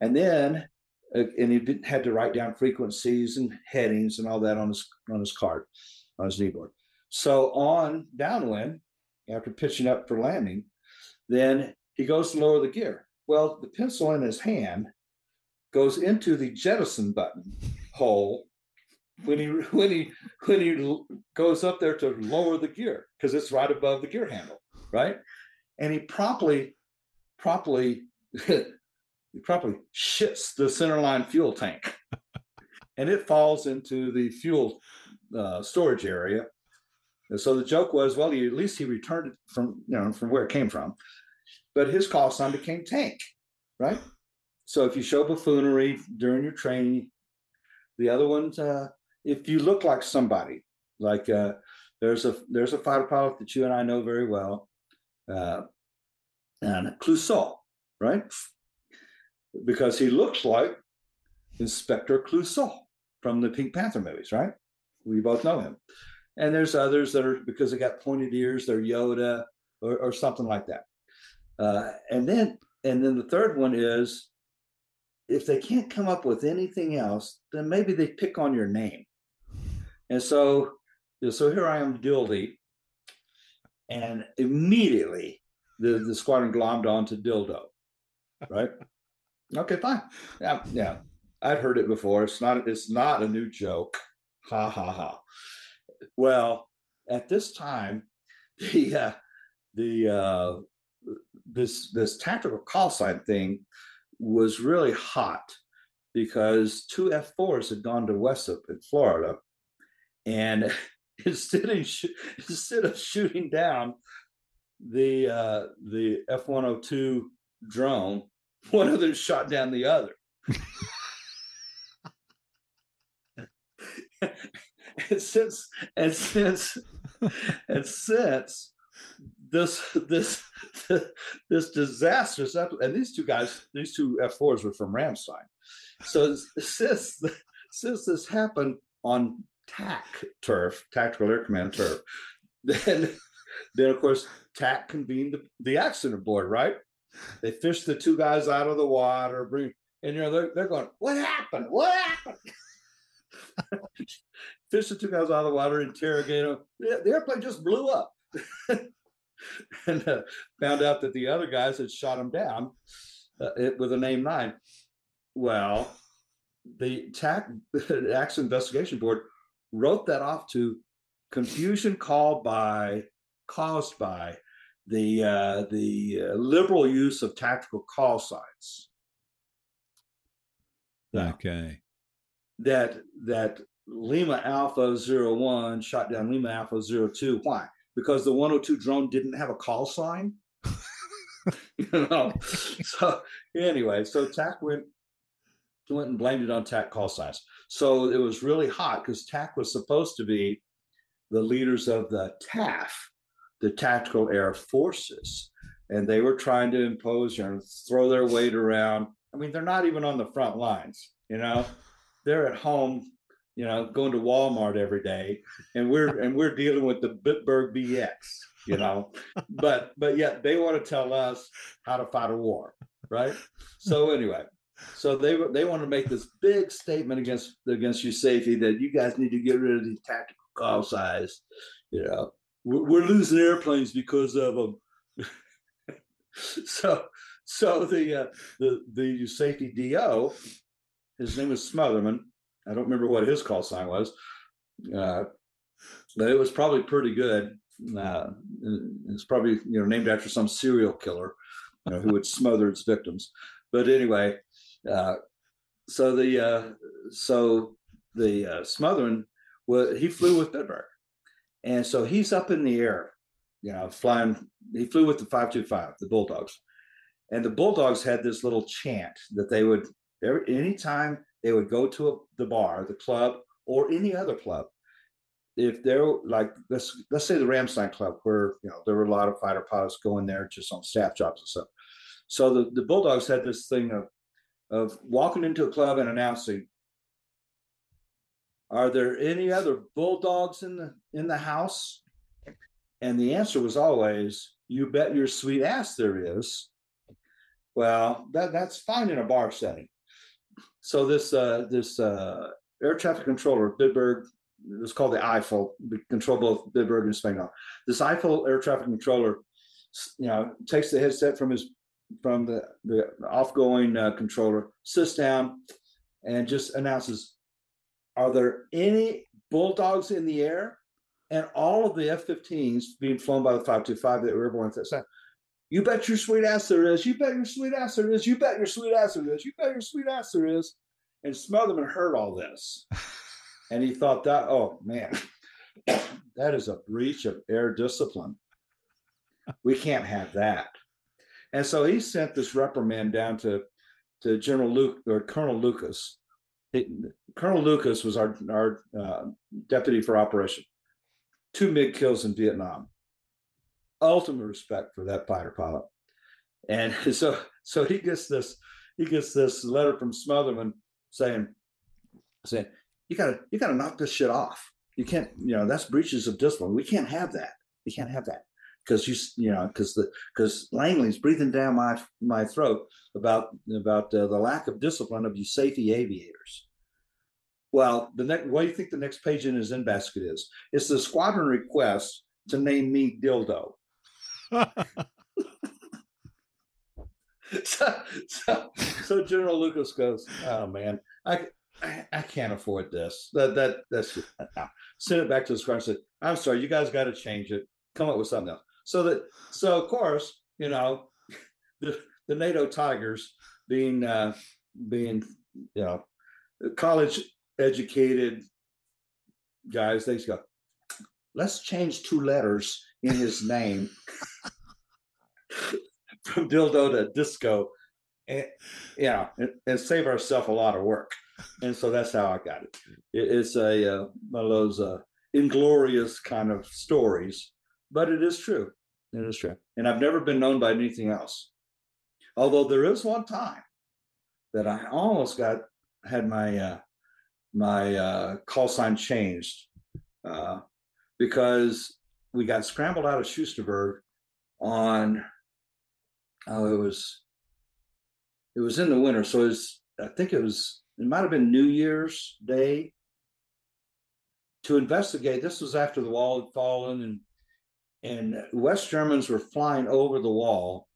B: and then uh, and he had to write down frequencies and headings and all that on his on his card on his kneeboard. So on downwind, after pitching up for landing, then he goes to lower the gear. Well, the pencil in his hand goes into the jettison button hole when he when he when he goes up there to lower the gear because it's right above the gear handle, right? And he promptly promptly he promptly shits the centerline fuel tank, and it falls into the fuel uh, storage area. And so the joke was, well, he, at least he returned it from you know from where it came from, but his call sign became tank, right? So if you show buffoonery during your training, the other ones, uh, if you look like somebody, like uh, there's a there's a fighter pilot that you and I know very well, uh, and Clouseau, right? Because he looks like Inspector Clouseau from the Pink Panther movies, right? We both know him. And there's others that are because they got pointed ears, they're Yoda or, or something like that. Uh, and then and then the third one is if they can't come up with anything else, then maybe they pick on your name. And so so here I am, Dildy, and immediately the, the squadron glommed on to dildo. Right? okay, fine. Yeah, yeah. I've heard it before. It's not it's not a new joke. Ha ha ha. Well, at this time, the uh, the uh, this this tactical call sign thing was really hot because two F4s had gone to WSEP in Florida, and instead of instead of shooting down the uh, the F102 drone, one of them shot down the other. and since and since and since this this this disastrous and these two guys these two f4s were from ramstein so since since this happened on tac turf tactical air command turf then then of course tac convened the, the accident board right they fished the two guys out of the water bring and you know they're, they're going what happened what happened fish the two guys out of the water, interrogate them. The, airplane just blew up. and uh, found out that the other guys had shot him down uh, it, with an AIM-9. Well, the TAC the Accident Investigation Board wrote that off to confusion caused by caused by the uh, the uh, liberal use of tactical call signs.
A: Okay.
B: That that Lima Alpha 01 shot down Lima Alpha 02. Why? Because the 102 drone didn't have a call sign. you know. So anyway, so TAC went went and blamed it on TAC call signs. So it was really hot because TAC was supposed to be the leaders of the TAF, the Tactical Air Forces, and they were trying to impose, know, throw their weight around. I mean, they're not even on the front lines, you know. They're at home, you know, going to Walmart every day, and we're and we're dealing with the Bitburg BX, you know. but but yet they want to tell us how to fight a war, right? So anyway, so they they want to make this big statement against against USAFE that you guys need to get rid of these tactical call size. You know, we're, we're losing airplanes because of them. so so the uh, the the USAFE DO, his name was Smotherman. I don't remember what his call sign was, uh, but it was probably pretty good. Uh, it's probably you know named after some serial killer you know, who would smother its victims. But anyway, uh, so the uh, so the uh, Smotherman, well, he flew with Bitburg, and so he's up in the air, you know, flying. He flew with the five two five, the Bulldogs, and the Bulldogs had this little chant that they would every anytime they would go to a, the bar, the club, or any other club. If they're like let's let's say the Ramstein Club, where you know there were a lot of fighter pilots going there just on staff jobs and stuff. So the, the Bulldogs had this thing of of walking into a club and announcing, "Are there any other bulldogs in the in the house?" And the answer was always, "You bet your sweet ass there is." Well, that that's fine in a bar setting. So this uh, this uh, air traffic controller, Bitburg, it was called the Eifel, control both Bitburg and Spangdahl. This Eifel air traffic controller, you know, takes the headset from his from the, the off-going uh, controller, sits down and just announces, are there any bulldogs in the air? And all of the F-15s being flown by the 525 that were airborne at that time. You bet your sweet ass there is. You bet your sweet ass there is. You bet your sweet ass there is. You bet your sweet ass there is. And Smotherman heard all this. And he thought that, oh man, that is a breach of air discipline. We can't have that. And so he sent this reprimand down to, to General Luke or Colonel Lucas. It, Colonel Lucas was our, our uh, deputy for operation. Two MiG kills in Vietnam. Ultimate respect for that fighter pilot. And so so he gets this he gets this letter from Smotherman saying saying you gotta you gotta knock this shit off. You can't you know that's breaches of discipline. We can't have that. We can't have that because you you know because the because Langley's breathing down my my throat about about uh, the lack of discipline of USAFE aviators. Well, the next what do you think the next page in his in basket is? It's the squadron request to name me dildo. so, so, so General Lucas goes, oh man, I, I, I can't afford this. That that that's uh, send it back to the squadron. Said, I'm sorry, you guys got to change it. Come up with something else. So that so of course, you know, the, the NATO Tigers being uh, being you know college educated guys, they go, let's change two letters in his name. From dildo to disco. And yeah and, and save ourselves a lot of work. And so that's how i got it, it it's a uh, one of those uh, inglorious kind of stories but it is true. It is true. And I've never been known by anything else. Although there is one time that I almost got had my uh, my uh, call sign changed uh, because we got scrambled out of Soesterberg on oh it was it was in the winter so it was I think it was it might have been New Year's Day to investigate. This was after the wall had fallen and and West Germans were flying over the wall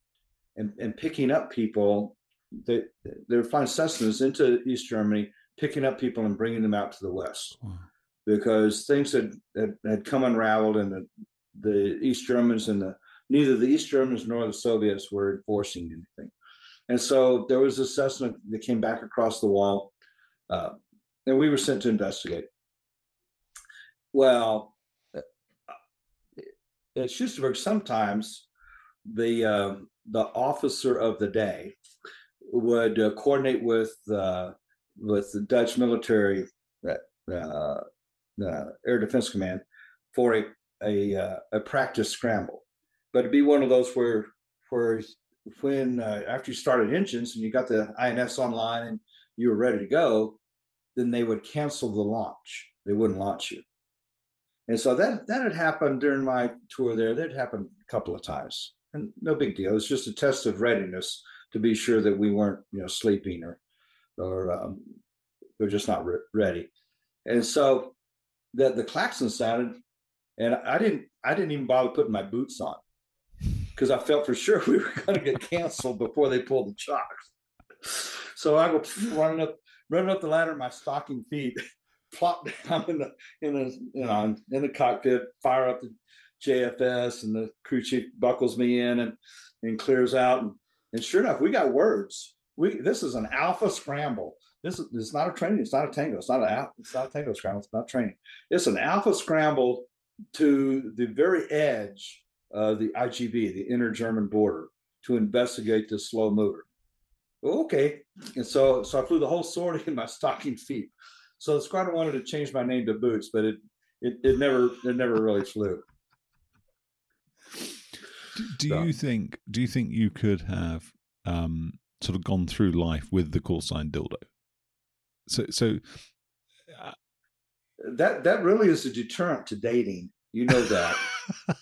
B: and, and picking up people. They they were flying Cessnas into East Germany, picking up people and bringing them out to the West
A: Wow.
B: because things had had, had come unraveled, and the, the East Germans and the neither the East Germans nor the Soviets were enforcing anything. And so there was a Cessna that came back across the wall, uh, and we were sent to investigate. Well, at Soesterberg, sometimes the uh, the officer of the day would uh, coordinate with uh, with the Dutch military uh, uh, Air Defense Command for a a, uh, a practice scramble, but it'd be one of those where where when uh, after you started engines and you got the INS online and you were ready to go, then they would cancel the launch. They wouldn't launch you. And so that that had happened during my tour there. That happened a couple of times, and no big deal. It's just a test of readiness to be sure that we weren't, you know, sleeping or or um, we're just not re- ready. And so the the klaxon sounded, and I didn't I didn't even bother putting my boots on because I felt for sure we were going to get canceled before they pulled the chocks. So I go running up running up the ladder in my stocking feet, plop down in the in the you know in the cockpit, fire up the JFS, and the crew chief buckles me in and and clears out. And, and sure enough, we got words. We this is an alpha scramble. This is it's not a training. It's not a tango. It's not al- it's not a tango scramble. It's not training. It's an alpha scramble to the very edge of the IGB, the inner German border, to investigate this slow mover. Okay, and so so I flew the whole sortie in my stocking feet. So the squadron wanted to change my name to Boots, but it it, it never it never really flew.
A: Do, do
B: So-
A: you think? Do you think you could have um, sort of gone through life with the call sign dildo? So, so
B: That that really is a deterrent to dating. You know that.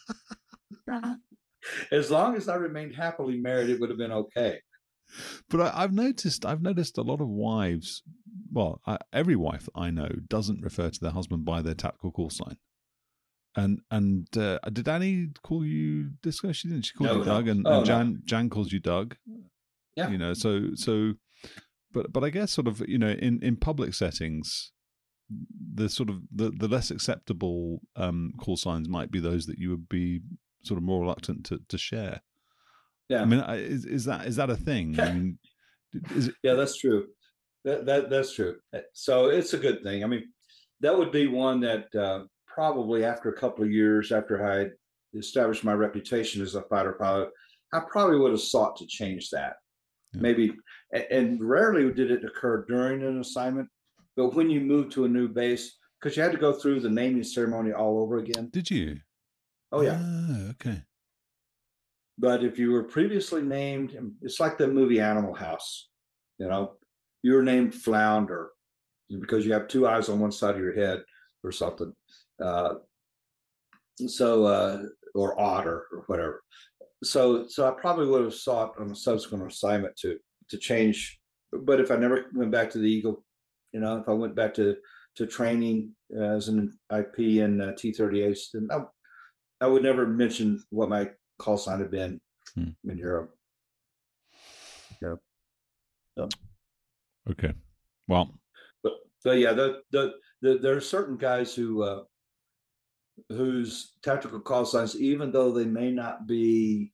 B: as long as I remained happily married, it would have been okay.
A: But I, I've noticed. I've noticed a lot of wives. Well, I, every wife I know doesn't refer to their husband by their tactical call sign. And and uh, did Annie call you Disco? She didn't. She called
B: No,
A: you
B: no.
A: Doug, and,
B: Oh,
A: and
B: no.
A: Jan Jan calls you Doug.
B: Yeah.
A: You know, so so, but but I guess sort of you know in in public settings, the sort of the the less acceptable um, call signs might be those that you would be sort of more reluctant to to share.
B: Yeah.
A: I mean, is is that is that a thing? I mean, is it,
B: Yeah, that's true. That, that that's true. Uh, So it's a good thing. I mean, that would be one that uh, probably after a couple of years after I established my reputation as a fighter pilot, I probably would have sought to change that.
A: Yeah.
B: Maybe, and rarely did it occur during an assignment, but when you move to a new base, because you had to go through the naming ceremony all over again.
A: did you?
B: Oh yeah.
A: Ah, okay.
B: But if you were previously named, it's like the movie Animal House. You know, you were named Flounder because you have two eyes on one side of your head or something. Uh, so, uh, or Otter or whatever. So, so I probably would have sought on a subsequent assignment to to change. But if I never went back to the Eagle, you know, if I went back to to training as an IP in uh, T-38, then I, I would never mention what my call sign had been
A: Hmm.
B: in Europe. Yeah.
A: Okay. Well,
B: But but yeah, the, the the there are certain guys who uh, whose tactical call signs, even though they may not be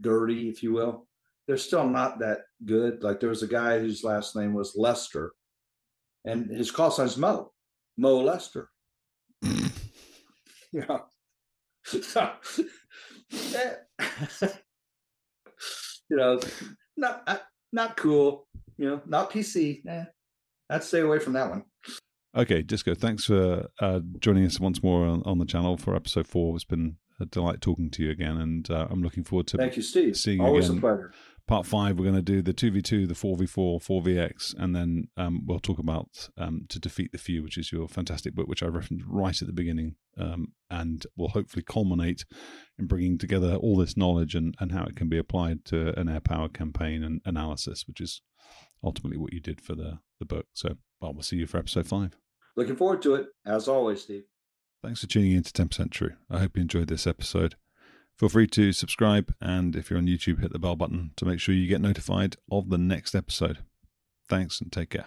B: dirty, if you will, they're still not that good. Like there was a guy whose last name was Lester, and his call sign's Mo, Mo Lester. Yeah. So, you know, not uh, not cool. You know, not PC. Eh, I'd stay away from that one.
A: okay, Disco, thanks for uh, joining us once more on, on the channel for episode four. It's been a delight talking to you again, and uh, I'm looking forward to
B: Thank you, Steve.
A: seeing you
B: Always
A: again.
B: a pleasure.
A: part five. We're going to do the 2v2, the 4v4, 4vx, and then um, we'll talk about um, To Defeat the Few, which is your fantastic book, which I referenced right at the beginning, um, and will hopefully culminate in bringing together all this knowledge and, and how it can be applied to an air power campaign and analysis, which is ultimately what you did for the, the book. So, well, we'll see you for episode five.
B: Looking forward to it, as always, Steve.
A: Thanks for tuning in to 10% True. I hope you enjoyed this episode. Feel free to subscribe, and if you're on YouTube, hit the bell button to make sure you get notified of the next episode. Thanks and take care.